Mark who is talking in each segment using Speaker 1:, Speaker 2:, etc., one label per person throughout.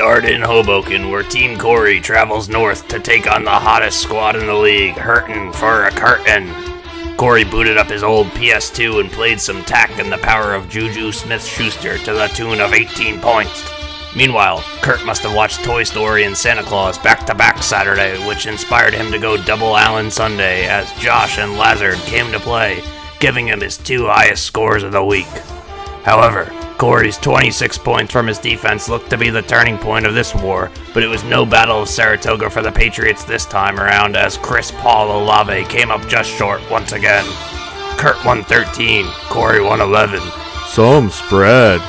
Speaker 1: start in Hoboken, where Team Corey travels north to take on the hottest squad in the league, hurtin' for a curtain. Corey booted up his old PS2 and played some Tekken the power of Juju Smith Schuster to the tune of 18 points. Meanwhile, Kurt must have watched Toy Story and Santa Claus back to back Saturday, which inspired him to go double Allen Sunday as Josh and Lazard came to play, giving him his two highest scores of the week. However, Corey's 26 points from his defense looked to be the turning point of this war, but it was no Battle of Saratoga for the Patriots this time around as Chris Paul Olave came up just short once again. Kurt 113, Corey 111.
Speaker 2: Some spread.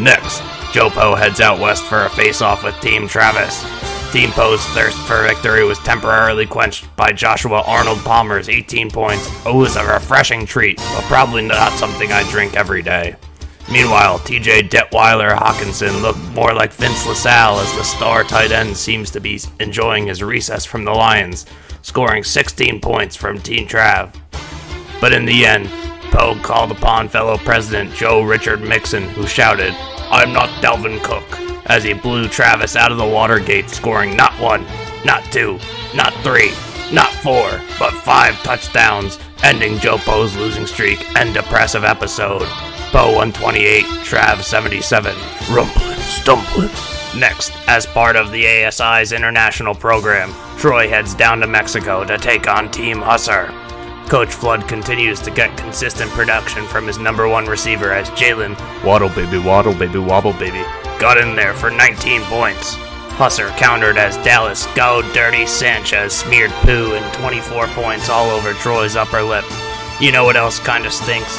Speaker 1: Next, Joe Poe heads out west for a face-off with Team Travis. Team Poe's thirst for victory was temporarily quenched by Joshua Arnold Palmer's 18 points. Oh, it was a refreshing treat, but probably not something I drink every day. Meanwhile, TJ Detweiler Hockenson looked more like Vince LaSalle as the star tight end seems to be enjoying his recess from the Lions, scoring 16 points from Team Trav. But in the end, Poe called upon fellow president Joe Richard Mixon, who shouted, I'm not Dalvin Cook, as he blew Travis out of the Watergate, scoring not one, not two, not three, not four, but five touchdowns, ending Joe Poe's losing streak and depressive episode. Poe 128, Trav 77, rumbling, stumbling. Next, as part of the ASI's international program, Troy heads down to Mexico to take on Team Husser. Coach Flood continues to get consistent production from his number one receiver as Jalen
Speaker 2: Waddle baby, waddle baby, wobble baby.
Speaker 1: got in there for 19 points. Husser countered as Dallas Go Dirty Sanchez smeared poo and 24 points all over Troy's upper lip. You know what else kinda stinks?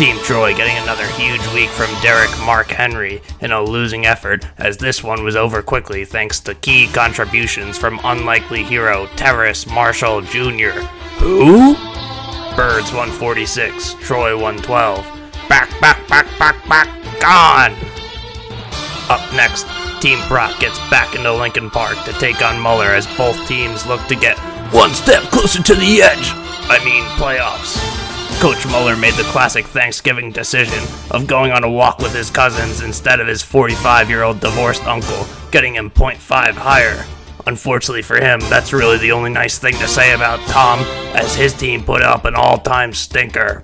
Speaker 1: Team Troy getting another huge week from Derrick Mark Henry in a losing effort, as this one was over quickly thanks to key contributions from unlikely hero Terrace Marshall Jr. Who? Birds 146, Troy 112. Back, back, back, back, back, gone! Up next, Team Brock gets back into Lincoln Park to take on Muller as both teams look to get one step closer to the edge. I mean, playoffs. Coach Muller made the classic Thanksgiving decision of going on a walk with his cousins instead of his 45 year old divorced uncle, getting him 0.5 higher. Unfortunately for him, that's really the only nice thing to say about Tom, as his team put up an all time stinker.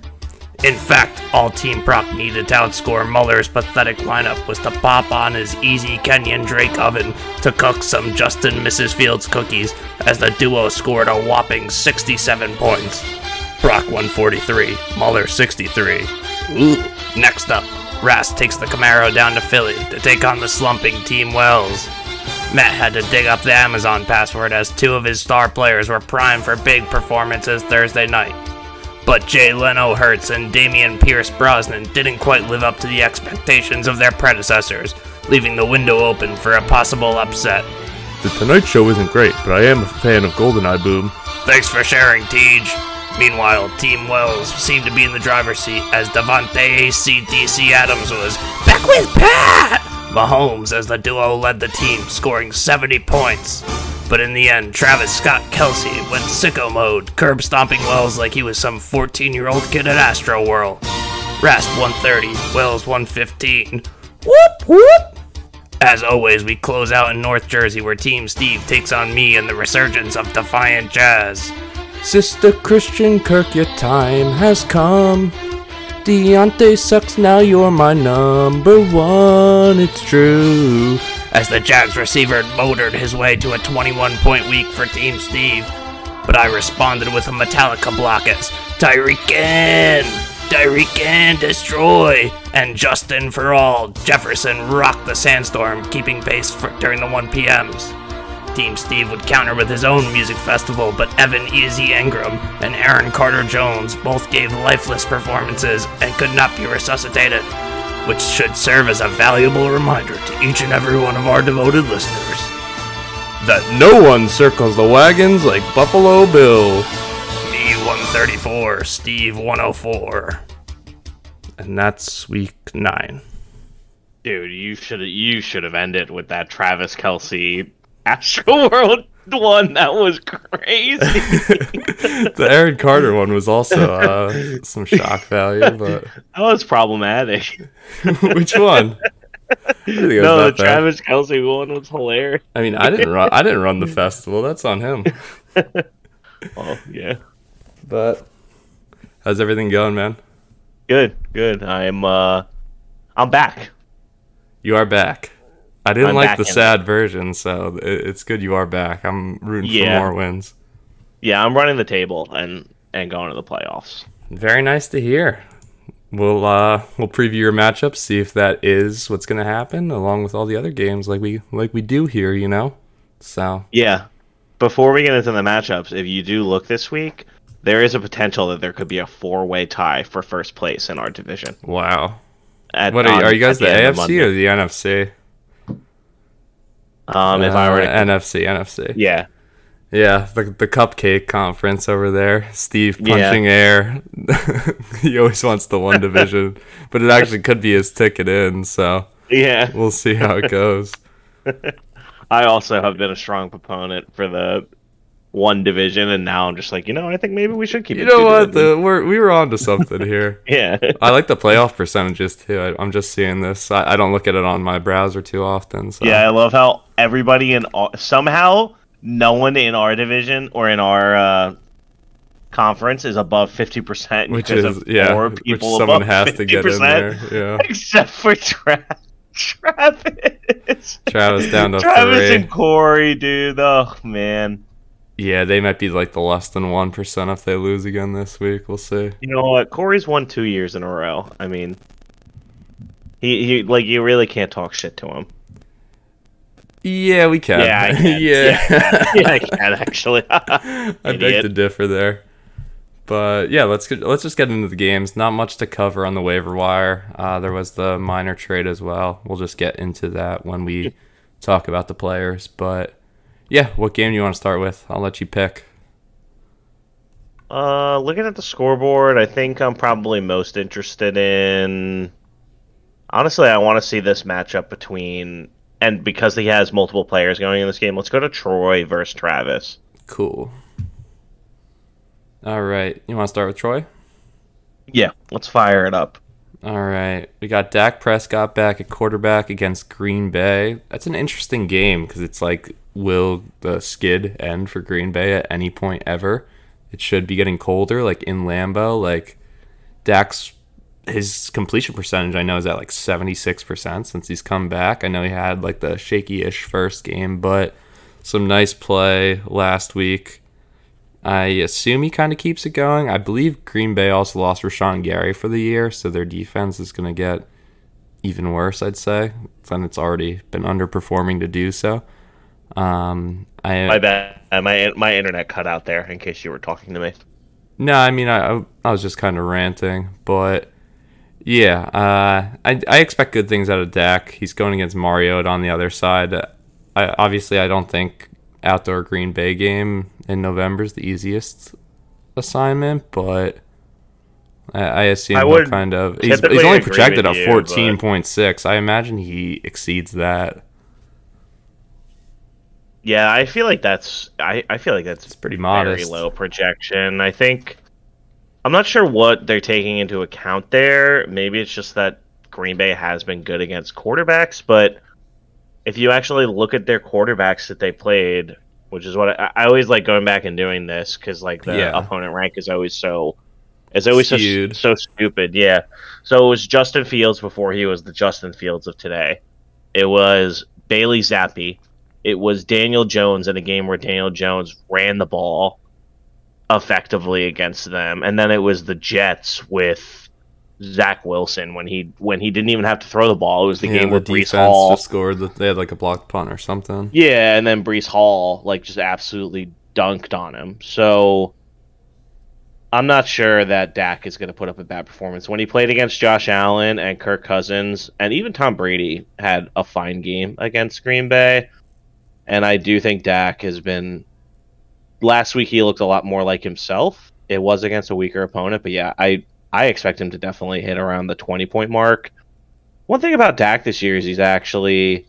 Speaker 1: In fact, all Team Brock needed to outscore Muller's pathetic lineup was to pop on his easy Kenyan Drake oven to cook some Justin Mrs. Fields cookies as the duo scored a whopping 67 points. Brock 143, Muller 63. Ooh. Next up, Rast takes the Camaro down to Philly to take on the slumping Team Wells. Matt had to dig up the Amazon password as two of his star players were primed for big performances Thursday night. But Jay Leno Hurts and Dameon Pierce Brosnan didn't quite live up to the expectations of their predecessors, leaving the window open for a possible upset.
Speaker 2: The Tonight Show isn't great, but I am a fan of GoldenEye Boom.
Speaker 1: Thanks for sharing, Tej. Meanwhile, Team Wells seemed to be in the driver's seat as Davante ACDC Adams was back with Pat Mahomes as the duo led the team, scoring 70 points. But in the end, Travis Scott Kelce went sicko mode, curb stomping Wells like he was some 14 year old kid at Astro World. Rasp 130, Wells 115. Whoop whoop! As always, we close out in North Jersey where Team Steve takes on me and the resurgence of Defiant Jazz.
Speaker 3: Sister Christian Kirk, your time has come. Deontay sucks, now you're my number one, it's true.
Speaker 1: as the Jags receiver motored his way to a 21 point week for Team Steve. But I responded with a Metallica block as Tyreek in, Tyreek in, destroy, and Justin for all. Jefferson rocked the sandstorm, keeping pace for, during the 1 p.m.s. Team Steve would counter with his own music festival, but Evan Easy Engram and Aaron Carter Jones both gave lifeless performances and could not be resuscitated, which should serve as a valuable reminder to each and every one of our devoted listeners.
Speaker 2: That no one circles the wagons like Buffalo Bill.
Speaker 1: Me 134, Steve 104.
Speaker 2: And that's week nine.
Speaker 4: Dude, you should you should have ended with that Travis Kelce Astro World one. That was crazy.
Speaker 3: the Aaron Carter one was also uh, some shock value, but
Speaker 4: that was problematic.
Speaker 3: which one?
Speaker 4: No, the Travis Kelce one was hilarious.
Speaker 3: I mean, I didn't run. I didn't run the festival. That's on him.
Speaker 4: oh yeah,
Speaker 3: but how's everything going, man?
Speaker 4: Good, good. I'm uh, I'm back.
Speaker 3: You are back. I didn't I'm like the sad version, so it's good you are back. I'm rooting yeah. for more wins.
Speaker 4: Yeah, I'm running the table and and going to the playoffs.
Speaker 3: Very nice to hear. We'll uh we'll preview your matchups, see if that is what's gonna happen, along with all the other games like we like we do here, you know. So
Speaker 4: yeah. Before we get into the matchups, if you do look this week, there is a potential that there could be a four-way tie for first place in our division.
Speaker 3: Wow. At, what are you, are you guys the, the AFC or the NFC?
Speaker 4: Um, if uh, I were to...
Speaker 3: NFC, NFC.
Speaker 4: Yeah.
Speaker 3: Yeah, the the cupcake conference over there. Steve punching yeah. air. he always wants the one division, but it actually could be his ticket in. So
Speaker 4: yeah,
Speaker 3: we'll see how it goes.
Speaker 4: I also have been a strong proponent for the one division, and now I'm just like, you know, I think maybe we should keep.
Speaker 3: You know what? The, we're we were on to something here.
Speaker 4: yeah,
Speaker 3: I like the playoff percentages too. I, am just seeing this. I, I, don't look at it on my browser too often. So.
Speaker 4: Yeah, I love how everybody in all, somehow no one in our division or in our uh, conference is above 50%
Speaker 3: which is yeah more people which someone has 50%, to get in there yeah
Speaker 4: except for Tra- Travis
Speaker 3: Travis down to
Speaker 4: Travis
Speaker 3: three.
Speaker 4: and Corey dude oh man
Speaker 3: yeah they might be like the less than 1% if they lose again this week we'll see
Speaker 4: you know what Corey's won two years in a row I mean he, he like you really can't talk shit to him
Speaker 3: yeah, we can.
Speaker 4: Yeah, I can. yeah. yeah. yeah, I can actually.
Speaker 3: I beg to differ there. But yeah, let's get, let's just get into the games. Not much to cover on the waiver wire. Uh, there was the minor trade as well. We'll just get into that when we talk about the players. But yeah, what game do you want to start with? I'll let you pick.
Speaker 4: Uh, looking at the scoreboard, I think I'm probably most interested in. Honestly, I want to see this matchup between and because he has multiple players going in this game, let's go to Troy versus Travis.
Speaker 3: Cool. All right, you want to start with Troy?
Speaker 4: Yeah, let's fire it up.
Speaker 3: All right, we got Dak Prescott back at quarterback against Green Bay. That's an interesting game because it's like, will the skid end for Green Bay at any point ever? It should be getting colder, like in Lambeau. Like Dak's his completion percentage I know is at like 76% since he's come back. I know he had like the shaky-ish first game, but some nice play last week. I assume he kind of keeps it going. I believe Green Bay also lost Rashan Gary for the year, so their defense is going to get even worse, I'd say, than it's already been underperforming to do so. Um, I
Speaker 4: my bad. My my internet cut out there in case you were talking to me.
Speaker 3: No, I mean I I was just kind of ranting, but yeah, uh, I, I expect good things out of Dak. He's going against Mariota on the other side. I, obviously, I don't think outdoor Green Bay game in November is the easiest assignment, but I, I assume I kind of he's, he's only projected at fourteen point six. I imagine he exceeds that.
Speaker 4: Yeah, I feel like that's I, I feel like that's
Speaker 3: it's pretty modest.
Speaker 4: Very low projection. I think I'm not sure what they're taking into account there. Maybe it's just that Green Bay has been good against quarterbacks, but if you actually look at their quarterbacks that they played, which is what I, I always like going back and doing this because like the yeah. opponent rank is always so it's always so, so stupid. Yeah. So it was Justin Fields before he was the Justin Fields of today. It was Bailey Zappe. It was Daniel Jones in a game where Daniel Jones ran the ball effectively against them. And then it was the Jets with Zach Wilson when he when he didn't even have to throw the ball. It was the yeah, game where the Breece Hall
Speaker 3: just scored. The, they had like a blocked punt or something.
Speaker 4: Yeah, and then Breece Hall like just absolutely dunked on him. So I'm not sure that Dak is going to put up a bad performance. When he played against Josh Allen and Kirk Cousins, and even Tom Brady had a fine game against Green Bay. And I do think Dak has been last week he looked a lot more like himself. It was against a weaker opponent, but yeah, I I expect him to definitely hit around the 20 point mark. one thing about Dak this year is he's actually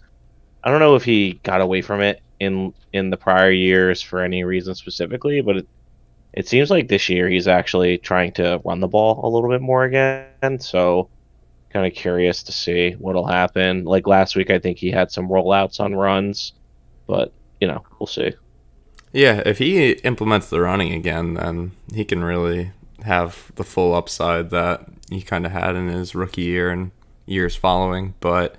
Speaker 4: I don't know if he got away from it in in the prior years for any reason specifically, but it, it seems like this year he's actually trying to run the ball a little bit more again. So kind of curious to see what'll happen. Like last week, I think he had some rollouts on runs, but you know we'll see.
Speaker 3: Yeah, if he implements the running again, then he can really have the full upside that he kind of had in his rookie year and years following. But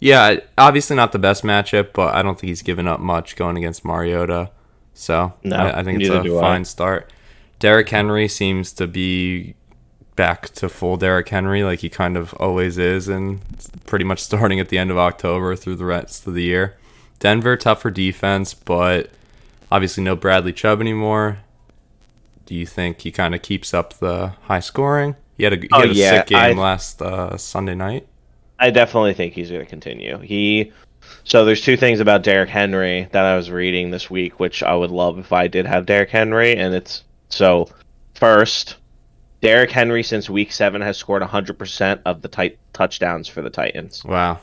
Speaker 3: yeah, obviously not the best matchup, but I don't think he's given up much going against Mariota. So
Speaker 4: No,
Speaker 3: I, I think it's a
Speaker 4: do I.
Speaker 3: fine start. Derrick Henry seems to be back to full Derrick Henry like he kind of always is, and pretty much starting at the end of October through the rest of the year. Denver tougher defense, but obviously no Bradley Chubb anymore. Do you think he kind of keeps up the high scoring? He had a, he
Speaker 4: Oh,
Speaker 3: had a
Speaker 4: yeah,
Speaker 3: sick game
Speaker 4: I-
Speaker 3: last uh, Sunday night.
Speaker 4: I definitely think he's going to continue. He so there's two things about Derrick Henry that I was reading this week, which I would love if I did have Derrick Henry, and it's so first, Derrick Henry since week seven has scored 100% of the tight touchdowns for the Titans,
Speaker 3: Wow.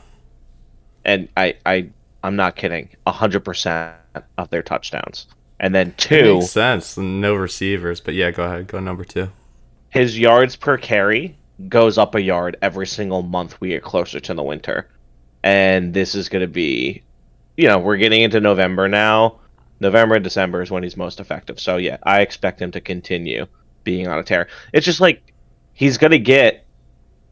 Speaker 4: and I I I'm not kidding, 100% of their touchdowns. And then two,
Speaker 3: makes sense. No receivers, but yeah, go ahead. Go number two.
Speaker 4: his yards per carry goes up a yard every single month we get closer to the winter. And this is going to be, you know, we're getting into November now. November and December is when he's most effective. So, yeah, I expect him to continue being on a tear. It's just like he's going to get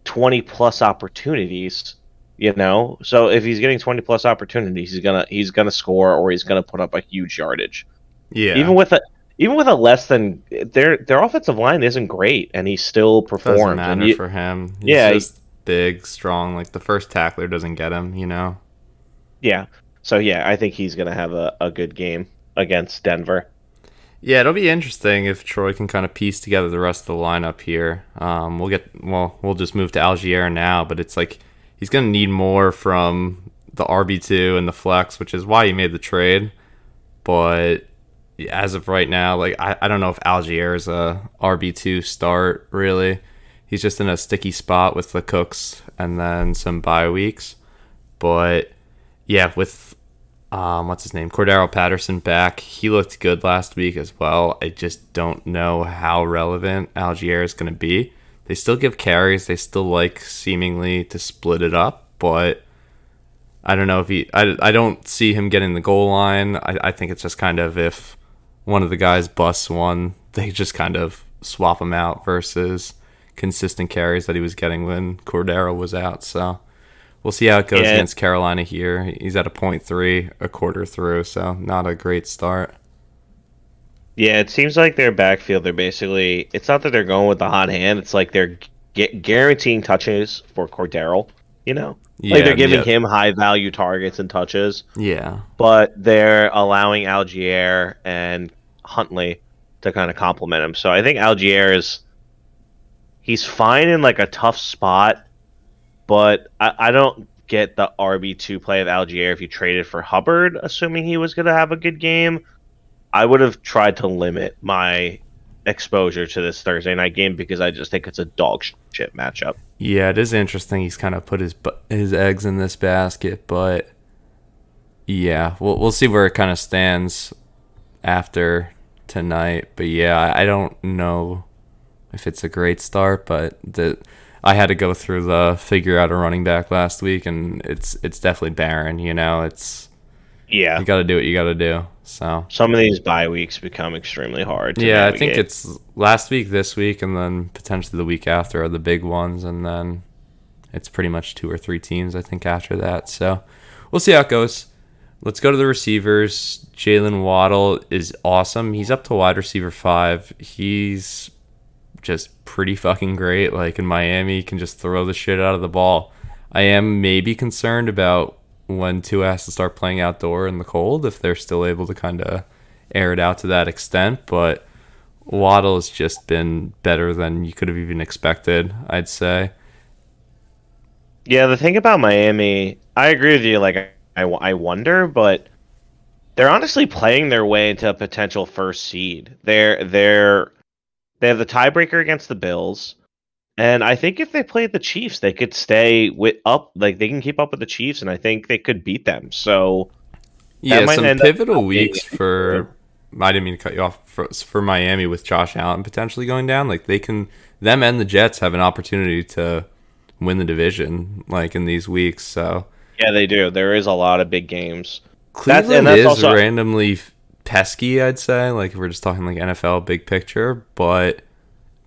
Speaker 4: 20 plus opportunities, you know? So, if he's getting 20 plus opportunities, he's to he's to score or he's to put up a huge yardage
Speaker 3: Yeah.
Speaker 4: even with a even with a less than their their offensive line isn't great and he still
Speaker 3: doesn't
Speaker 4: performs
Speaker 3: matter
Speaker 4: you-
Speaker 3: for him. He's
Speaker 4: Yeah, he-
Speaker 3: big, strong. Like the first tackler doesn't get him, you know.
Speaker 4: yeah so yeah i think he's gonna have a, a good game against denver
Speaker 3: Yeah, it'll be interesting if Troy can kind of piece together the rest of the lineup here. Um, we'll get well, we'll just move to Allgeier now, but it's like he's gonna need more from the RB two and the flex, which is why he made the trade. But as of right now, like I, I don't know if Allgeier is a RB two start really. He's just in a sticky spot with the Cooks and then some bye weeks. But yeah, with um, what's his name? Cordarrelle Patterson back. He looked good last week as well. I just don't know how relevant Allgeier is going to be. They still give carries. They still like seemingly to split it up, but I don't know if he. I, I don't see him getting the goal line. I, I think it's just kind of if one of the guys busts one, they just kind of swap him out versus consistent carries that he was getting when Cordarrelle was out. So we'll see how it goes
Speaker 4: Yeah.
Speaker 3: against Carolina here. He's at a point three, a quarter through, so not a great start.
Speaker 4: Yeah it seems like their backfield they're basically it's not that they're going with the hot hand it's like they're gu- guaranteeing touches for cordarrelle you know like they're giving
Speaker 3: yeah,
Speaker 4: him high value targets and touches
Speaker 3: Yeah,
Speaker 4: but they're allowing Allgeier and Huntley to kind of complement him. So I think Allgeier is he's fine in like a tough spot, but I, I don't get the RB two play of Allgeier if you traded for Hubbard, assuming he was going to have a good game. I would have tried to limit my exposure to this Thursday night game because I just think it's a dog shit matchup.
Speaker 3: yeah. It is interesting. He's kind of put his his eggs in this basket, but yeah, we'll we'll see where it kind of stands after tonight. But yeah, I don't know if it's a great start, but the I had to go through the figure out a running back last week, and it's it's definitely barren. You know, it's
Speaker 4: Yeah.
Speaker 3: you got to do what you got to do. So
Speaker 4: Some of these bye weeks become extremely hard. To
Speaker 3: yeah, I think it's last week, this week, and then potentially the week after are the big ones, and then it's pretty much two or three teams I think after that. So we'll see how it goes. Let's go to the receivers. Jalen Waddle is awesome. He's up to wide receiver five. He's just pretty fucking great. Like in Miami, he can just throw the shit out of the ball. I am maybe concerned about when Tua has to start playing outdoor in the cold if they're still able to kind of air it out to that extent. But Waddle has just been better than you could have even expected, I'd say.
Speaker 4: Yeah, the thing about Miami, I agree with you. Like, I, I wonder, but they're honestly playing their way into a potential first seed. They're they're they have the tiebreaker against the Bills. And I think if they played the Chiefs, they could stay with up like they can keep up with the Chiefs and I think they could beat them. So
Speaker 3: Yeah, some
Speaker 4: end up
Speaker 3: pivotal
Speaker 4: being-
Speaker 3: weeks for. I didn't mean to cut you off for, for Miami with Josh Allen potentially going down. Like they can, them and the Jets have an opportunity to win the division like in these weeks. So
Speaker 4: yeah, they do. There is a lot of big games. That's- and that's
Speaker 3: is
Speaker 4: also-
Speaker 3: randomly pesky, I'd say. Like if we're just talking like NFL big picture, but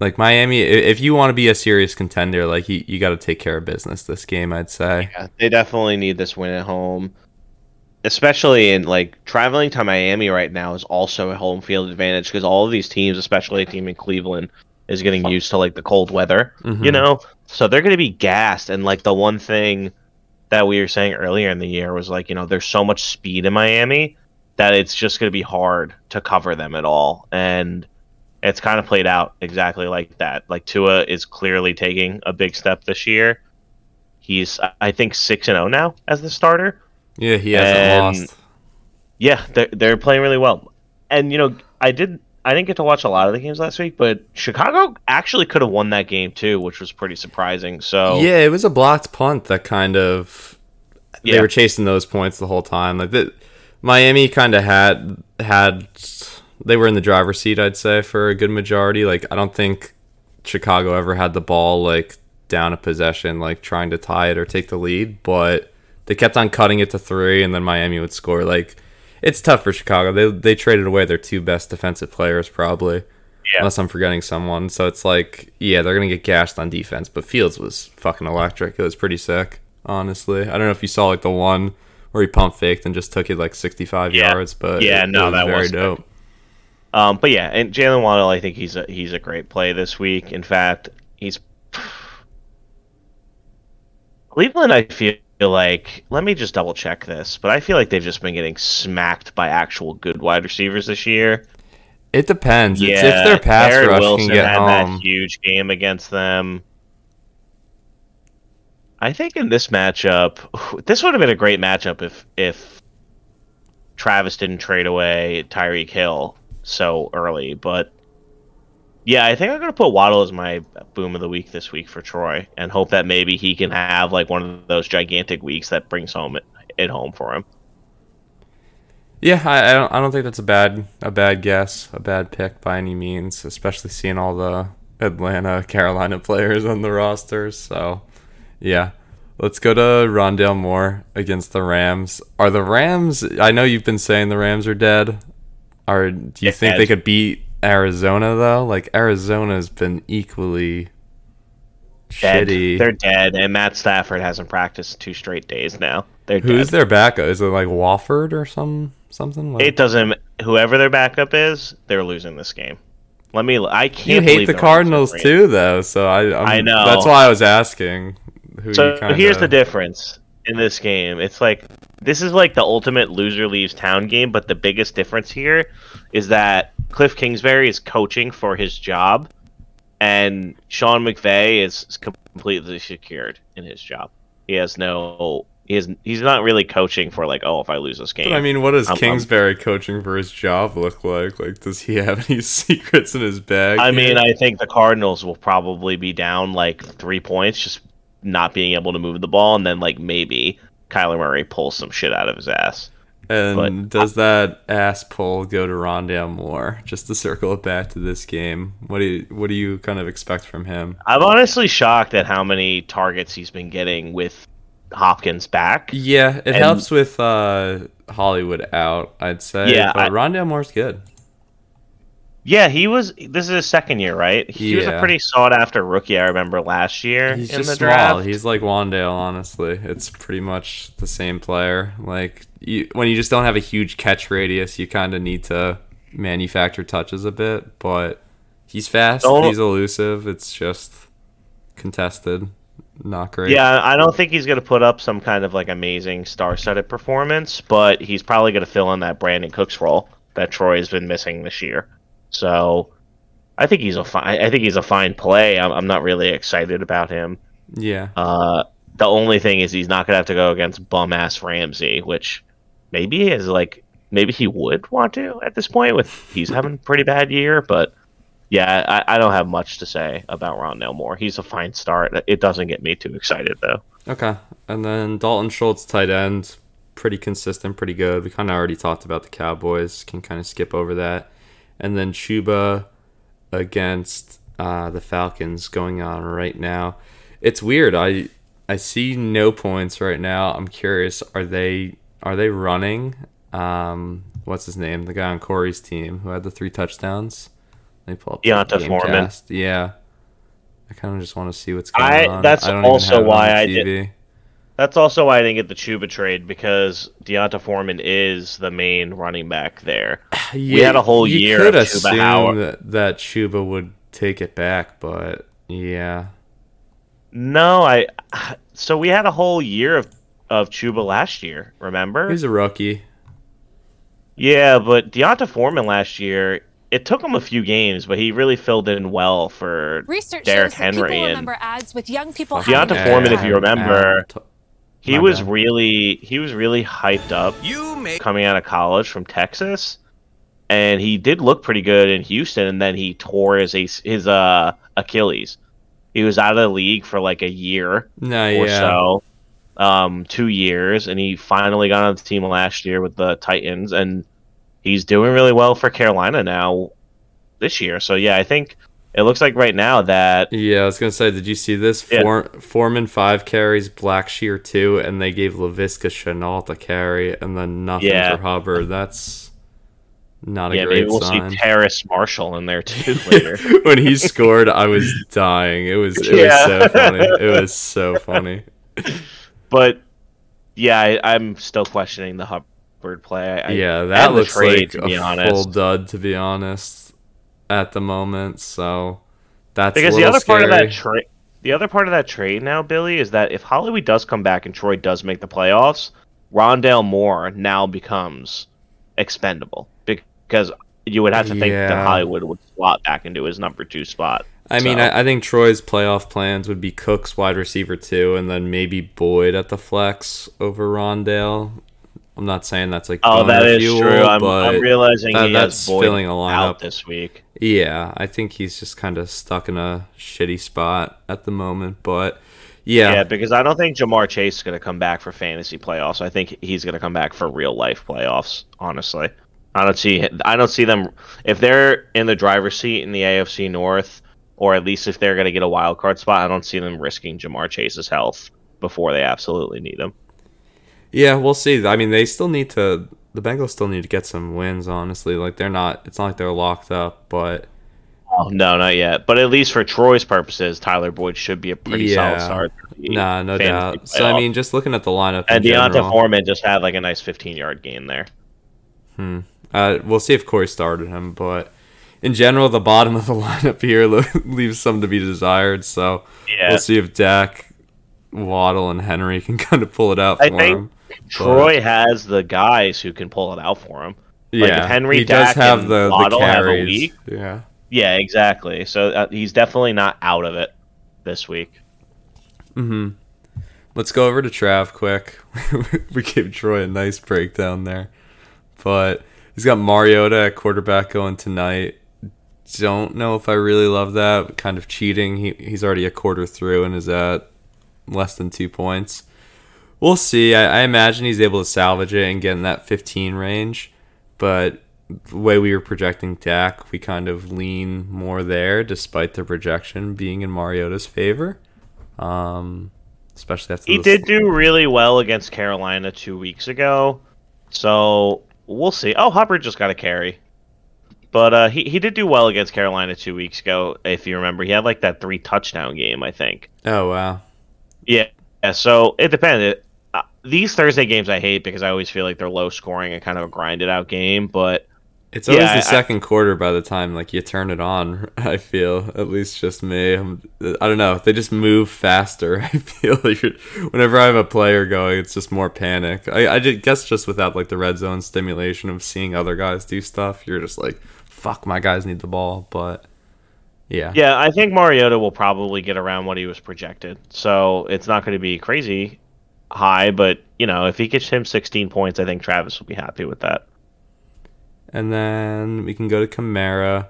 Speaker 3: like Miami, if you want to be a serious contender, like you, you got to take care of business this game. I'd say.
Speaker 4: Yeah, they definitely need this win at home. Especially in like traveling to Miami right now is also a home field advantage because all of these teams, especially a team in Cleveland, is getting used to like the cold weather. You
Speaker 3: Mhm.
Speaker 4: know, so they're going to be gassed. And like the one thing that we were saying earlier in the year was like, you know, there's so much speed in Miami that it's just going to be hard to cover them at all. And it's kind of played out exactly like that. Like Tua is clearly taking a big step this year. He's, I think, six and zero now as the starter.
Speaker 3: Yeah, he hasn't
Speaker 4: And-
Speaker 3: lost.
Speaker 4: Yeah, they're they're playing really well. And you know, I did I didn't get to watch a lot of the games last week, but Chicago actually could have won that game too, which was pretty surprising. So
Speaker 3: Yeah, it was a blocked punt that kind of they
Speaker 4: Yeah.
Speaker 3: were chasing those points the whole time. Like the, Miami kind of had had they were in the driver's seat, I'd say, for a good majority. Like I don't think Chicago ever had the ball like down a possession, like trying to tie it or take the lead, but they kept on cutting it to three, and then Miami would score. Like it's tough for Chicago. They they traded away their two best defensive players probably.
Speaker 4: Yeah.
Speaker 3: Unless I'm forgetting someone. So it's like, yeah, they're gonna get gashed on defense. But Fields was fucking electric. It was pretty sick, honestly. I don't know if you saw like the one where he pump faked and just took it like 65
Speaker 4: Yeah.
Speaker 3: yards, but
Speaker 4: Yeah,
Speaker 3: it,
Speaker 4: no,
Speaker 3: it was
Speaker 4: that
Speaker 3: very
Speaker 4: was
Speaker 3: dope.
Speaker 4: Um, but yeah, and Jalen Waddle, I think he's a he's a great play this week. In fact, he's Cleveland. I feel like let me just double check this, but I feel like they've just been getting smacked by actual good wide receivers this year.
Speaker 3: It depends. It's
Speaker 4: Yeah,
Speaker 3: if their pass
Speaker 4: Garrett
Speaker 3: rush
Speaker 4: Wilson
Speaker 3: can get
Speaker 4: had
Speaker 3: home.
Speaker 4: that huge game against them. I think in this matchup, this would have been a great matchup if if Travis didn't trade away Tyreek Hill so early. But yeah, I think I'm gonna put Waddle as my boom of the week this week for Troy, and hope that maybe he can have like one of those gigantic weeks that brings home it home for him.
Speaker 3: Yeah, I, I don't. I don't think that's a bad a bad guess, a bad pick by any means. Especially seeing all the Atlanta, Carolina players on the rosters. So, yeah, let's go to Rondale Moore against the Rams. Are the Rams? I know you've been saying the Rams are dead. Are do you
Speaker 4: They're
Speaker 3: think
Speaker 4: dead.
Speaker 3: they could beat Arizona though? Like Arizona's been equally
Speaker 4: Dead.
Speaker 3: shitty.
Speaker 4: They're dead, and Matt Stafford hasn't practiced two straight days now. They're
Speaker 3: Who's
Speaker 4: dead.
Speaker 3: their backup? Is it like Wolford or some something? Like,
Speaker 4: It doesn't. Whoever their backup is, they're losing this game. Let me. I can't.
Speaker 3: you hate the Cardinals too, though. So I, I'm,
Speaker 4: I know.
Speaker 3: That's why I was asking. Who
Speaker 4: So here's the difference in this game. It's like this is like the ultimate loser leaves town game, but the biggest difference here is that Cliff Kingsbury is coaching for his job, and Sean McVay is completely secured in his job. He has no. He is. He's not really coaching for like, oh, if I lose this game.
Speaker 3: But I mean, what does
Speaker 4: I'm- I'm-
Speaker 3: Kingsbury coaching for his job look like? Like, does he have any secrets in his bag?
Speaker 4: I
Speaker 3: here?
Speaker 4: mean, I think the Cardinals will probably be down like three points, just not being able to move the ball, and then like maybe Kyler Murray pulls some shit out of his ass.
Speaker 3: and
Speaker 4: but-
Speaker 3: does that ass pull go to Rondale Moore? Just to circle it back to this game, what do you what do you kind of expect from him?
Speaker 4: I'm honestly shocked at how many targets he's been getting with Hopkins back.
Speaker 3: Yeah, it
Speaker 4: And-
Speaker 3: helps with uh, Hollywood out, I'd say.
Speaker 4: Yeah,
Speaker 3: but Rondale Moore's good.
Speaker 4: Yeah, he was. This is his second year, right? He was a pretty sought after rookie. I remember last year
Speaker 3: He's
Speaker 4: in the
Speaker 3: small.
Speaker 4: draft.
Speaker 3: He's like Wan'Dale, honestly. It's pretty much the same player. Like you, when you just don't have a huge catch radius, you kind of need to manufacture touches a bit. But he's fast.
Speaker 4: Don't-
Speaker 3: he's elusive. It's just contested. Not great.
Speaker 4: Yeah, I don't think he's going to put up some kind of like amazing star-studded performance, but he's probably going to fill in that Brandin Cooks role that Troy has been missing this year. So, I think he's a fine. I think he's a fine play. I'm, I'm not really excited about him.
Speaker 3: Yeah.
Speaker 4: Uh, the only thing is he's not going to have to go against bum ass Ramsey, which maybe is like maybe he would want to at this point. With he's having a pretty bad year, but yeah, I, I don't have much to say about Rondale Moore. He's a fine start. It doesn't get me too excited though.
Speaker 3: Okay. And then Dalton Schultz, tight end, pretty consistent, pretty good. We kind of already talked about the Cowboys. Can kind of skip over that. And then Chuba against uh, the Falcons going on right now. It's weird. I I see no points right now. I'm curious. Are they are they running? Um, what's his name? The guy on Corey's team who had the three touchdowns. They pull up the game
Speaker 4: Foreman.
Speaker 3: cast. Yeah. I kind of just want to see what's going
Speaker 4: I-
Speaker 3: on.
Speaker 4: that's
Speaker 3: I
Speaker 4: also
Speaker 3: even have it
Speaker 4: why I did- That's also why I didn't get the Chuba trade because D'Onta Foreman is the main running back there.
Speaker 3: We
Speaker 4: had a whole year
Speaker 3: could
Speaker 4: of Chuba
Speaker 3: assume
Speaker 4: Howard.
Speaker 3: that, that Chuba would take it back, but yeah,
Speaker 4: No, I. So we had a whole year of of Chuba last year. Remember?
Speaker 3: he's a rookie.
Speaker 4: Yeah, but D'Onta Foreman last year, it took him a few games, but he really filled in well for
Speaker 5: Research
Speaker 4: Derrick
Speaker 5: shows that
Speaker 4: Henry
Speaker 5: people
Speaker 4: and
Speaker 5: remember ads with young people.
Speaker 3: Fucking
Speaker 5: D'Onta
Speaker 4: Foreman, if you remember,
Speaker 3: T-
Speaker 4: he
Speaker 3: My
Speaker 4: was
Speaker 3: bad.
Speaker 4: really he was really hyped up coming out of college from Texas, and he did look pretty good in Houston, and then he tore his his uh Achilles. He was out of the league for like a year
Speaker 3: Nah,
Speaker 4: or
Speaker 3: yeah.
Speaker 4: so, um, two years, and he finally got on the team last year with the Titans, and he's doing really well for Carolina now this year. So yeah, I think it looks like right now that
Speaker 3: Yeah, I was gonna say, did you see this?
Speaker 4: Yeah.
Speaker 3: Four, Foreman five carries, Blackshear two, and they gave Laviska Shenault a carry, and then nothing
Speaker 4: Yeah.
Speaker 3: for Hubbard. That's not a
Speaker 4: yeah,
Speaker 3: great
Speaker 4: maybe we'll
Speaker 3: sign.
Speaker 4: see Terrace Marshall in there too later.
Speaker 3: when he scored, I was dying. It was it
Speaker 4: Yeah.
Speaker 3: was so funny. It was so funny.
Speaker 4: but yeah, I, I'm still questioning the Hubbard play. I,
Speaker 3: yeah, that looks
Speaker 4: trade,
Speaker 3: like
Speaker 4: to
Speaker 3: a
Speaker 4: be
Speaker 3: full dud to be honest at the moment. So that's
Speaker 4: because the other part of that trade, the other part of that trade now, Billy, is that if Hollywood does come back and Troy does make the playoffs, Rondale Moore now becomes expendable because you would have to think that Hollywood would slot back into his number two spot.
Speaker 3: I mean, I, I think Troy's playoff plans would be Cooks wide receiver two, and then maybe Boyd at the flex over Rondale. I'm not saying that's like
Speaker 4: Oh, that is
Speaker 3: fuel,
Speaker 4: true. I'm, I'm realizing
Speaker 3: that- that's
Speaker 4: Boyd
Speaker 3: filling a lineup.
Speaker 4: out this week.
Speaker 3: Yeah, I think he's just kind of stuck in a shitty spot at the moment. But yeah,
Speaker 4: Yeah, because I don't think Ja'Marr Chase is going to come back for fantasy playoffs. I think he's going to come back for real life playoffs. Honestly, I don't see I don't see them if they're in the driver's seat in the AFC North, or at least if they're going to get a wild card spot. I don't see them risking Ja'Marr Chase's health before they absolutely need him.
Speaker 3: yeah, we'll see. I mean, they still need to. The Bengals still need to get some wins. Honestly, like they're not. It's not like they're locked up, but
Speaker 4: Oh, no, not yet. But at least for Troy's purposes, Tyler Boyd should be a pretty
Speaker 3: Yeah.
Speaker 4: solid start. for
Speaker 3: nah, no doubt. So I mean, just looking at the lineup
Speaker 4: and
Speaker 3: in
Speaker 4: D'Onta
Speaker 3: general,
Speaker 4: Foreman just had like a nice 15 yard gain there.
Speaker 3: Uh, we'll see if Corey started him, but in general, the bottom of the lineup here leaves some to be desired. So
Speaker 4: Yeah.
Speaker 3: we'll see if Dak, Waddle, and Henry can kind of pull it out for
Speaker 4: I think
Speaker 3: him.
Speaker 4: Troy has the guys who can pull it out for him. Like, if
Speaker 3: yeah,
Speaker 4: Henry,
Speaker 3: he does have the, the
Speaker 4: have a
Speaker 3: carries.
Speaker 4: week,
Speaker 3: Yeah.
Speaker 4: Yeah, exactly. So uh, he's definitely not out of it this week.
Speaker 3: Mm-hmm. Let's go over to Trav quick. we gave Troy a nice breakdown there, but he's got Mariota at quarterback going tonight. Don't know if I really love that. Kind of cheating. He he's already a quarter through and is at less than two points. We'll see. I, I imagine he's able to salvage it and get in that 15 range, but the way we were projecting Dak, we kind of lean more there, despite the projection being in Mariota's favor. Um, especially after
Speaker 4: He did do really well against Carolina two weeks ago, so we'll see. Oh, Hubbard just got a carry, but uh, he he did do well against Carolina two weeks ago. If you remember, he had like that three touchdown game, I think.
Speaker 3: Oh wow.
Speaker 4: Yeah. yeah, So it depends. Uh, these Thursday games I hate because I always feel like they're low scoring and kind of a grinded out game. But
Speaker 3: It's always
Speaker 4: Yeah,
Speaker 3: the
Speaker 4: I-
Speaker 3: second quarter by the time like you turn it on. I feel at least just me. I'm, I don't know. They just move faster. I feel like whenever I have a player going, it's just more panic. I, I guess just without like the red zone stimulation of seeing other guys do stuff, you're just like, fuck, my guys need the ball. But yeah,
Speaker 4: yeah, I think Mariota will probably get around what he was projected. So it's not going to be crazy high, but you know, if he gets him 16 points, I think Travis will be happy with that.
Speaker 3: And then we can go to Kamara.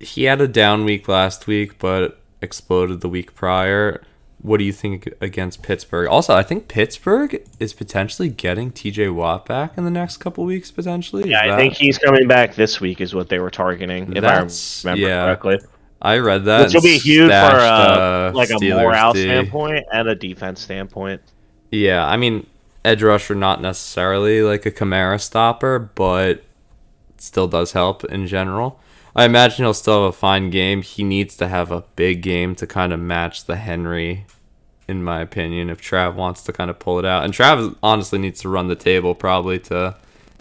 Speaker 3: he had a down week last week, but exploded the week prior. What do you think against Pittsburgh? Also, I think Pittsburgh is potentially getting TJ Watt back in the next couple weeks, potentially.
Speaker 4: Yeah, I think he's coming back this week, is what they were targeting, if
Speaker 3: That's-
Speaker 4: I remember
Speaker 3: yeah.
Speaker 4: correctly.
Speaker 3: I read that.
Speaker 4: Which will be huge for
Speaker 3: stashed,
Speaker 4: uh, like a
Speaker 3: Steelers
Speaker 4: morale
Speaker 3: D.
Speaker 4: standpoint and a defense standpoint.
Speaker 3: Yeah, I mean, edge rusher not necessarily like a Kamara stopper, but still does help in general. I imagine he'll still have a fine game. He needs to have a big game to kind of match the Henry, in my opinion, if Trav wants to kind of pull it out. And Trav honestly needs to run the table probably to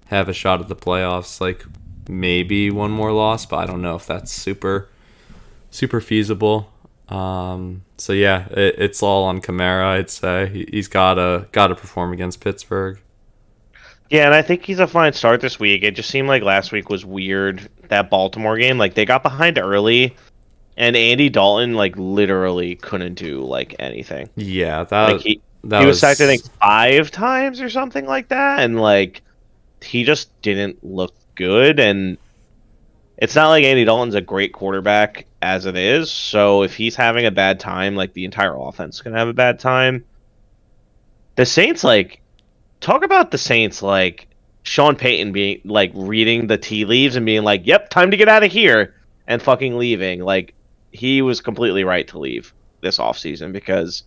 Speaker 3: have a shot at the playoffs. Like maybe one more loss, but I don't know if that's super, super feasible. Um, so yeah, it, it's all on Kamara. I'd say He- he's gotta gotta perform against Pittsburgh.
Speaker 4: Yeah, and I think he's a fine start this week. It just seemed like last week was weird. That Baltimore game, like they got behind early, and Andy Dalton like literally couldn't do like anything.
Speaker 3: Yeah, that
Speaker 4: Like he
Speaker 3: that
Speaker 4: he was sacked I think five times or something like that, and like he just didn't look good. And it's not like Andy Dalton's a great quarterback as it is. So if he's having a bad time, like the entire offense is gonna have a bad time. The Saints, like, talk about the Saints, like Sean Payton being like reading the tea leaves and being like, "Yep, time to get out of here," and fucking leaving. Like he was completely right to leave this offseason because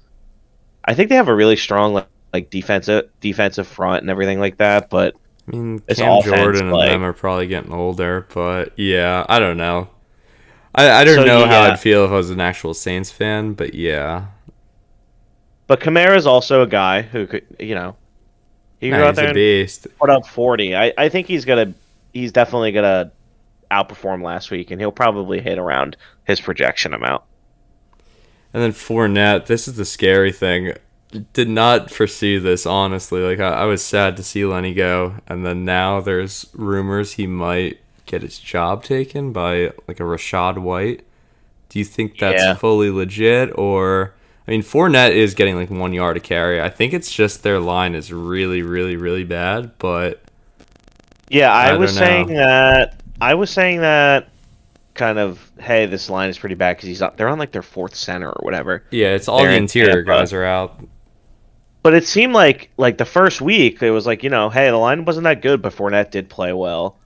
Speaker 4: I think they have a really strong like, like defensive defensive front and everything like that. But
Speaker 3: I mean,
Speaker 4: It's
Speaker 3: Cam Jordan and them are probably getting older, but yeah, I don't know. I, I don't
Speaker 4: So,
Speaker 3: know how. I'd feel if I was an actual Saints fan, but yeah,
Speaker 4: but Kamara's also a guy who could you know he could
Speaker 3: Nah,
Speaker 4: go out
Speaker 3: he's
Speaker 4: there
Speaker 3: a
Speaker 4: and
Speaker 3: beast.
Speaker 4: put up forty. I I think he's gonna he's definitely gonna outperform last week, and he'll probably hit around his projection amount.
Speaker 3: And then Fournette, this is the scary thing. Did not foresee this honestly. Like I, I was sad to see Lenny go, and then now there's rumors he might get his job taken by like a Rachaad White. Do you think that's
Speaker 4: Yeah.
Speaker 3: fully legit, or I mean, Fournette is getting like one yard a carry. I think it's just their line is really, really, really bad. But
Speaker 4: Yeah, I,
Speaker 3: I
Speaker 4: was saying that. I was saying that kind of. Hey, this line is pretty bad because he's up. They're on like their fourth center or whatever.
Speaker 3: yeah, it's all
Speaker 4: They're
Speaker 3: the interior guys are out.
Speaker 4: But it seemed like like the first week it was like you know hey the line wasn't that good but Fournette did play well,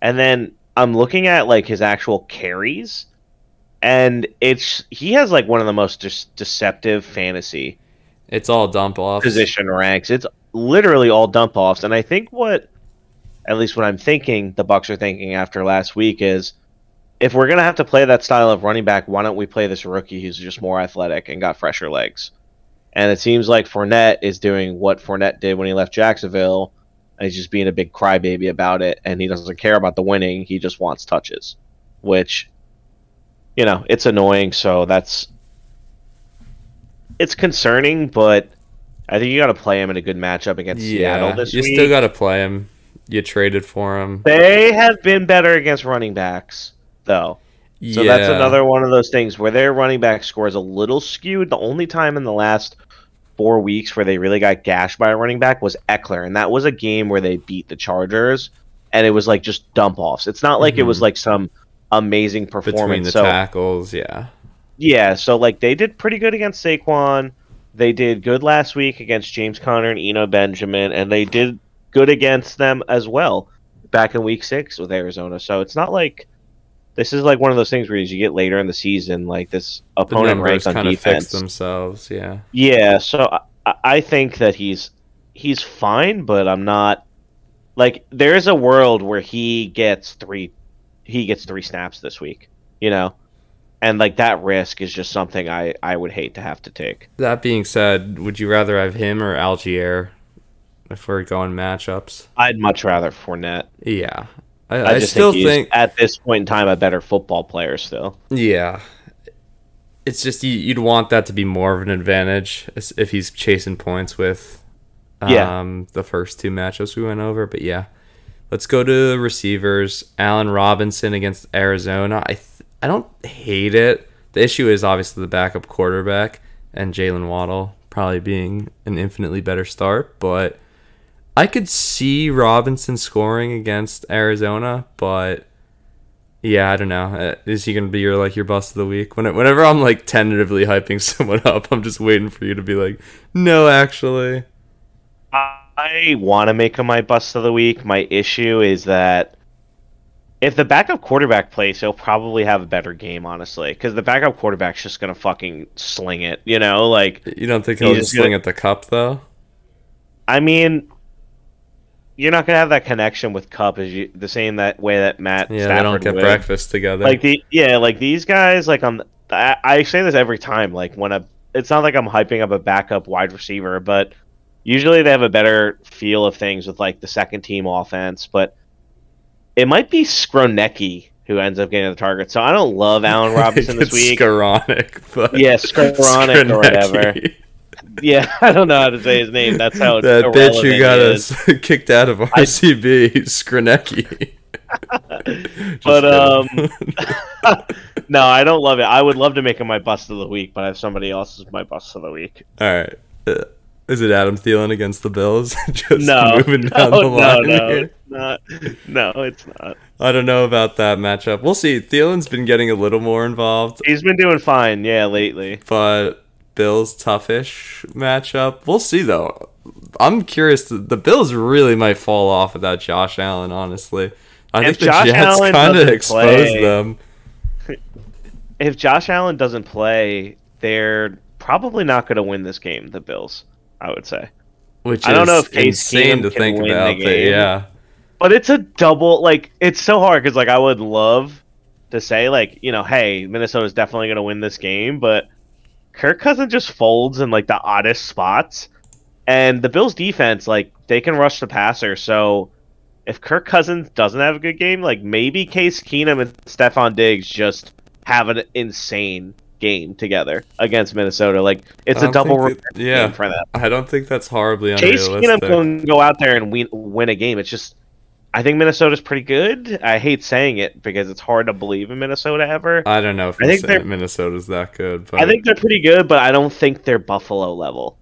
Speaker 4: and then I'm looking at like his actual carries, and it's he has like one of the most dis- deceptive fantasy
Speaker 3: It's all dump offs.
Speaker 4: position ranks. It's literally all dump offs, and I think what, at least what I'm thinking, the Bucs are thinking after last week is, if we're gonna have to play that style of running back, why don't we play this rookie who's just more athletic and got fresher legs? And it seems like Fournette is doing what Fournette did when he left Jacksonville, and he's just being a big crybaby about it, and he doesn't care about the winning. He just wants touches, which, you know, it's annoying. So that's it's concerning, but I think you got to play him in a good matchup against Seattle this
Speaker 3: you
Speaker 4: week.
Speaker 3: still got to play him. You traded for him.
Speaker 4: they have been better against running backs, though. So that's another one of those things where their running back score is a little skewed. The only time in the last four weeks where they really got gashed by a running back was Ekeler, and that was a game where they beat the Chargers, and it was like just dump offs. It's not like it was like some amazing performance.
Speaker 3: Mm-hmm. between the
Speaker 4: so
Speaker 3: tackles. Yeah,
Speaker 4: Yeah, so like they did pretty good against Saquon. They did good last week against James Conner and Eno Benjamin, and they did good against them as well back in week six with Arizona. So it's not like this is like one of those things where as you get later in the season, like this opponent ranked on
Speaker 3: kind of fix themselves. Yeah,
Speaker 4: Yeah, so I, I think that he's he's fine, but I'm not like there is a world where he gets three he gets three snaps this week, you know, and like that risk is just something I I would hate to have to take.
Speaker 3: That being said, would you rather have him or Algier if we're going matchups?
Speaker 4: I'd much rather Fournette.
Speaker 3: Yeah, I,
Speaker 4: I,
Speaker 3: I, still
Speaker 4: think,
Speaker 3: think,
Speaker 4: at this point in time a better football player still.
Speaker 3: yeah. It's just you, you'd want that to be more of an advantage if he's chasing points with um,
Speaker 4: Yeah.
Speaker 3: the first two matchups we went over. But yeah, let's go to receivers. Allen Robinson against Arizona. I th- I don't hate it. The issue is obviously the backup quarterback and Jalen Waddle probably being an infinitely better start, but I could see Robinson scoring against Arizona, but Yeah, I don't know. Uh, Is he gonna be your like your bust of the week? When, whenever I'm like tentatively hyping someone up, I'm just waiting for you to be like, no, actually.
Speaker 4: I want to make him my bust of the week. My issue is that if the backup quarterback plays, he'll probably have a better game, honestly, because the backup quarterback's just gonna fucking sling it. You know, like
Speaker 3: You don't think he'll just
Speaker 4: gonna-
Speaker 3: at the Kupp though?
Speaker 4: I mean, you're not gonna have that connection with Kupp as you the same that way that Matt.
Speaker 3: Yeah,
Speaker 4: Stafford
Speaker 3: they don't get
Speaker 4: would.
Speaker 3: breakfast together.
Speaker 4: Like the yeah, like these guys, like on. the- I, I say this every time. Like when a, it's not like I'm hyping up a backup wide receiver, but usually they have a better feel of things with like the second team offense. But it might be Skronecki who ends up getting the target. So I don't love Allen Robinson this week.
Speaker 3: Skoranek, but
Speaker 4: Yeah, Skoranek or whatever. Yeah, I don't know how to say his name. That's how it's
Speaker 3: that bitch who got us kicked out of RCB, Skronecki. Just
Speaker 4: But, um, no, I don't love it. I would love to make him my bust of the week, but I have somebody else as my bust of the week.
Speaker 3: all right. Uh, is it Adam Thielen against the Bills? Just
Speaker 4: No,
Speaker 3: moving down
Speaker 4: no,
Speaker 3: the line
Speaker 4: no, no, it's not. No, it's not.
Speaker 3: I don't know about that matchup. We'll see. Thielen's been getting a little more involved,
Speaker 4: He's been doing fine, yeah, lately.
Speaker 3: but Bills toughish matchup. We'll see though. I'm curious. The Bills really might fall off without Josh Allen. Honestly, I
Speaker 4: If
Speaker 3: think the
Speaker 4: Josh
Speaker 3: Jets
Speaker 4: Allen
Speaker 3: kind of
Speaker 4: doesn't
Speaker 3: exposed
Speaker 4: play-
Speaker 3: them.
Speaker 4: If Josh Allen doesn't play, they're probably not going to win this game. The Bills, I would say.
Speaker 3: Which
Speaker 4: I don't
Speaker 3: is
Speaker 4: know if Case
Speaker 3: insane
Speaker 4: Keenum
Speaker 3: to think
Speaker 4: the
Speaker 3: about. But
Speaker 4: game.
Speaker 3: yeah,
Speaker 4: But it's a double. Like it's so hard because like I would love to say like you know, hey, Minnesota's definitely going to win this game, but Kirk Cousins just folds in like the oddest spots, and the Bills' defense like they can rush the passer. So if Kirk Cousins doesn't have a good game, like maybe Case Keenum and Stefon Diggs just have an insane game together against Minnesota. Like it's a double
Speaker 3: that- yeah.
Speaker 4: for them.
Speaker 3: I don't think that's horribly unrealistic.
Speaker 4: Keenum can go out there and win win a game. It's just I think Minnesota's pretty good. I hate saying it because it's hard to believe in Minnesota ever.
Speaker 3: I don't know if
Speaker 4: I think they're-
Speaker 3: Minnesota's that good, but
Speaker 4: I think they're pretty good, but I don't think they're Buffalo level.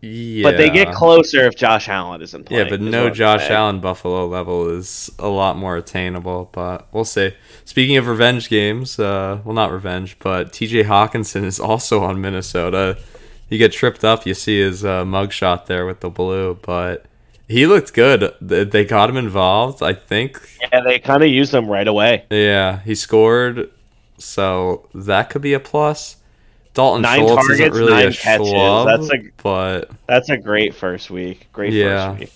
Speaker 3: yeah.
Speaker 4: But they get closer if Josh Allen isn't playing.
Speaker 3: Yeah, but no Josh
Speaker 4: saying.
Speaker 3: Allen Buffalo level is a lot more attainable, but we'll see. Speaking of revenge games, uh, well, not revenge, but TJ Hockenson is also on Minnesota. You get tripped up. You see his uh, mugshot there with the blue, but he looked good. They got him involved, I think.
Speaker 4: Yeah, they kind of used him right away.
Speaker 3: Yeah, he scored, so that could be a plus. Dalton
Speaker 4: Nine
Speaker 3: Schultz isn't
Speaker 4: targets,
Speaker 3: really a
Speaker 4: nine catches.
Speaker 3: schlub,
Speaker 4: That's a-
Speaker 3: but
Speaker 4: That's a great first week. Great
Speaker 3: Yeah.
Speaker 4: first week.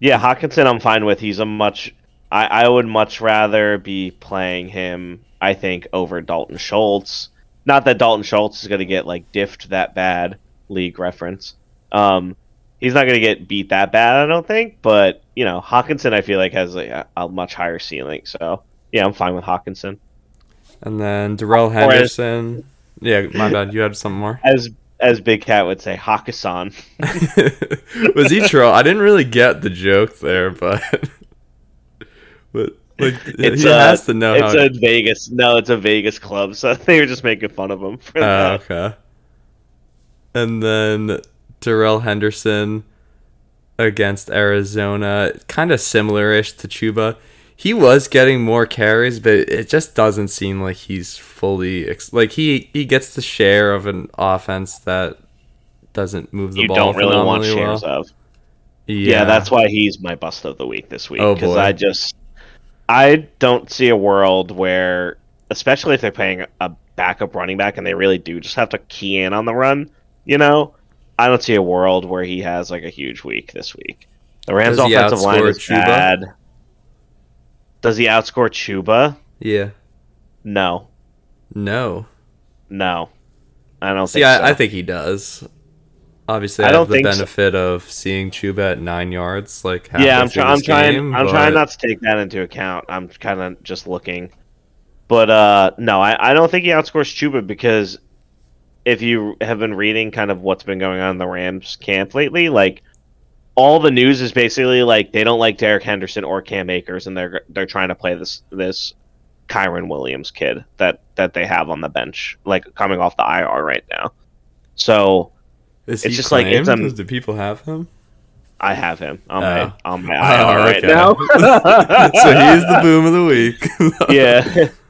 Speaker 4: Yeah, Hockenson, I'm fine with. He's a much. I, I would much rather be playing him. I think over Dalton Schultz. Not that Dalton Schultz is going to get like diffed that bad. League reference. Um, he's not going to get beat that bad. I don't think. But you know, Hockenson, I feel like has a, a much higher ceiling. So yeah, I'm fine with Hockenson.
Speaker 3: and then Darrell Henderson. Yeah, my bad. You had something more.
Speaker 4: As as Big Cat would say, Hockenson.
Speaker 3: was he troll? I didn't really get the joke there, but but like
Speaker 4: It's
Speaker 3: he
Speaker 4: a,
Speaker 3: has to know
Speaker 4: it's
Speaker 3: how.
Speaker 4: a Vegas. No, it's a Vegas club, so they were just making fun of him for
Speaker 3: Oh,
Speaker 4: that.
Speaker 3: okay. And then Darrell Henderson against Arizona, kind of similar-ish to Chuba. He was getting more carries, but it just doesn't seem like he's fully ex- like he he gets the share of an offense that doesn't move the
Speaker 4: you
Speaker 3: ball.
Speaker 4: don't really want shares
Speaker 3: well.
Speaker 4: of. Yeah. that's why he's my bust of the week this week.
Speaker 3: Oh,
Speaker 4: Because
Speaker 3: boy.
Speaker 4: I just, I don't see a world where, especially if they're playing a backup running back and they really do just have to key in on the run. You know, I don't see a world where he has like a huge week this week. The Rams'
Speaker 3: Does
Speaker 4: offensive line is
Speaker 3: Chuba?
Speaker 4: bad. Does he outscore Chuba?
Speaker 3: yeah.
Speaker 4: No,
Speaker 3: No.
Speaker 4: no, I don't
Speaker 3: See,
Speaker 4: think so.
Speaker 3: I, I think he does. Obviously, I,
Speaker 4: I don't
Speaker 3: have the
Speaker 4: think so.
Speaker 3: benefit of seeing Chuba at nine yards. Like,
Speaker 4: yeah, I'm, try- I'm
Speaker 3: this
Speaker 4: trying.
Speaker 3: game,
Speaker 4: I'm trying not to take that into account. I'm kind of just looking, but uh, no, I, I don't think he outscores Chuba because if you have been reading kind of what's been going on in the Rams camp lately, like all the news is basically like they don't like Derek Henderson or Cam Akers, and they're they're trying to play this this Kyren Williams kid that that they have on the bench, like coming off the IR right now. So
Speaker 3: Is
Speaker 4: it's just like, it's,
Speaker 3: claimed?
Speaker 4: um,
Speaker 3: Do people have him?
Speaker 4: I have him on
Speaker 3: Oh.
Speaker 4: my on my
Speaker 3: Oh,
Speaker 4: IR right now.
Speaker 3: so he's the boom of the week.
Speaker 4: yeah.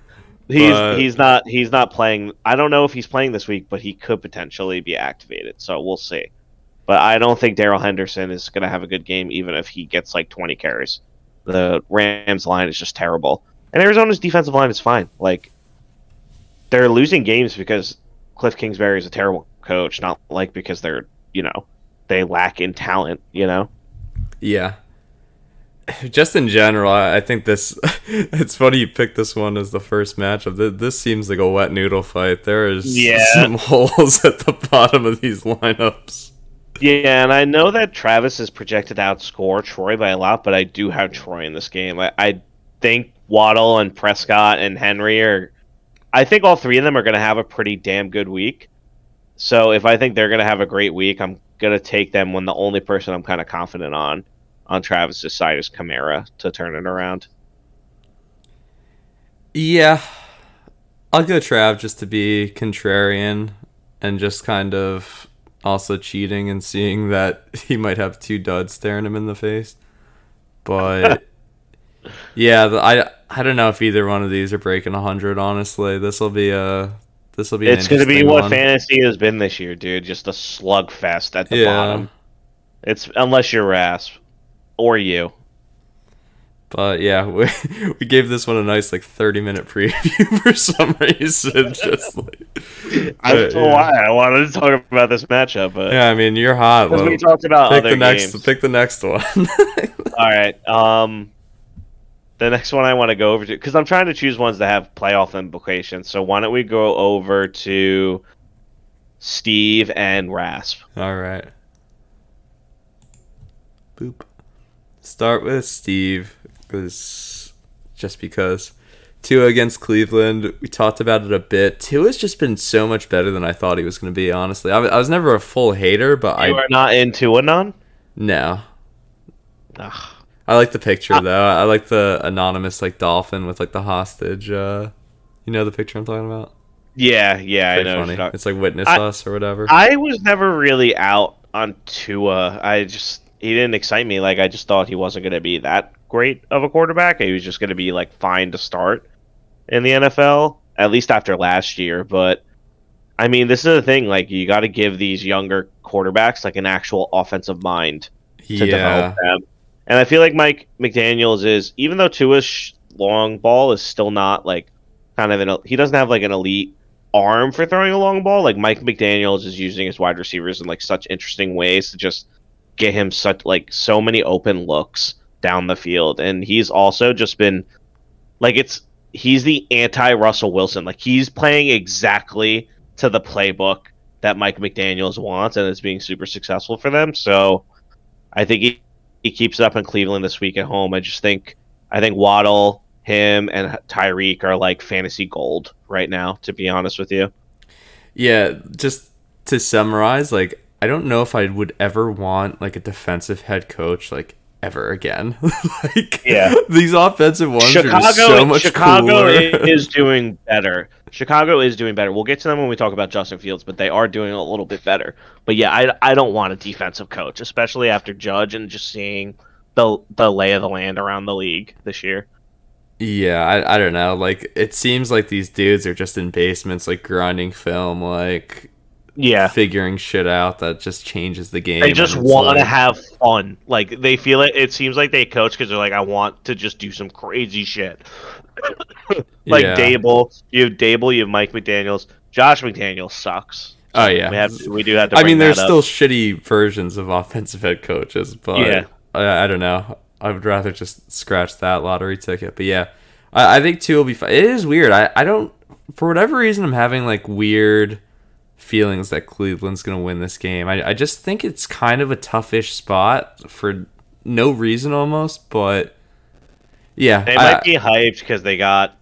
Speaker 4: He's
Speaker 3: But-
Speaker 4: he's not he's not playing. I don't know if he's playing this week, but he could potentially be activated. So we'll see. But I don't think Darrell Henderson is going to have a good game, even if he gets like 20 carries. The Rams line is just terrible, and Arizona's defensive line is fine. Like they're losing games because Cliff Kingsbury is a terrible coach, not like because they're you know they lack in talent. You know.
Speaker 3: Yeah. Just in general, I think this. It's funny you picked this one as the first matchup. Th- This seems like a wet noodle fight. There is
Speaker 4: Yeah.
Speaker 3: some holes at the bottom of these lineups.
Speaker 4: Yeah, and I know that Travis is projected to outscore Troy by a lot, but I do have Troy in this game. I, I think Waddle and Prescott and Henry are. I think all three of them are going to have a pretty damn good week. So if I think they're going to have a great week, I'm going to take them when the only person I'm kind of confident on on Travis's side is Kamara to turn it around.
Speaker 3: Yeah, I'll go Trav just to be contrarian and just kind of also cheating and seeing that he might have two duds staring him in the face. But yeah, the, I I don't know if either one of these are breaking hundred. Honestly, this will be a this will be.
Speaker 4: It's going to be what
Speaker 3: one.
Speaker 4: fantasy has been this year, dude. Just a slugfest at the
Speaker 3: Yeah.
Speaker 4: bottom. It's unless you're Rasp or you.
Speaker 3: But yeah, we, we gave this one a nice like thirty minute preview for some reason. Just like
Speaker 4: I don't know
Speaker 3: yeah.
Speaker 4: why I wanted to talk about this matchup, but
Speaker 3: yeah, I mean you're hot.
Speaker 4: because
Speaker 3: Lo.
Speaker 4: we talked about
Speaker 3: Pick
Speaker 4: other
Speaker 3: the next.
Speaker 4: games.
Speaker 3: Pick the next one.
Speaker 4: All right. Um, the next one I want to go over to because I'm trying to choose ones that have playoff implications. So why don't we go over to Steve and Rasp?
Speaker 3: All right. Boop. Start with Steve, because just because Tua against Cleveland, we talked about it a bit. Tua's just been so much better than I thought he was going to be. Honestly, I was, I was never a full hater, but
Speaker 4: You
Speaker 3: I
Speaker 4: are not into Anon?
Speaker 3: no.
Speaker 4: Ugh.
Speaker 3: I like the picture
Speaker 4: Uh,
Speaker 3: though. I like the anonymous like dolphin with like the hostage. Uh, you know the picture I'm talking about?
Speaker 4: Yeah, yeah, I know.
Speaker 3: funny. It's like witness
Speaker 4: I-
Speaker 3: us or whatever.
Speaker 4: I was never really out on Tua. I just he didn't excite me. Like I just thought he wasn't going to be that great of a quarterback. He was just going to be like fine to start in the NFL, at least after last year. But I mean, this is the thing. Like you got to give these younger quarterbacks like an actual offensive mind to
Speaker 3: yeah.
Speaker 4: develop them. And I feel like Mike McDaniel's is even though Tua's long ball is still not like kind of an he doesn't have like an elite arm for throwing a long ball. Like Mike McDaniel's is using his wide receivers in like such interesting ways to just get him such like so many open looks down the field. And he's also just been like it's he's the anti Russell Wilson. Like he's playing exactly to the playbook that Mike McDaniel's wants and it's being super successful for them. So I think he, he keeps it up in Cleveland this week at home. I just think I think Waddle, him, and Tyreek are like fantasy gold right now. To be honest with you,
Speaker 3: Yeah, just to summarize, like I don't know if I would ever want like a defensive head coach like ever again. like
Speaker 4: Yeah.
Speaker 3: these offensive ones are just so much
Speaker 4: Chicago
Speaker 3: cooler.
Speaker 4: is doing better. Chicago is doing better. We'll get to them when we talk about Justin Fields, but they are doing a little bit better. But yeah, I, I don't want a defensive coach, especially after Judge and just seeing the the lay of the land around the league this year.
Speaker 3: yeah, I, I don't know. Like it seems like these dudes are just in basements, like grinding film, like
Speaker 4: Yeah,
Speaker 3: figuring shit out that just changes the game.
Speaker 4: they just
Speaker 3: and it's
Speaker 4: want to
Speaker 3: like-
Speaker 4: have fun. Like they feel it. It seems like they coach because they're like, I want to just do some crazy shit. like
Speaker 3: Yeah.
Speaker 4: Daboll, you have Daboll, you have Mike McDaniel's. Josh McDaniel sucks.
Speaker 3: Oh yeah,
Speaker 4: We have we do have to.
Speaker 3: I mean, there's still shitty versions of offensive head coaches, but
Speaker 4: Yeah.
Speaker 3: I, I don't know. I would rather just scratch that lottery ticket. But yeah, I, I think Tua will be fine. It is weird. I, I don't, for whatever reason, I'm having like weird feelings that Cleveland's going to win this game. I, I just think it's kind of a toughish spot for no reason almost, but yeah.
Speaker 4: They
Speaker 3: I-
Speaker 4: might be hyped because they got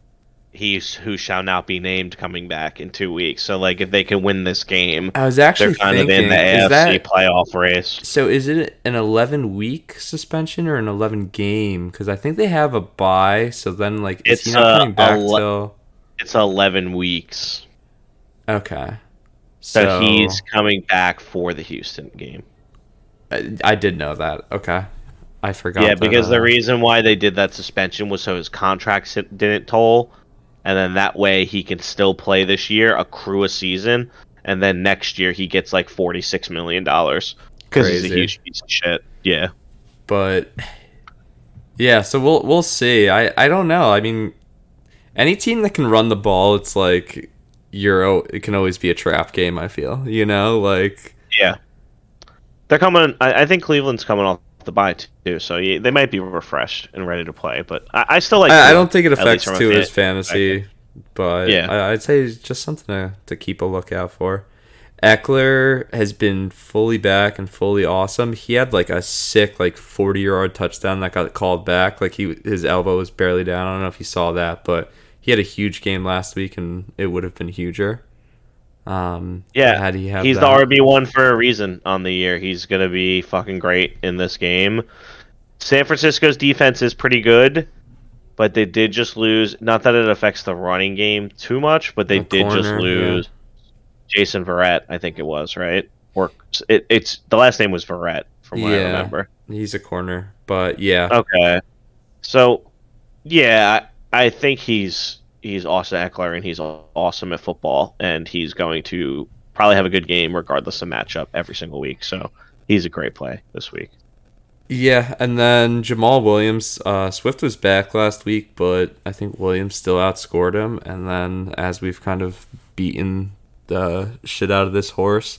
Speaker 4: he's who shall not be named coming back in two weeks. So like if they can win this game,
Speaker 3: I was actually
Speaker 4: kind
Speaker 3: thinking,
Speaker 4: of in the AFC
Speaker 3: that
Speaker 4: playoff race.
Speaker 3: So is it an 11 week suspension or an 11 game? Because I think they have a bye. So then, like, is he
Speaker 4: It's,
Speaker 3: not
Speaker 4: uh,
Speaker 3: coming back
Speaker 4: ele-
Speaker 3: till?
Speaker 4: It's eleven weeks.
Speaker 3: Okay.
Speaker 4: So,
Speaker 3: So,
Speaker 4: he's coming back for the Houston game.
Speaker 3: I, I did know that. Okay, I forgot.
Speaker 4: Yeah,
Speaker 3: that,
Speaker 4: because the
Speaker 3: uh,
Speaker 4: reason why they did that suspension was so his contract didn't toll, and then that way he can still play this year, accrue a season, and then next year he gets like forty six million dollars because he's a huge piece of shit. Yeah,
Speaker 3: but yeah, so we'll we'll see. I I don't know. I mean, any team that can run the ball, it's like Euro. It can always be a trap game. I feel you know like
Speaker 4: yeah. They're coming. I, I think Cleveland's coming off the bye too, so yeah, they might be refreshed and ready to play. But I, I still like.
Speaker 3: I, I don't think it affects
Speaker 4: from a
Speaker 3: to his
Speaker 4: fan-
Speaker 3: fantasy, but
Speaker 4: Yeah.
Speaker 3: I, I'd say it's just something to, to keep a lookout for. Ekeler has been fully back and fully awesome. He had like a sick like 40 yard touchdown that got called back. Like he his elbow was barely down. I don't know if you saw that, but he had a huge game last week and it would have been huger. Um,
Speaker 4: Yeah,
Speaker 3: had he had
Speaker 4: He's
Speaker 3: that.
Speaker 4: the RB one for a reason on the year. He's gonna be fucking great in this game. San Francisco's defense is pretty good, but they did just lose. Not that it affects the running game too much, but they
Speaker 3: The
Speaker 4: did just
Speaker 3: corner,
Speaker 4: lose Jason Verrett. I think it was right. Or it, it's the last name was Verrett from what I remember.
Speaker 3: He's a corner, but yeah,
Speaker 4: Okay, so yeah, I, think he's he's Austin Ekeler and he's awesome at football, and he's going to probably have a good game regardless of matchup every single week. So he's a great play this week.
Speaker 3: Yeah, and then Jamaal Williams, uh, Swift was back last week, but I think Williams still outscored him. And then as we've kind of beaten the shit out of this horse,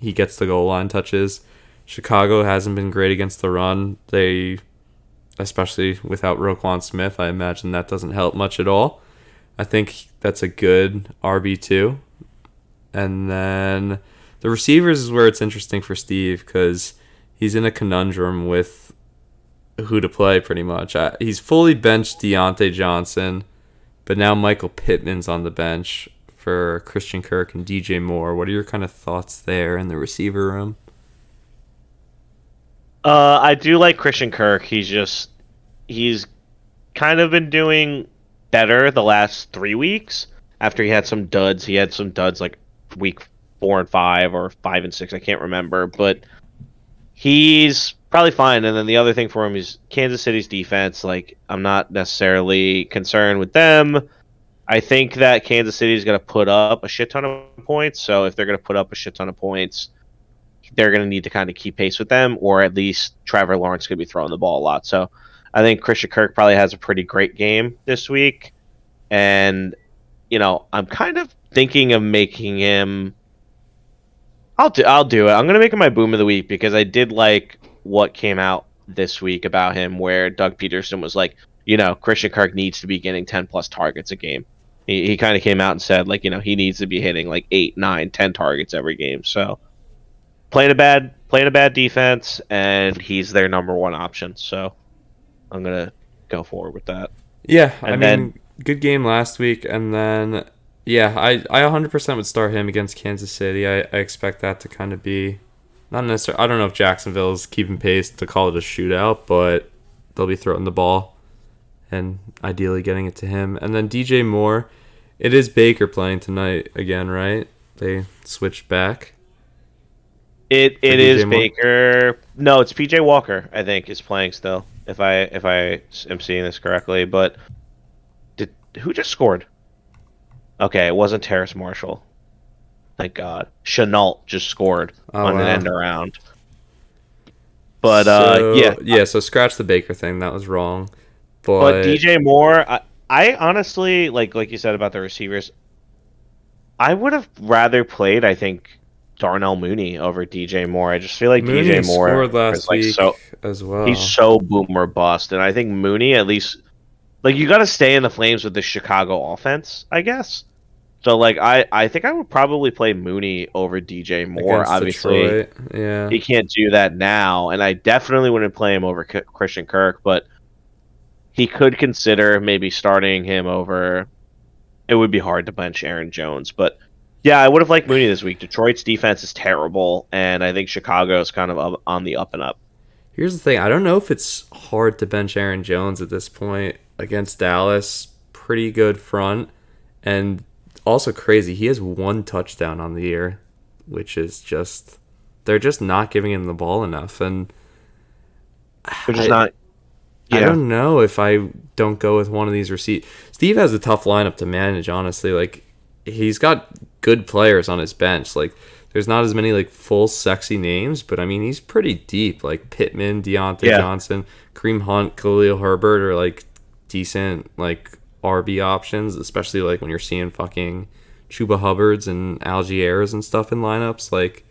Speaker 3: he gets the goal line touches. Chicago hasn't been great against the run. They, especially without Roquan Smith, I imagine that doesn't help much at all. I think that's a good RB two. And then the receivers is where it's interesting for Steve because he's in a conundrum with who to play pretty much. Uh, he's fully benched Diontae Johnson, but now Michael Pittman's on the bench for Christian Kirk and DJ Moore. What are your kind of thoughts there in the receiver room?
Speaker 4: Uh, I do like Christian Kirk. He's just he's kind of been doing better the last three weeks. After he had some duds, he had some duds like week four and five or five and six. I can't remember, but he's probably fine. And then the other thing for him is Kansas City's defense. Like I'm not necessarily concerned with them. I think that Kansas City is going to put up a shit ton of points. So if they're going to put up a shit ton of points, they're going to need to kind of keep pace with them, or at least Trevor Lawrence could be throwing the ball a lot. So I think Christian Kirk probably has a pretty great game this week, and you know I'm kind of thinking of making him. I'll do. I'll do it. I'm going to make him my boom of the week because I did like what came out this week about him, where Doug Pederson was like, you know, Christian Kirk needs to be getting 10 plus targets a game. He, he kind of came out and said like, you know, he needs to be hitting like eight, nine, ten targets every game. So playing a bad playing a bad defense, and he's their number one option. So I'm gonna go forward with that.
Speaker 3: Yeah, I
Speaker 4: And
Speaker 3: mean,
Speaker 4: then-
Speaker 3: good game last week, and then yeah, I I 100% would start him against Kansas City. I, I expect that to kind of be not necessarily. I don't know if Jacksonville's keeping pace to call it a shootout, but they'll be throwing the ball and ideally getting it to him. And then DJ Moore, it is Baker playing tonight again, right? They switched back.
Speaker 4: It it is? Baker. No, it's PJ Walker. I think is playing still. If I if I am seeing this correctly, but did who just scored? Okay, it wasn't Terrace Marshall. Thank God. Shenault just scored
Speaker 3: Oh,
Speaker 4: on
Speaker 3: wow.
Speaker 4: an end around. But uh, yeah,
Speaker 3: yeah. So scratch the Baker thing. That was wrong. But,
Speaker 4: But DJ Moore, I, I honestly like like you said about the receivers. I would have rather played, I think, Darnell Mooney over DJ Moore. I just feel like
Speaker 3: Mooney
Speaker 4: DJ Moore
Speaker 3: scored last
Speaker 4: is like
Speaker 3: week
Speaker 4: so
Speaker 3: as well.
Speaker 4: he's so boomer bust, and I think Mooney at least like you got to stay in the flames with the Chicago offense, I guess. So like I I think I would probably play Mooney over DJ Moore.
Speaker 3: against
Speaker 4: Obviously,
Speaker 3: Detroit. Yeah.
Speaker 4: he can't do that now, and I definitely wouldn't play him over K- Christian Kirk, but he could consider maybe starting him over. It would be hard to bench Aaron Jones, but yeah, I would have liked Mooney this week. Detroit's defense is terrible, and I think Chicago is kind of on the up and up.
Speaker 3: Here's the thing. I don't know if it's hard to bench Aaron Jones at this point against Dallas. Pretty good front. And also crazy. He has one touchdown on the year, which is just they're just not giving him the ball enough. And
Speaker 4: They're just
Speaker 3: I-
Speaker 4: not.
Speaker 3: I don't know if I don't go with one of these receivers. Steve has a tough lineup to manage, honestly. Like he's got good players on his bench. Like there's not as many like full sexy names, but I mean he's pretty deep. Like Pittman, Diontae
Speaker 4: Yeah.
Speaker 3: Johnson, Kareem Hunt, Khalil Herbert are like decent like RB options, especially like when you're seeing fucking Chuba Hubbards and Allgeiers and stuff in lineups. Like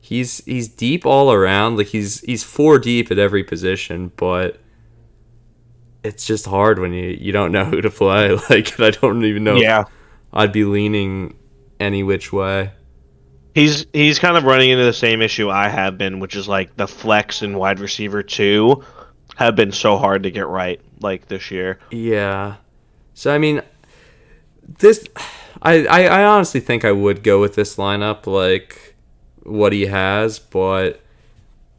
Speaker 3: he's he's deep all around. Like he's he's four deep at every position, but it's just hard when you you don't know who to play. Like I don't even know. if
Speaker 4: Yeah.
Speaker 3: I'd be leaning any which way.
Speaker 4: He's he's kind of running into the same issue I have been, which is like the flex and wide receiver two have been so hard to get right like this year.
Speaker 3: Yeah. So I mean, this I, I I honestly think I would go with this lineup like what he has, but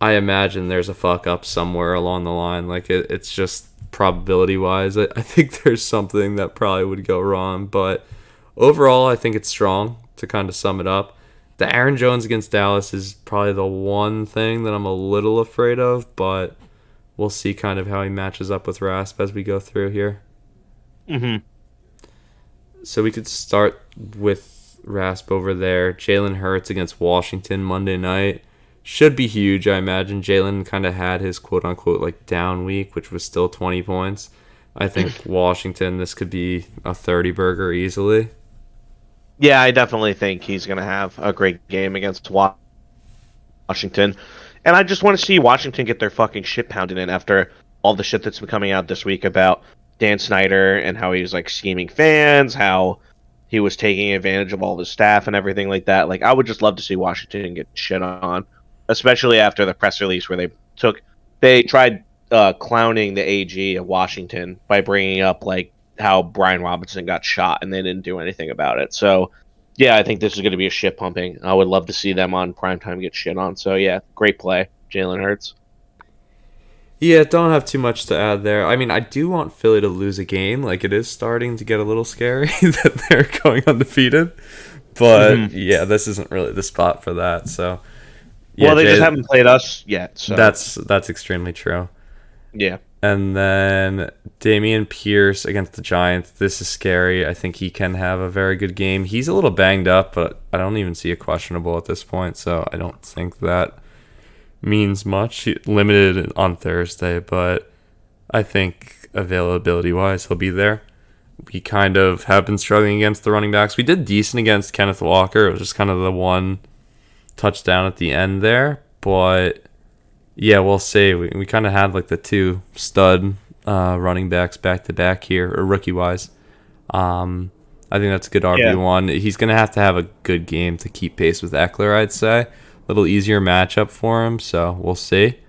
Speaker 3: I imagine there's a fuck up somewhere along the line. Like it, it's just probability wise, I, I think there's something that probably would go wrong. But overall, I think it's strong. To kind of sum it up, the Aaron Jones against Dallas is probably the one thing that I'm a little afraid of, but we'll see kind of how he matches up with Rasp as we go through here.
Speaker 4: Mm-hmm.
Speaker 3: So we could start with Rasp over there. Jalen Hurts against Washington Monday night. Should be huge, I imagine. Jalen kind of had his quote unquote like down week, which was still 20 points. I think Washington, this could be a 30 burger easily.
Speaker 4: Yeah, I definitely think he's going to have a great game against Washington. And I just want to see Washington get their fucking shit pounded in after all the shit that's been coming out this week about Dan Snyder and how he was like scheming fans, how he was taking advantage of all his staff and everything like that. Like, I would just love to see Washington get shit on, especially after the press release where they took, they tried uh, clowning the AG of Washington by bringing up like how Brian Robinson got shot and they didn't do anything about it. So, yeah, I think this is going to be a shit pumping. I would love to see them on primetime get shit on. So, yeah, great play, Jalen Hurts.
Speaker 3: Yeah, don't have too much to add there. I mean, I do want Philly to lose a game. Like, it is starting to get a little scary that they're going undefeated. But
Speaker 4: Mhm.
Speaker 3: yeah, this isn't really the spot for that. So, yeah,
Speaker 4: well, they just haven't played us yet. So,
Speaker 3: that's that's extremely true.
Speaker 4: yeah.
Speaker 3: And then Dameon Pierce against the Giants. This is scary. I think he can have a very good game. He's a little banged up, but I don't even see a questionable at this point, so I don't think that means much. Limited on Thursday, but I think availability wise, he'll be there. We kind of have been struggling against the running backs. We did decent against Kenneth Walker. It was just kind of the one touchdown at the end there, but yeah, we'll see. We, we kind of had like the two stud uh, running backs back to back here, or rookie wise. Um, I think that's a good RB one. He's gonna have to have a good game to keep pace with Ekeler. I'd say a little easier matchup for him, so we'll see.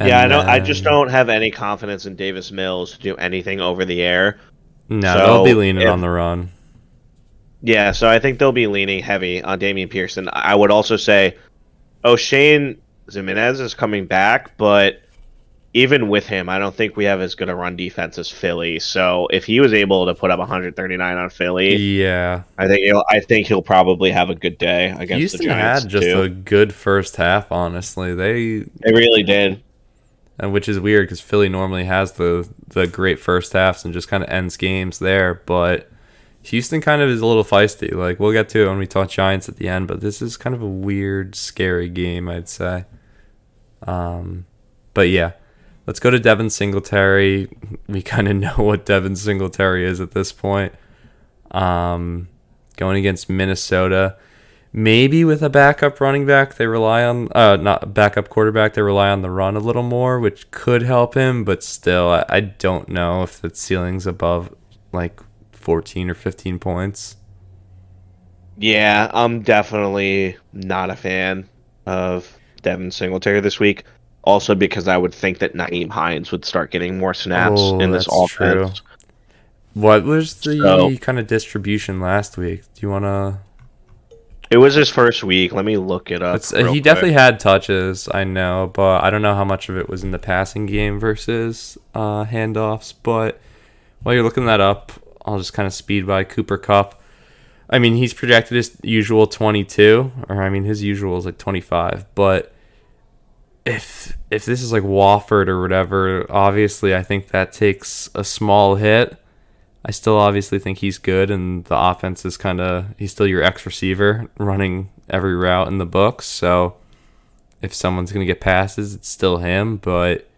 Speaker 4: yeah, I
Speaker 3: And
Speaker 4: don't. I just don't have any confidence in Davis Mills to do anything over the air.
Speaker 3: No,
Speaker 4: so
Speaker 3: they'll be leaning
Speaker 4: if-
Speaker 3: on the run.
Speaker 4: Yeah, so I think they'll be leaning heavy on Dameon Pearson. I would also say, oh, Shane Jimenez is coming back, but even with him, I don't think we have as good a run defense as Philly. So if he was able to put up 139 on Philly,
Speaker 3: Yeah,
Speaker 4: I think he'll. I think he'll probably have a good day against
Speaker 3: Houston
Speaker 4: the Giants
Speaker 3: had just
Speaker 4: too.
Speaker 3: a good first half. Honestly, they
Speaker 4: They really did.
Speaker 3: and which is weird because Philly normally has the the great first halves and just kind of ends games there. But Houston kind of is a little feisty. Like we'll get to it when we talk Giants at the end, but this is kind of a weird, scary game, I'd say. Um, but yeah, let's go to Devin Singletary. We kind of know what Devin Singletary is at this point. Um, going against Minnesota maybe with a backup running back they rely on uh not backup quarterback they rely on the run a little more which could help him but still i, I don't know if the ceiling's above like 14 or 15 points
Speaker 4: Yeah, I'm definitely not a fan of Devin Singletary this week. Also, because I would think that Nyheim Hines would start getting more snaps
Speaker 3: Oh,
Speaker 4: in this offense.
Speaker 3: what was the
Speaker 4: So-
Speaker 3: kind of distribution last week do you want to
Speaker 4: It was his first week. Let me look it up.
Speaker 3: Uh, he
Speaker 4: quick.
Speaker 3: definitely had touches, I know, but I don't know how much of it was in the passing game versus uh, handoffs. But while you're looking that up, I'll just kind of speed by Cooper Kupp. I mean, he's projected his usual 22, or I mean, his usual is like 25. But if if this is like Wolford or whatever, obviously, I think that takes a small hit. I still obviously think he's good, and the offense is kind of he's still your X receiver running every route in the books. So if someone's gonna get passes, it's still him. But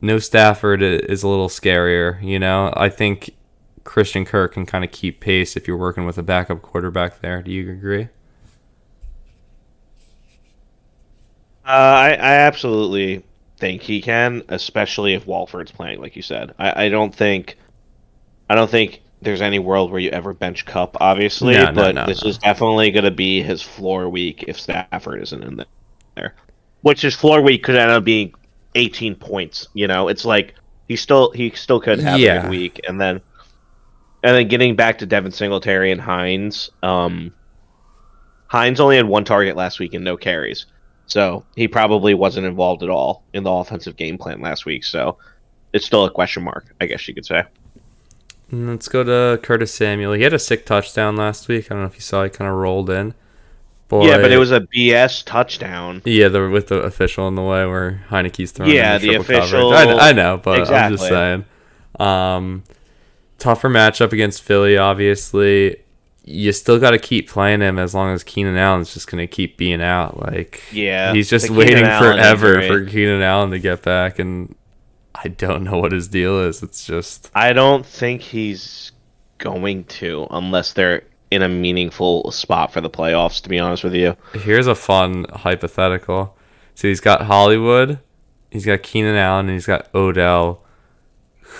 Speaker 3: no Stafford is a little scarier. You know, I think Christian Kirk can kind of keep pace if you're working with a backup quarterback there. Do you agree?
Speaker 4: Uh, I, I absolutely think he can, especially if Wolford's playing, like you said. I, I don't think, I don't think there's any world where you ever bench Kupp, obviously,
Speaker 3: No,
Speaker 4: but
Speaker 3: no,
Speaker 4: this
Speaker 3: no.
Speaker 4: is definitely going to be his floor week if Stafford isn't in there. Which his floor week could end up being 18 points. You know, it's like he still he still could have a
Speaker 3: Yeah.
Speaker 4: good week, and then and then getting back to Devin Singletary and Hines. Um, Hines only had one target last week and no carries. So he probably wasn't involved at all in the offensive game plan last week. So it's still a question mark, I guess you could say.
Speaker 3: Let's go to Curtis Samuel. He had a sick touchdown last week. I don't know if you saw. He kind of rolled in. Boy,
Speaker 4: Yeah, but it was a BS touchdown.
Speaker 3: Yeah, the with the official in the way where Heinicke's throwing.
Speaker 4: Yeah,
Speaker 3: into
Speaker 4: the official-
Speaker 3: I, I know, but I'm just saying. Um, tougher matchup against Philly. Obviously, you still got to keep playing him as long as Keenan Allen's just gonna keep being out. Like,
Speaker 4: Yeah,
Speaker 3: he's just waiting
Speaker 4: Allen
Speaker 3: forever
Speaker 4: injury.
Speaker 3: for Keenan Allen to get back, and I don't know what his deal is. It's just
Speaker 4: I don't think he's going to unless they're in a meaningful spot for the playoffs, to be honest with you.
Speaker 3: Here's a fun hypothetical. So he's got Hollywood, he's got Keenan Allen, and he's got Odell.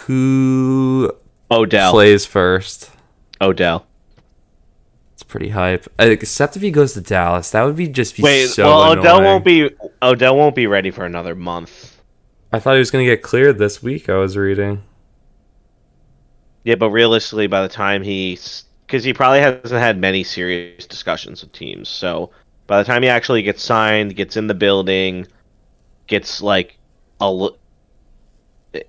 Speaker 3: Who
Speaker 4: Odell.
Speaker 3: plays first?
Speaker 4: Odell.
Speaker 3: It's pretty hype. Uh, Except if he goes to Dallas, that would be just be
Speaker 4: Wait,
Speaker 3: so
Speaker 4: well Odell won't be Odell won't be ready for another month.
Speaker 3: I thought he was gonna get cleared this week. I was reading.
Speaker 4: Yeah, but realistically, by the time he's because he probably hasn't had many serious discussions with teams, so by the time he actually gets signed, gets in the building, gets like a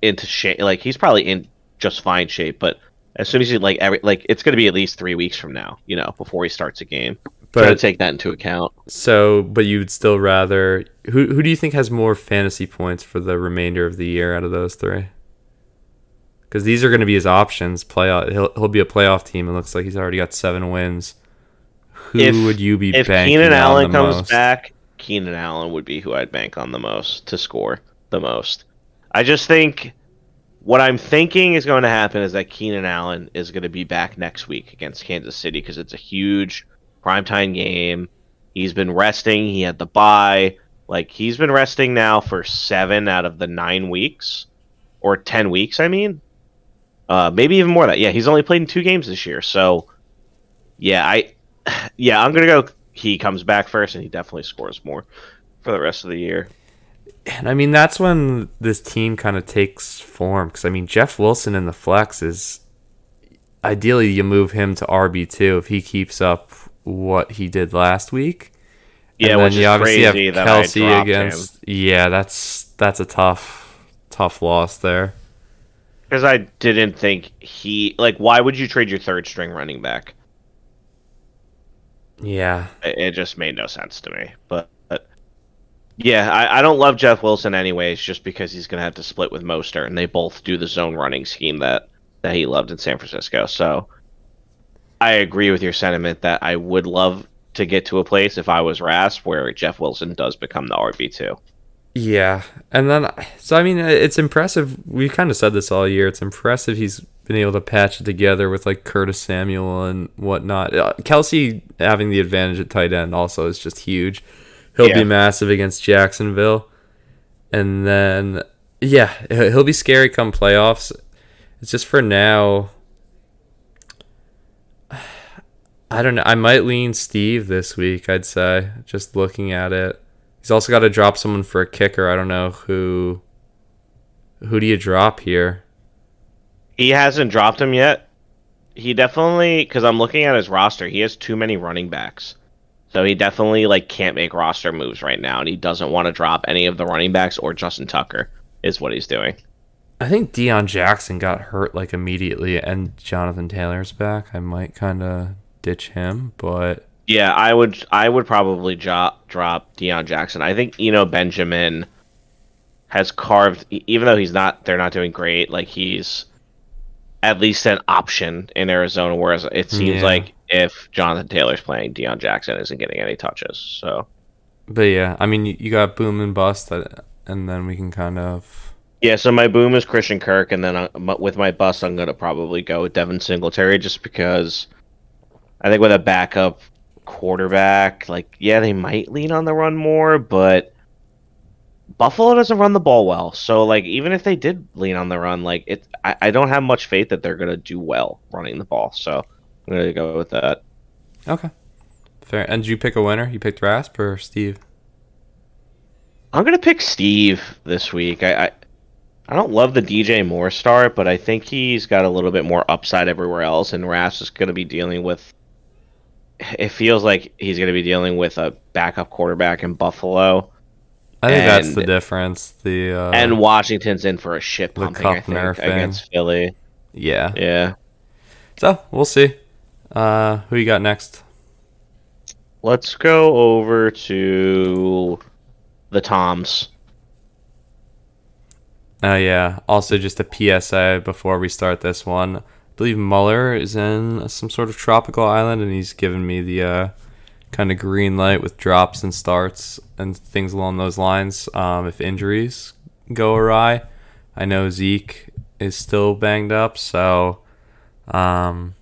Speaker 4: into shape, like he's probably in just fine shape. But as soon as he like every like it's going to be at least three weeks from now, you know, before he starts a game. Try to
Speaker 3: But
Speaker 4: take that into account.
Speaker 3: so, but you'd still rather who? Who do you think has more fantasy points for the remainder of the year out of those three? Because these are going to be his options. Playoff. He'll he'll be a playoff team. It looks like he's already got seven wins. Who
Speaker 4: If-
Speaker 3: would you be
Speaker 4: If Keenan Allen comes
Speaker 3: most?
Speaker 4: back, Keenan Allen would be who I'd bank on the most to score the most. I just think what I'm thinking is going to happen is that Keenan Allen is going to be back next week against Kansas City because it's a huge primetime game. He's been resting. He had the bye. Like he's been resting now for seven out of the nine weeks, or ten weeks. I mean, uh, maybe even more that. Yeah, he's only played in two games this year. So, yeah, I, yeah, I'm gonna go. He comes back first, and he definitely scores more for the rest of the year.
Speaker 3: And I mean, that's when this team kind of takes form. Because I mean, Jeff Wilson in the flex is ideally you move him to RB two if he keeps up what he did last week.
Speaker 4: Yeah,
Speaker 3: and then you obviously have
Speaker 4: Kelce
Speaker 3: against. Yeah, that's that's a tough tough loss there.
Speaker 4: because I didn't think he like. Why would you trade your third string running back?
Speaker 3: Yeah,
Speaker 4: It, it just made no sense to me. But yeah, I, I don't love Jeff Wilson anyways, just because he's gonna have to split with Mostert, and they both do the zone running scheme that that he loved in San Francisco. So I agree with your sentiment that I would love to get to a place if I was Rasp where Jeff Wilson does become the RB two.
Speaker 3: Yeah, and then so I mean it's impressive. We've kind of said this all year. It's impressive he's been able to patch it together with like Curtis Samuel and whatnot. Uh, Kelce having the advantage at tight end also is just huge. He'll
Speaker 4: Yeah.
Speaker 3: be massive against Jacksonville, and then yeah, he- he'll be scary come playoffs. It's just for now. I don't know. I might lean Steve this week. I'd say just looking at it. He's also got to drop someone for a kicker. I don't know who. Who do you drop here?
Speaker 4: He hasn't dropped him yet. He definitely because I'm looking at his roster. He has too many running backs, so he definitely like can't make roster moves right now, and he doesn't want to drop any of the running backs or Justin Tucker is what he's doing.
Speaker 3: I think Deon Jackson got hurt like immediately, and Jonathan Taylor's back. I might kind of ditch him, but
Speaker 4: Yeah, I would I would probably drop drop Deon Jackson. I think Eno Benjamin has carved even though he's not they're not doing great, like he's at least an option in Arizona whereas it seems
Speaker 3: Yeah.
Speaker 4: like if Jonathan Taylor's playing, Deon Jackson isn't getting any touches. So
Speaker 3: but yeah, I mean you, you got boom and bust, that, and then we can kind of
Speaker 4: yeah, so my boom is Christian Kirk, and then I, m- with my bust, I'm gonna probably go with Devin Singletary, just because I think with a backup quarterback, like yeah, they might lean on the run more, but Buffalo doesn't run the ball well. So like even if they did lean on the run, like it, I, I don't have much faith that they're gonna do well running the ball. So I'm gonna go with that.
Speaker 3: okay, fair. And did you pick a winner? You picked Rasp or Steve?
Speaker 4: I'm gonna pick Steve this week. I, I I don't love the DJ Moore start, but I think he's got a little bit more upside everywhere else, and Raps is gonna be dealing with. It feels like he's gonna be dealing with a backup quarterback in Buffalo,
Speaker 3: I think that's the difference. The uh,
Speaker 4: and Washington's in for a shit pumping. I think against Philly.
Speaker 3: yeah.
Speaker 4: Yeah,
Speaker 3: So we'll see. Uh, who you got next?
Speaker 4: let's go over to the Toms.
Speaker 3: Oh yeah. Also, just a PSA before we start this one. I believe Muller is in some sort of tropical island, and he's given me the uh, kind of green light with drops and starts and things along those lines. Um, if injuries go awry, I know Zeke is still banged up, so um,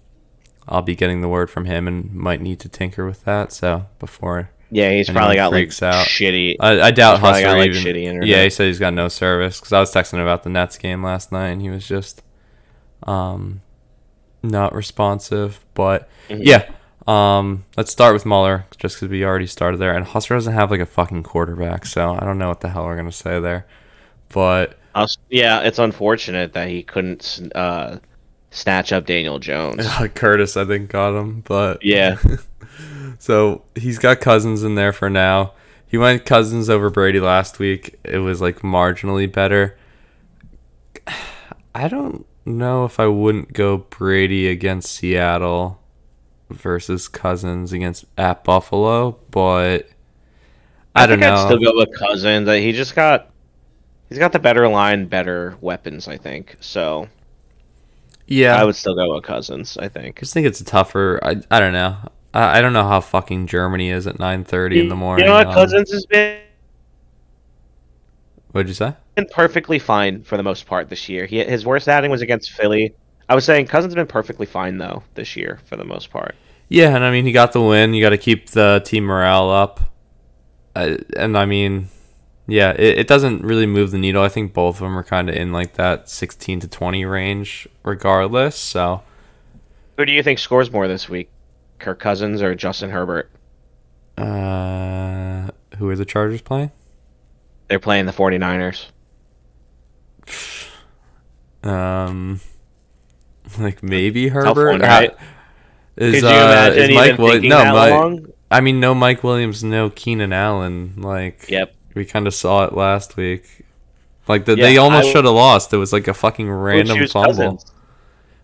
Speaker 3: I'll be getting the word from him and might need to tinker with that. So before
Speaker 4: Yeah, he's probably got like
Speaker 3: out.
Speaker 4: shitty.
Speaker 3: I, I doubt Hustler
Speaker 4: got, like,
Speaker 3: even.
Speaker 4: shitty internet.
Speaker 3: yeah, he said he's got no service because I was texting about the Nets game last night and he was just um not responsive. But
Speaker 4: Mhm.
Speaker 3: yeah, um let's start with Muller just because we already started there and Hustler doesn't have like a fucking quarterback, so I don't know what the hell we're gonna say there. But
Speaker 4: yeah, it's unfortunate that he couldn't uh, snatch up Daniel Jones.
Speaker 3: Curtis, I think, got him. But
Speaker 4: Yeah.
Speaker 3: So he's got Cousins in there for now. He went Cousins over Brady last week. It was like marginally better. I don't know if I wouldn't go Brady against Seattle versus Cousins against at Buffalo, but I, don't
Speaker 4: think
Speaker 3: know.
Speaker 4: I'd still go with Cousins. He just got he's got the better line, better weapons. I think so.
Speaker 3: Yeah,
Speaker 4: I would still go with Cousins. I
Speaker 3: I
Speaker 4: think.
Speaker 3: just think it's a tougher. I, I don't know. I, I don't know how fucking Germany is at nine thirty in the morning.
Speaker 4: You know what?
Speaker 3: um,
Speaker 4: Cousins has been
Speaker 3: What'd you say?
Speaker 4: been perfectly fine for the most part this year. He his worst outing was against Philly. I was saying Cousins has been perfectly fine though this year for the most part.
Speaker 3: Yeah, and I mean he got the win. You got to keep the team morale up, uh, and I mean, yeah, it, it doesn't really move the needle. I think both of them are kind of in like that sixteen to twenty range, regardless. So
Speaker 4: Who do you think scores more this week? Kirk Cousins or Justin Herbert?
Speaker 3: uh, who are the Chargers playing?
Speaker 4: They're playing the 49ers.
Speaker 3: Um, like maybe Herbert.
Speaker 4: one, right?
Speaker 3: Is, uh, is Mike Williams? No, Mike.
Speaker 4: long?
Speaker 3: I mean, no Mike Williams, no Keenan Allen. Like,
Speaker 4: Yep.
Speaker 3: We kind of saw it last week. Like the,
Speaker 4: Yeah,
Speaker 3: they almost should have lost. It was like a fucking random fumble.
Speaker 4: Cousins.